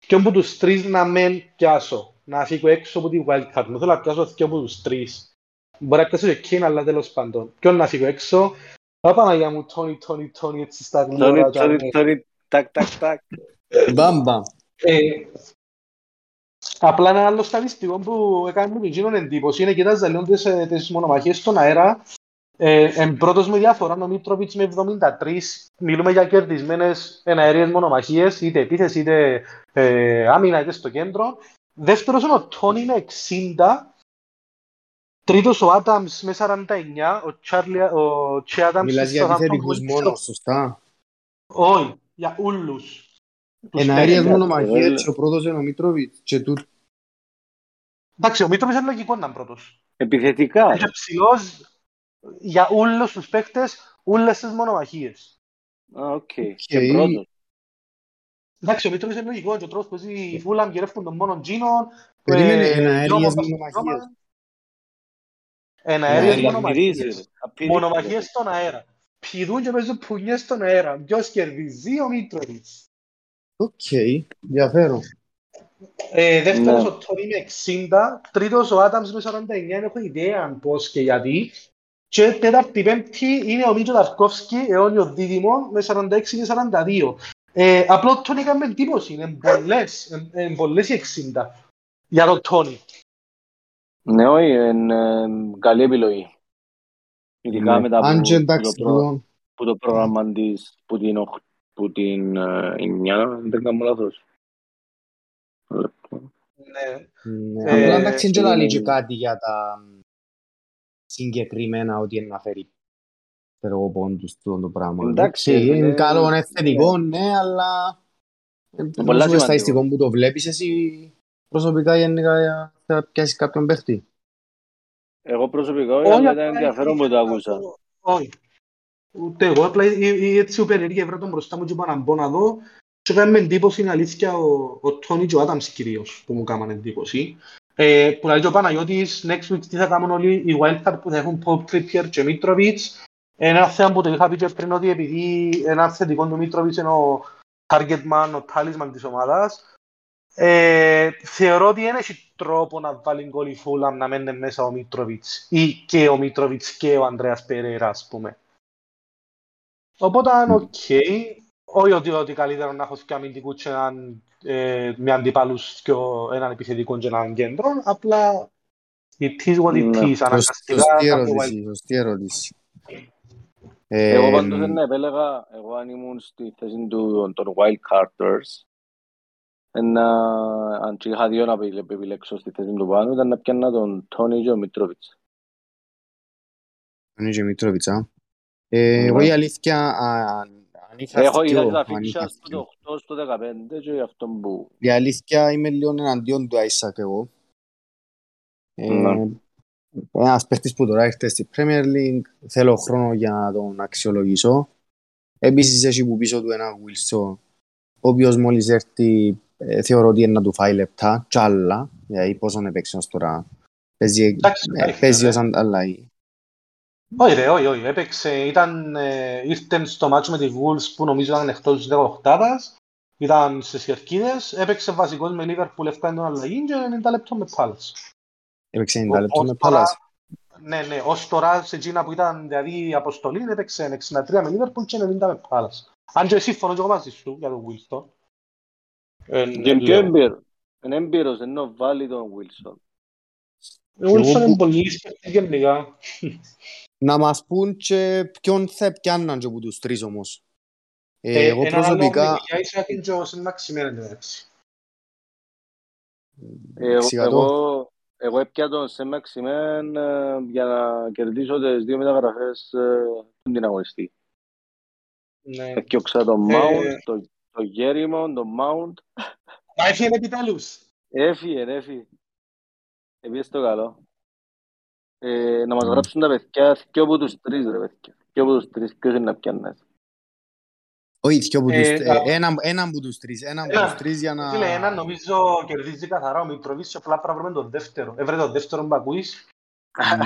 και από τους τρεις να μεν πιάσω. Να φύγω έξω από τη wildcard μου. Θέλω να πιάσω και από τους τρεις. Μπορεί να πιάσω και εκείνα, αλλά τέλος πάντων. Ποιον να φύγω έξω; Θα Παναγιά μου, Τόνι, Τόνι, Τόνι, έτσι στα γλίωρα. Τόνι, και τόνι, άμε. τόνι, τάκ, τάκ, τάκ. Μπαμ, μπαμ. Ε, απλά ένα άλλο στατιστικό που έκανε μου εκείνον εντύπωση είναι κοιτάζα λίγο τις, ε, τις μονομαχίες στον αέρα. Ε, εν πρώτος με διαφορά ο Μίτροβιτς με 73. Μιλούμε για κερδισμένες εναέριες μονομαχίες, είτε επίθεση είτε ε, άμυνα είτε στο κέντρο. Δεύτερος είναι ο Τόνι με 60. Τρίτος ο Άταμς με 49. Ο Τσάρλι, ο Τσέ Άταμς Μιλάς για στο επιθετικούς Southampton, μόνος, σωστά. Όχι, για ούλους. Τους Εναέριες παίκτες. μονομαχίες και ο πρώτος είναι ο Μίτροβιτς και του Εντάξει, ο Μίτροβιτς είναι λογικό να είναι πρώτος. Επιθετικά. Είναι ψηλός για όλους τους παίκτες, όλες τις μονομαχίες. Α, οκ. Και πρώτος. Εντάξει, ο Μίτροβιτς είναι λογικό και ο τρόπος που ζει η Φούλαμ γυρεύουν τον μόνο Τζίνον. Περίμενε, ε, εναέριες Γιώργος μονομαχίες. Παπαστρώμα. Εναέριες Εναέριες μονομαχίες. Απειρίζει, ρε. Απειρίζει. Μονομαχίες στον αέρα. Πηδούν και παίζουν πουνιές στον αέρα. Ποιος κερδίζει ο Μίτροβιτς. Οκ, ενδιαφέρον. Ε, δεύτερος Ναι. ο Τόνι με 60, τρίτος ο Άταμς με 49, δεν έχω ιδέα πώς και γιατί. Και τέταρτη πέμπτη είναι ο Μίτσο Ταρκόφσκι, αιώνιο δίδυμο, με 46 και 42. Ε, απλό ο Τόνι έκανε εντύπωση, είναι πολλές, είναι πολλές οι 60 για τον Τόνι. Ναι, όχι, είναι ε, καλή επιλογή. Ειδικά μετά Ναι. Αν που, και που, εντάξει, το, προ, τούτο- που το πρόγραμμα της, που την, οχ- που την ε, 9, αν δεν κάνω λάθος. Ναι. Ναι, Ε, Απλά εντάξει, δεν είναι- λέει και κάτι για τα συγκεκριμένα ότι είναι να φέρει ξέρω εγώ πόντους του το πράγμα. Εντάξει, Εντάξει, είναι ε, καλό, είναι ναι. θετικό, ναι, αλλά πολλά πόσο σημαντικό. στατιστικό που το βλέπεις εσύ προσωπικά γενικά θα πιάσεις κάποιον παίχτη. Εγώ προσωπικά όχι, Όχι, αλλά απλά ήταν ενδιαφέρον που το ήθελα να άκουσα. πω- Όχι. Ούτε εγώ, απλά η- η- έτσι ο περίεργη έβρα τον μπροστά μου και είπα να μπω να δω και έκανε με εντύπωση είναι αλήθεια ο, ο Τόνι και ο Άταμς κυρίως που μου έκαναν εντύπωση. Ε, που λέει και ο Παναγιώτης, next week τι θα κάνουν όλοι οι wildcard που θα έχουν Pop Trippier και Mitrovic. Ένα θέμα που το είχα πει και πριν ότι επειδή ένα θετικό του Mitrovic είναι ο target man, ο talisman της ομάδας, ε, θεωρώ ότι δεν έχει τρόπο να βάλει γκολ η Φούλαμ να μένει μέσα ο Μίτροβιτς ή και ο Μίτροβιτς και ο Ανδρέας Περέρα, ας πούμε. Οπότε, αν οκ, όχι ότι, ότι καλύτερο να έχω και αμυντικούς και έναν, ε, με αντιπάλους και ο- έναν επιθετικό και έναν κέντρο, απλά it is what it Ναι. is, αναγκαστικά Σωστή θα το ερώτηση, σωστή ερώτηση. Εγώ Ε, πάντως δεν επέλεγα, εγώ αν ήμουν στη θέση του, των Wildcarders, να, αν και είχα δύο να επιλε- επιλέξω στη θέση του πάνω, ήταν να πιάνα τον Τόνι και τον Μιτρόβιτς. Είναι και Μητρόβιτς, α. Ε, Εγώ Ναι. η αλήθεια, αν, Αν είχα Έχω είδα δυο, τα αν είχα fixtures στο δυο. 8, στο 15 και αυτό που... Η αλήθεια είμαι λίγο εναντίον του Άισακ εγώ. Ε, Ναι. Ένας παίχτης που τώρα ήρθε στη Premier League, θέλω χρόνο για να τον αξιολογήσω. Επίσης έχει που πίσω του ένα Wilson, ο οποίος μόλις έρθει ε, θεωρώ ότι είναι να του φάει λεπτά, κι άλλα, δηλαδή πόσον έπαιξε ως τώρα. Παίζει, Εντάξει, ε, υπάρχει, παίζει ναι. ως ανταλλαγή. Όχι ρε, όχι, όχι. Έπαιξε, ήταν, ε, ήρθε στο μάτσο με τη Wolves που νομίζω ήταν εκτός της 18ας. Ήταν στις κερκίδες, έπαιξε βασικός με Liverpool, έφτανε τον αλλαγή και 90 λεπτό με Palace. Έπαιξε 90 Ο- λεπτό ως με τώρα- Πάλας. Ναι, ναι, ως τώρα σε εκείνα που ήταν δηλαδή η αποστολή έπαιξε 63 με Liverpool και 90 με Palace. Αν και σύμφωνο και εγώ μαζί σου για τον Wilson. Ε, Και πιο λέω. έμπειρο. Είναι έμπειρος, ενώ βάλει τον Wilson. Ο Wilson Εγώ είναι που- πολύ σπίτι γενικά. Να μας πούν και ποιον θα πιάνναν και από τους τρεις όμως. Ε, Ε, εγώ έναν άλλο προσωπικά... με τη Isaac και ο Σεν Μαξιμέν εντάξει. Εγώ, εξηγατώ. εγώ, εγώ έπια τον σε Μαξιμέν ε, για να κερδίσω τις δύο μεταγραφές ε, την αγωνιστή. Ναι. Έφτιαξα τον Ε, Mount, τον το Γέριμον, τον Mount. Μα έφυγε επιτέλους. Έφυγε, έφυγε. Επίσης το καλό. Ε, να μας Mm. γράψουν τα παιδιά και από τους τρεις ρε παιδιά. Και από τους τρεις ποιος είναι να πιάννες. Όχι, δυο από τους- Ε, ε, α- έναν έναν από τους τρεις. Έναν από Ένα. τους τρεις για να... Φίλε, ένα νομίζω κερδίζει καθαρά ο Μητροβίτς και απλά πρέπει να βρούμε τον δεύτερο. Έβρε τον δεύτερο που ακούεις.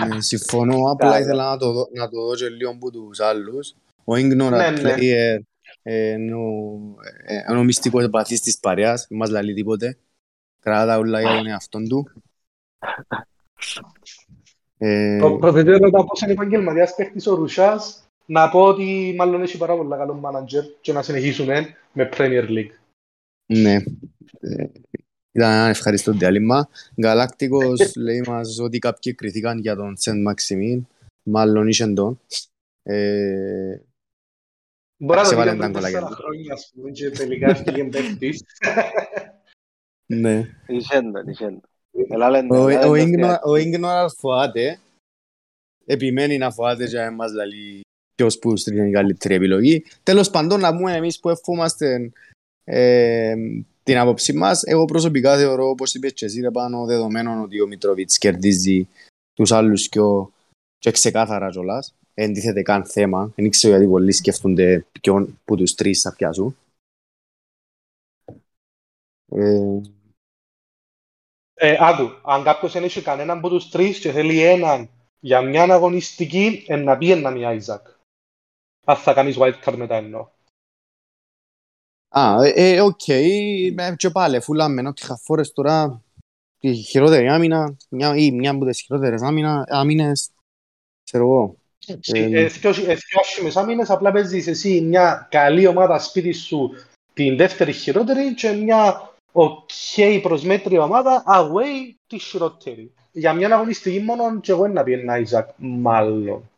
Ναι, συμφωνώ, απλά Καλά. ήθελα να το, δω- να το δω και λίγο από τους άλλους. Ο Ignorant Ναι, ναι. player ε, είναι ο- ε, είναι ο μυστικός επαθής της παρέας, δεν μας λαλεί τίποτε. Κράτα τα ούλα για τον εαυτόν του. Ε, Το προθετήριο ρωτά πώς είναι επαγγελματίας παίχτης ο Ρουσάς. Να πω ότι μάλλον έχει πάρα πολύ καλό μάνατζερ και να συνεχίσουμε με Premier League. Ναι. Ε, Ήταν ένα ευχαριστώ διάλειμμα. Γαλάκτικος λέει μας ότι κάποιοι κριθήκαν για τον Σεντ Μαξιμίν. Μάλλον είσαν τον. Ε, Μπορεί να το Ξεβάλε πει τα πριν τέσσερα γκολάκια. χρόνια, ας πούμε, και τελικά έφυγε παίχτης. ναι. Ισέντον, ισέντον. Ελά λένε, Ο, ελά ο, λένε, Ignorant, ο Ignorant φοάται. Επιμένει να φοάται και να μας λαλεί ποιος που στρίζει είναι η καλύτερη επιλογή. Τέλος πάντων, να πούμε εμείς που ευχόμαστε ε, την άποψη μας. Εγώ προσωπικά θεωρώ, όπως είπες και εσύ, ρε πάνω δεδομένων ότι ο Μητροβίτς κερδίζει τους άλλους και, ο, και ξεκάθαρα κιόλας. Δεν τίθεται καν θέμα. Δεν ξέρω γιατί πολλοί σκέφτονται ποιον που τους τρεις θα πιάσουν. Ε, Ε, άκου, αν κάποιος δεν έχει κανέναν από τους τρεις και θέλει έναν για μια αγωνιστική, ε, να πει ένα μια Isak. Αν θα κάνεις wildcard μετά εννοώ. Α, ε, ε, οκ, ε, και πάλι, Φούλαμ, ότι είχα φορές τώρα τη χειρότερη άμυνα, μια, ή μια από τις χειρότερες άμυνα, άμυνες, ξέρω εγώ. Ε, Ε, δυο ε, δυο άσχημες άμυνες, απλά παίζεις εσύ μια καλή ομάδα σπίτι σου την δεύτερη χειρότερη και μια ok προσμέτρια ομάδα away τη χειρότερη. Για μια αγωνιστική μόνο και εγώ να πει ένα Isaac, μάλλον.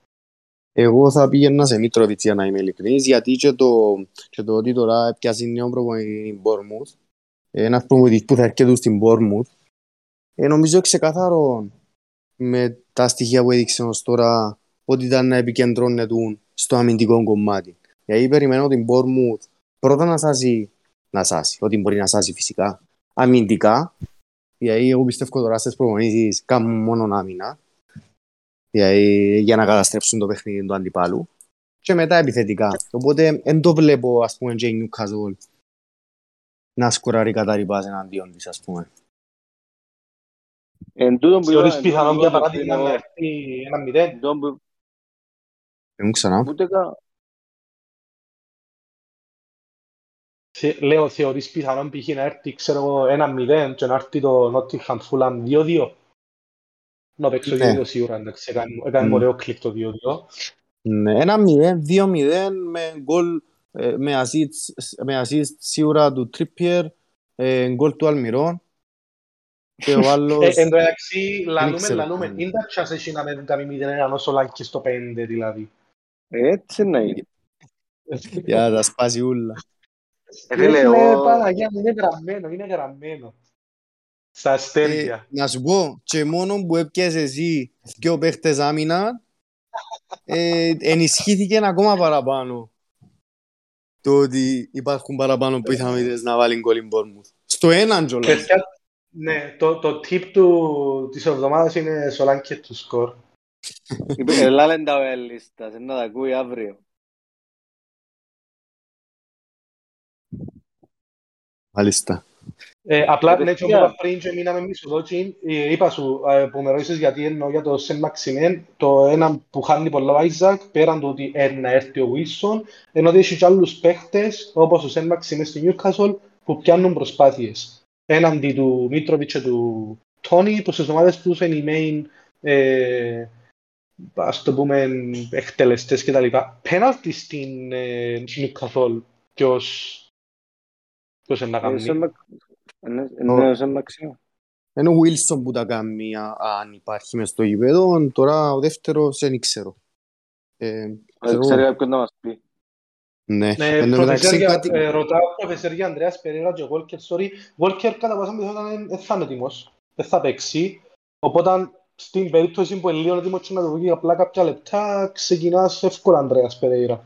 Εγώ θα πήγαινα σε Μήτροβιτς για να είμαι ειλικρινής, γιατί και το, και το ότι τώρα πιάσει νέο προπονητή στην Bournemouth, ένας προπονητής που θα έρχεται στην Bournemouth, ε, νομίζω ξεκαθαρό με τα στοιχεία που έδειξε ως τώρα ότι ήταν να επικεντρώνεται στο αμυντικό κομμάτι. Γιατί περιμένω την Bournemouth πρώτα να σάσει, να σάσει, ότι μπορεί να σάσει φυσικά, αμυντικά, γιατί εγώ πιστεύω τώρα στις προπονήσεις κάνουν μόνο άμυνα, δηλαδή, για να καταστρέψουν το παιχνίδι του αντιπάλου και μετά επιθετικά. Οπότε δεν το βλέπω ας πούμε και η Newcastle να σκοράρει κατά ρηπάς εναντίον της ας πούμε. Εν τούτον που Θεωρείς είπα- πιθανόν εν για τούτον που παράδειγμα είπα- να έρθει ένα μηδέν. εν τούτον που- Δεν ξανά. Ούτε καν. Θε- Λέω, θεωρείς πιθανόν π.χ. να έρθει, ξέρω εγώ, ένα μηδέν και να έρθει το Nottingham Fulham 2-2. Να παίξω Ναι. 2-2 σίγουρα, εντάξει, έκανε έκανε Μμ. ωραίο κλικ το 2-2. Ναι, ένα 0, 2-0 με γκολ ε, με assist, με assist σίγουρα του Trippier, ε, γκολ του Αλμυρών και ο Ε, άλλος Εν τω μεταξύ, λαλούμε, ξέρω. λαλούμε, είναι τα τσάς έχει να με κάνει 0-1 όσο λάκι στο 5 δηλαδή. Έτσι να είναι. για τα σπάσει ούλα. Ε, φίλε, Φίλε, εγώ- Παναγία μου, είναι γραμμένο, είναι γραμμένο. Στα Ε, αστέρια. να σου πω, και μόνο που έπιασες εσύ δυο παίχτες άμυνα, ε, ενισχύθηκε ακόμα παραπάνω το ότι υπάρχουν παραπάνω πιθανότητες να βάλει γκολ η Bournemouth. Στο έναν κιόλας. Παιδιά, ναι, το, το tip του, της εβδομάδας είναι Σολάνκε του σκορ. Είπε, Ελά λένε τα βέλιστα, να τα ακούει αύριο. Μάλιστα. Ε, απλά, Ε, ναι, και παιδιά. όπως είπα πριν και μείναμε μισοδότσι, ε, είπα σου, ε, που με ρώτησες γιατί εννοώ για το Σεν Μαξιμέν, το ένα που χάνει πολλά ο Άιζακ, πέραν του ότι ε, να έρθει ο Βίλσον, ενώ ότι έχει και άλλους παίχτες, όπως ο Σεν Μαξιμέν στη Νιούκασολ, που πιάνουν προσπάθειες. Έναντι του Μίτροβιτς και του Τόνι, που στις ομάδες τους είναι οι main, ε, ας το πούμε, εκτελεστές κτλ. Πέναλτι στην ε, Νιούκασολ, ποιος, ποιος είναι να Ε, κάνει. σε Μαξ- είναι- Είναι σε Μαξιμό. Είναι ο Wilson που τα κάνει α- αν υπάρχει μες στο γήπεδο, τώρα ο δεύτερος δεν ξέρω. Ε, Δεν ξέρω- ξέρει κάποιον να μας πει. Ναι, Ναι, εν τω μεταξύ προφεσέρ κάτι... για- ε, ρωτάω προφεσέρ για Ανδρέας Περίρα και ο Βόλκερ, sorry. Βόλκερ κατά πάσα πιθανότητα δεν θα είναι έτοιμος, δεν θα παίξει. Οπότε στην περίπτωση που είναι λίγο έτοιμος και να του βγει απλά κάποια λεπτά, ξεκινάς εύκολα Ανδρέας Περίρα.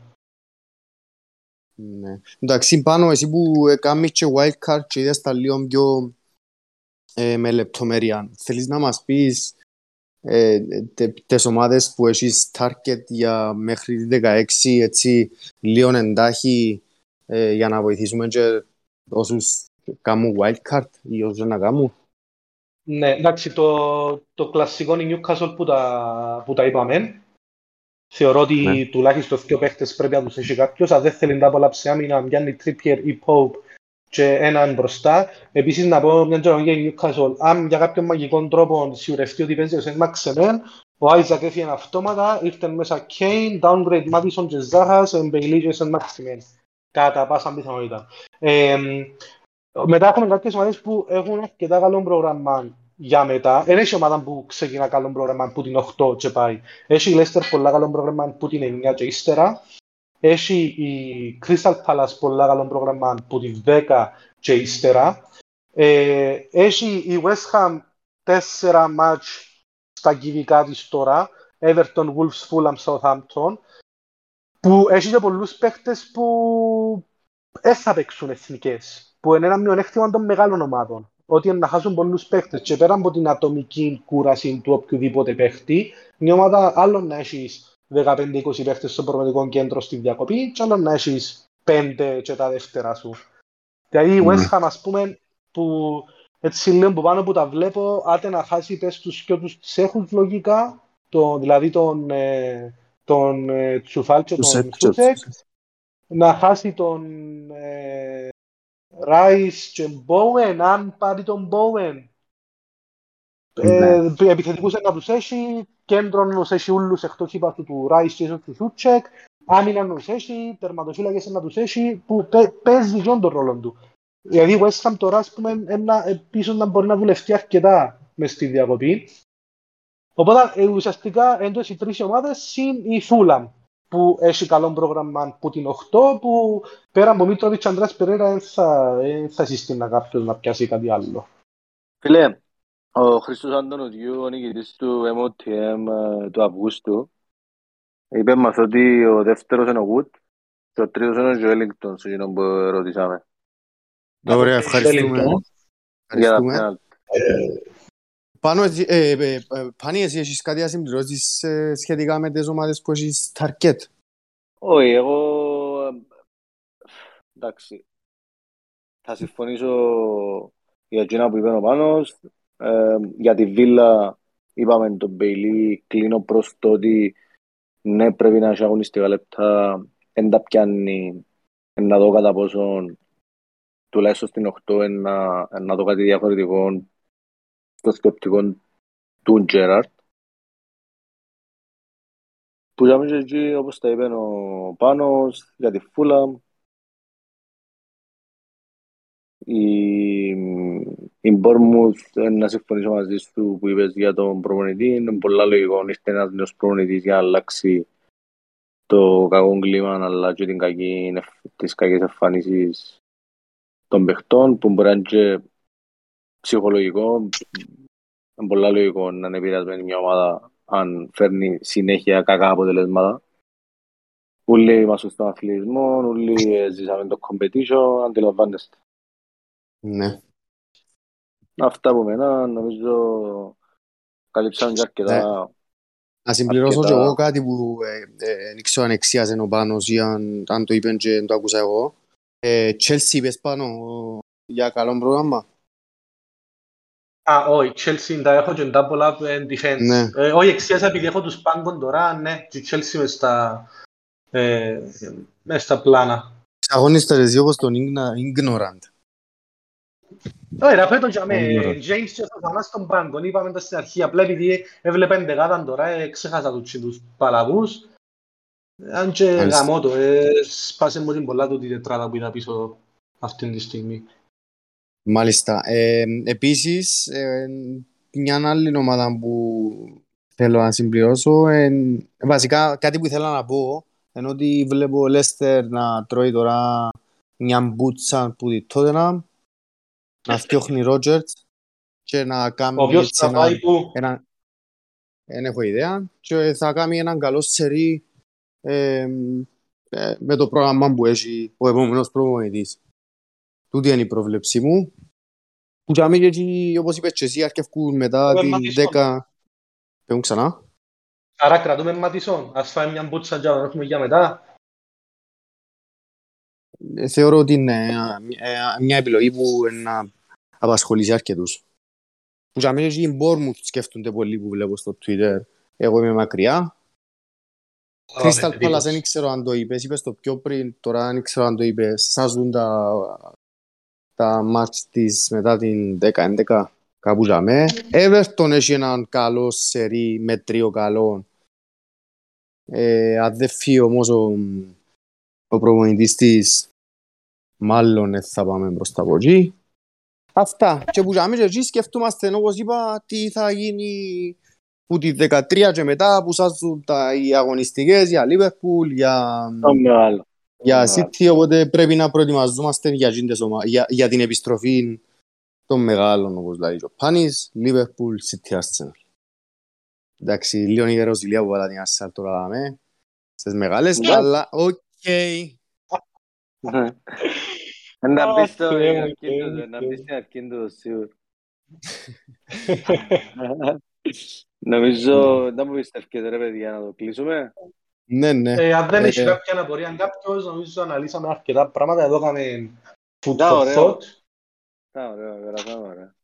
Ναι. Εντάξει, πάνω εσύ που ε, κάνεις και wildcard και είδες τα λίγο πιο ε, με λεπτομέρεια. Θέλεις να μας πεις ε, τε, τις ομάδες που έχεις target για μέχρι τη 16, έτσι, λίγο εντάχει ε, για να βοηθήσουμε και όσους κάνουν wildcard ή όσους να κάνουν. Ναι, εντάξει, το, το κλασικό είναι Newcastle που τα, που τα είπαμε. Θεωρώ ότι Ναι. τουλάχιστον δύο παίχτες πρέπει να τους έχει κάποιος. Αν δεν θέλει να απολαύσει άμυνα, πιάνει Trippier ή Pope και έναν μπροστά. Επίσης να πω μια τζερονία για Newcastle. Αν για κάποιον μαγικό τρόπο σιουρευτεί ότι παίζει ο Σεν Μαξεμέν, ο Άιζακ έφυγε αυτόματα, ήρθε μέσα Kane, downgrade Madison και Ζάχας, Μπέιλι και Σεν Μαξεμέν. Κατά πάσα πιθανότητα. Ε, μετά έχουμε κάποιες ομάδες που έχουν αρκετά καλό πρόγραμμα για μετά. Δεν έχει ομάδα που ξεκινά καλό πρόγραμμα που την 8 και πάει. Έχει η Leicester πολλά καλό πρόγραμμα που την 9 και ύστερα. Έχει η Crystal Palace πολλά καλό πρόγραμμα που την 10 και ύστερα. Ε, έχει η West Ham 4 μάτς στα κυβικά της τώρα. Everton, Wolves, Fulham, Southampton. Που έχει και πολλούς παίχτες που δεν θα παίξουν εθνικές. Που είναι ένα μειονέκτημα των μεγάλων ομάδων. Ότι είναι να χάσουν πολλούς παίχτες. Και πέρα από την ατομική κούραση του οποιοδήποτε παίχτη, μια ομάδα άλλο να έχεις 15-20 παίχτες στο προγραμματικό κέντρο στη διακοπή, και άλλο να έχεις 5 και τα δεύτερα σου. Δηλαδή η Ναι. West Ham, ας πούμε, που έτσι λίγο που πάνω που τα βλέπω, άτε να χάσει πες τους και τους τις έχουν λογικά, το, δηλαδή τον, ε, τον ε, Τσουφάλ και Τους τον έ- Σούτσεκ, να χάσει τον ε, Ράις και Μπόουεν, αν πάρει τον Μπόουεν. Ε, επιθετικούς να τους έχει, κέντρο να τους έχει ούλους εκτός είπα του, του Ράις και του Σούτσεκ, άμυνα να τους έχει, τερματοφύλακες να τους έχει, που παι- παίζει και τον ρόλο του. Δηλαδή η West Ham τώρα, ας πούμε, ένα, ε, πίσω να μπορεί να δουλευτεί αρκετά μες στη διακοπή. Οπότε ε, ουσιαστικά εντός οι τρεις ομάδες συν η Fulham που έχει καλό πρόγραμμα που την 8 που πέρα από Μίτροβιτς Αντράς Περέρα δεν θα, δεν θα συστήνα κάποιος να πιάσει κάτι άλλο. Φίλε, ο Χρήστος Αντωνουδιού, ο νικητής του MOTM ε, του Αυγούστου, είπε μας ότι ο δεύτερος είναι ο Wood και ο τρίτος είναι ο Joelinton, σε εκείνον που ρωτήσαμε. Ωραία, Από το ευχαριστούμε. Wellington. Για τα ευχαριστούμε. πέναλτι. Πάνω, εσύ- ε, ε, ε, Πάνη, εσύ έχεις κάτι να συμπληρώσεις ε, σχετικά με τις ομάδες που έχεις target; Όχι, εγώ... ε, Εντάξει. Θα συμφωνήσω για εκείνα που είπε ο Πάνος. Ε, για τη Βίλα είπαμε τον Μπέιλι, κλείνω προς το ότι ναι πρέπει να έχει αγωνιστικά λεπτά, δεν τα πιάνει, εν να δω κατά πόσο τουλάχιστον στην 8 εν να, εν να δω κάτι διαφορετικό στο σκεπτικό του Τζέραρτ. Που για μένα εκεί, όπως τα είπε ο Πάνος, για τη Φούλαμ, η, η Μπόρμουθ, να συμφωνήσω μαζί σου που είπες για τον προπονητή, είναι πολλά λογικό, ήρθε ένας νέος προπονητής για να αλλάξει το κακό κλίμα, αλλά και την κακή, τις κακές εμφανίσεις των παιχτών, που μπορεί να είναι και ψυχολογικό, είναι πολλά λογικό να είναι επηρεασμένη μια ομάδα αν φέρνει συνέχεια κακά αποτελέσματα Όλοι είμαστε στον αθλητισμό, όλοι ε, ζήσαμε το competition, αντιλαμβάνεστε. Ναι. Αυτά από μένα, νομίζω καλύψαν και αρκετά. Να συμπληρώσω και Αρκετά. εγώ κάτι που ε, ε, δεν ξέρω αν εξίαζε ο Πάνος ή αν, αν το είπεν και το άκουσα εγώ. Ε, Chelsea είπες πάνω για καλό πρόγραμμα; Α, όχι, Chelsea τα έχω και double up and defense. Ναι. Ε, όχι, εξίασα επειδή έχω τους πάγκων τώρα, ναι, και η Chelsea μες στα, ε, μες στα πλάνα. Αγωνίσταρες όπως τον Igna- Ignorant. Όχι, ρε, πέτω για με Ωραία. James και Φαφανά στον πάγκο, είπαμε τα στην αρχή, απλά επειδή έβλεπε εντεγάταν τώρα, ε, ξέχασα τους, τους παλαβούς. Αν και Μάλιστα. γαμώ το, ε, σπάσε μου την πολλά του τη τετράδα που είδα πίσω αυτή τη στιγμή. Μάλιστα. Ε, επίσης, ε, μια άλλη ομάδα που θέλω να συμπληρώσω, ε, βασικά κάτι που ήθελα να πω, ενώ ότι βλέπω ο Λέστερ να τρώει τώρα μια μπούτσα που τη Tottenham, να φτιάχνει Ρότζερτς και να κάνει Ο οποίος έτσι θα πάει ένα, που, ένα, δεν έχω ιδέα, και θα κάνει έναν καλό σερί ε, ε, με το πρόγραμμα που έχει ο επόμενος προπονητής. Τούτη είναι η πρόβλεψή μου. Που για μí και εκεί, όπως είπες και εσύ, αρκεύκουν μετά Με την Ματισόν. 10... Πέμπουν ξανά. άρα κρατούμε Ματισόν, ας φάμε μια μπουτσα για να τον έχουμε για μετά. Ε, Θεωρώ ότι είναι ε, ε, μια επιλογή που είναι να απασχολήσει αρκετούς. Που για μí και εκεί οι Bournemouth σκέφτονται πολύ που βλέπω στο Twitter. Εγώ είμαι μακριά. Crystal Palace εντύπωση. δεν ξέρω αν το είπες, είπες το πιο πριν, τώρα δεν ξέρω αν το είπες. Σας δουν τα, τα μάτς της μετά την 10-11 κάπου για με. Everton έχει έναν καλό σερί με τρίο καλό. Ε, αν δεν φύγει όμως ο, ο προπονητής της, μάλλον δεν θα πάμε μπροστά από εκεί. Αυτά. Και που για μí και εκεί σκεφτούμαστε, όπως είπα, τι θα γίνει που τη 13 και μετά που σας δουν τα, οι αγωνιστικές για Liverpool, για, Το μεγάλο. Για Μεγάλο. City, οπότε πρέπει να προετοιμαζόμαστε για, εκείνες ομα- για, για την επιστροφή των μεγάλων, όπως λέει ο Πάνης, Liverpool, City, Arsenal. Εντάξει, λίγο η Ρωσιλία που βάλα την Arsenal τώρα δάμε, στις μεγάλες, Ναι. αλλά οκ. Να Α, μπει στο Θεέ μου, αρκή Θεέ του, μου, να Θεέ μπει μου. στην αρκή του, σίγουρα. Νομίζω, δεν μου πιστεύετε ρε παιδιά να το κλείσουμε. Ναι, ναι. Ε, αν δεν Ε, έχει ε. κάποια απορία κάποιος, νομίζω αναλύσαμε αρκετά πράγματα. Εδώ κάναμε food Να, for ωραίο. thought. Α, ωραία, περάσαμε ωραία.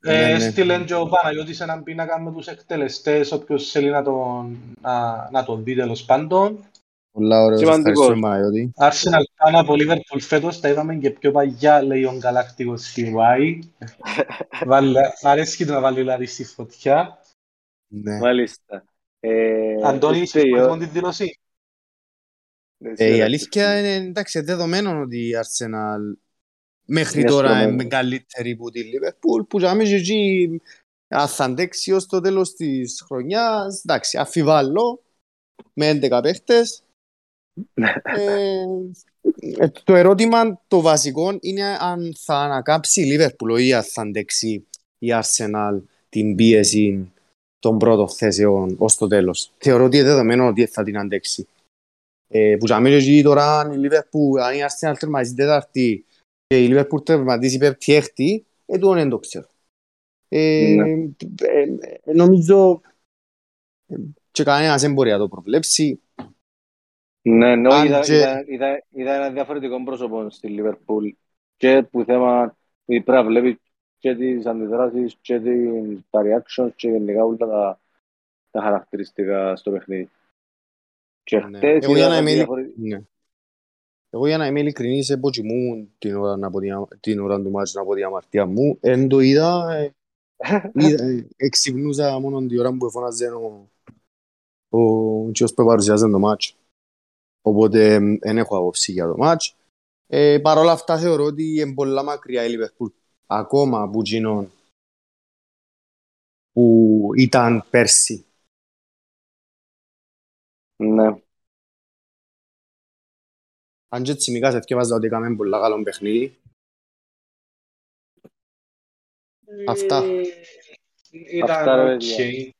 Ε, Ναι, ναι. Στείλεν και ο Παναγιώτης έναν πίνακα με τους εκτελεστές, όποιος θέλει να τον, να, να τον δει τέλος πάντων. Πολλά ωραίος, Σημαντικός. ευχαριστούμε Παναγιώτη. Arsenal πάνω από Liverpool φέτος, τα είδαμε και πιο παγιά, λέει ο Γκαλάκτικος CY. Βάλε, αρέσκει του να βάλει δηλαδή στη φωτιά. Ναι. Μάλιστα. Ε, Αντώνη, είστε είσαι η μόνο ώρα- τη δήλωση; Ε, η αλήθεια είναι εντάξει, δεδομένο ότι η Arsenal μέχρι Είναι τώρα στρωμένη. είναι καλύτερη που τη Liverpool που για μí και εκεί αν θα αντέξει ως το τέλος της χρονιάς εντάξει, αφιβάλλω με 11 παίχτες ε, ε, το ερώτημα το βασικό είναι αν θα ανακάψει η Liverpool όχι αν θα αντέξει η Arsenal την πίεση των πρώτων θέσεων ως το τέλος. Θεωρώ ότι είναι δεδομένο ότι θα την αντέξει. Ε, που για μένα εκεί τώρα αν η Liverpool, αν η Arsenal τερματίζει τέταρτη και η Liverpool τερματίζει πέμπτη έκτη, ε, τούτον δεν το ξέρω. Ε, Ναι. ε, ε, νομίζω ε, και κανένας δεν μπορεί να το προβλέψει. Ναι, ναι, Αν είδα, και- είδα, είδα, είδα ένα διαφορετικό πρόσωπο στη Λίβερπουλ και που θέμα πρέπει να βλέπει και τις αντιδράσεις και την, τα reactions και γενικά όλα τα, τα χαρακτηριστικά στο παιχνίδι. Και Ναι. χτες Εγώ για είδα να κάτι είμαι διαφορε- Ναι. Εγώ για να είμαι ειλικρινής εποτσιμούν την ώρα, να πω δια- την ώρα του μάτς να πω τη αμαρτία μου. Εν το είδα, ε, είδα ε, εξυπνούσα μόνο την ώρα που φώναζε ο, ο κύριος που παρουσιάζε το μάτς. Οπότε δεν έχω άποψη για το μάτς. Ε, Παρ' όλα αυτά θεωρώ ότι είναι πολλά μακριά η Λιβερπούλ ακόμα από εκείνον που ήταν πέρσι. Ναι. Αν και Τσιμίκας εθκιάβαζα ότι έκαμε πολλά καλό παιχνίδι. Αυτά. Ε, Ήταν Αυτά, ρε, οκ. παιδιά.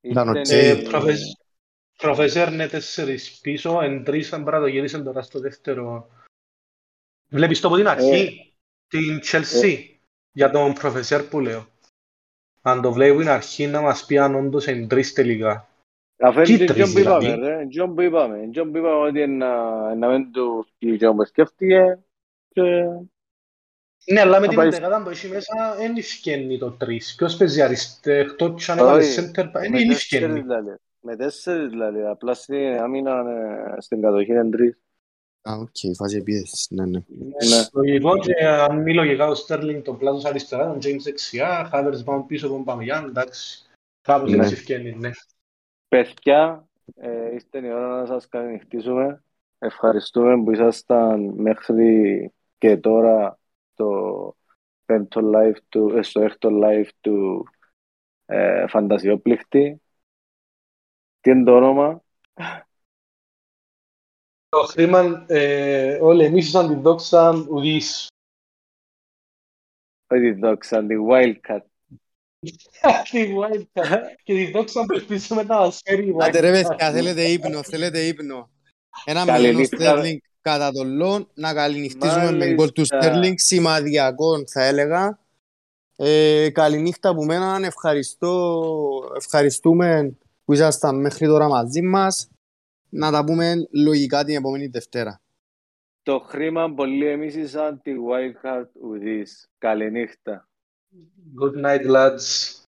Ήταν Ήρθε οκ. Ε, η- προφεσ- Προφεσέρ είναι τέσσερις πίσω, εν τρεις αν πράγμα το γύρισαν τώρα στο δεύτερο. Βλέπεις το από την αρχή, την Chelsea, για τον προφεσέρ που λέω. Αν το βλέπουν αρχή να μας πει αν όντως εν τρεις τελικά. Αφού είναι Κοίτρις, τζον που είπαμε, δηλαδή. ρε. Τζον που είπαμε. Τζον που είπαμε ότι να να μην του βγει τζον που σκέφτηκε. Και Ναι, αλλά με Θα την πάει- δεκάδα που έχει μέσα δεν ευκαινεί το τρεις. Ποιος παίζει αριστερό, εκτός και αν έβαλε Όχι, center, back, δεν με είναι τέσσερις εφκαίνει. δηλαδή. Με τέσσερις δηλαδή. Απλά στην άμυνα ε, στην κατοχή είναι τρεις. Α, οκ, φάση επίθεσης, ναι, ναι. Ναι. Λογικό και αν μη λογικά ο Στέρλινγκ τον πλάτος αριστερά, τον James δεξιά, Havertz πάνω πίσω από τον Ομπαμεγιάν, εντάξει. Κάπως Ναι. έτσι εφκαίνει, ναι. Παιδιά, ε, ήρθε η ώρα να σας καληνυχτήσουμε. Ευχαριστούμε που ήσασταν μέχρι και τώρα στο πέμπτο live του, ε, στο έκτο live του ε, Φαντασιόπληκτη. Τι είναι το όνομα; Το χρήμα, ε, όλοι εμείς σαν την δόξα ουδείς. Όχι τη δόξα, τη Wildcat. Τη Wildcat. Και τη δόξα που ελπίζουμε να μας φέρει η Άντε ρε Wildcat. παιδιά, θέλετε ύπνο, θέλετε ύπνο. Ένα μηδέν ο Καληνύχτα. Στέρλινγκ κατά τον Λόν, να καληνυχτήσουμε με γκολ του Μάλιστα. Στέρλινγκ, σημαδιακό θα έλεγα. Ε, καληνύχτα από μένα, ευχαριστώ, ευχαριστούμε που ήσασταν μέχρι τώρα μαζί μας. Να τα πούμε λογικά την επόμενη Δευτέρα. Το χρήμα πολύ εμείς σαν τη Wildcat ουδής. Καληνύχτα. Good night, lads.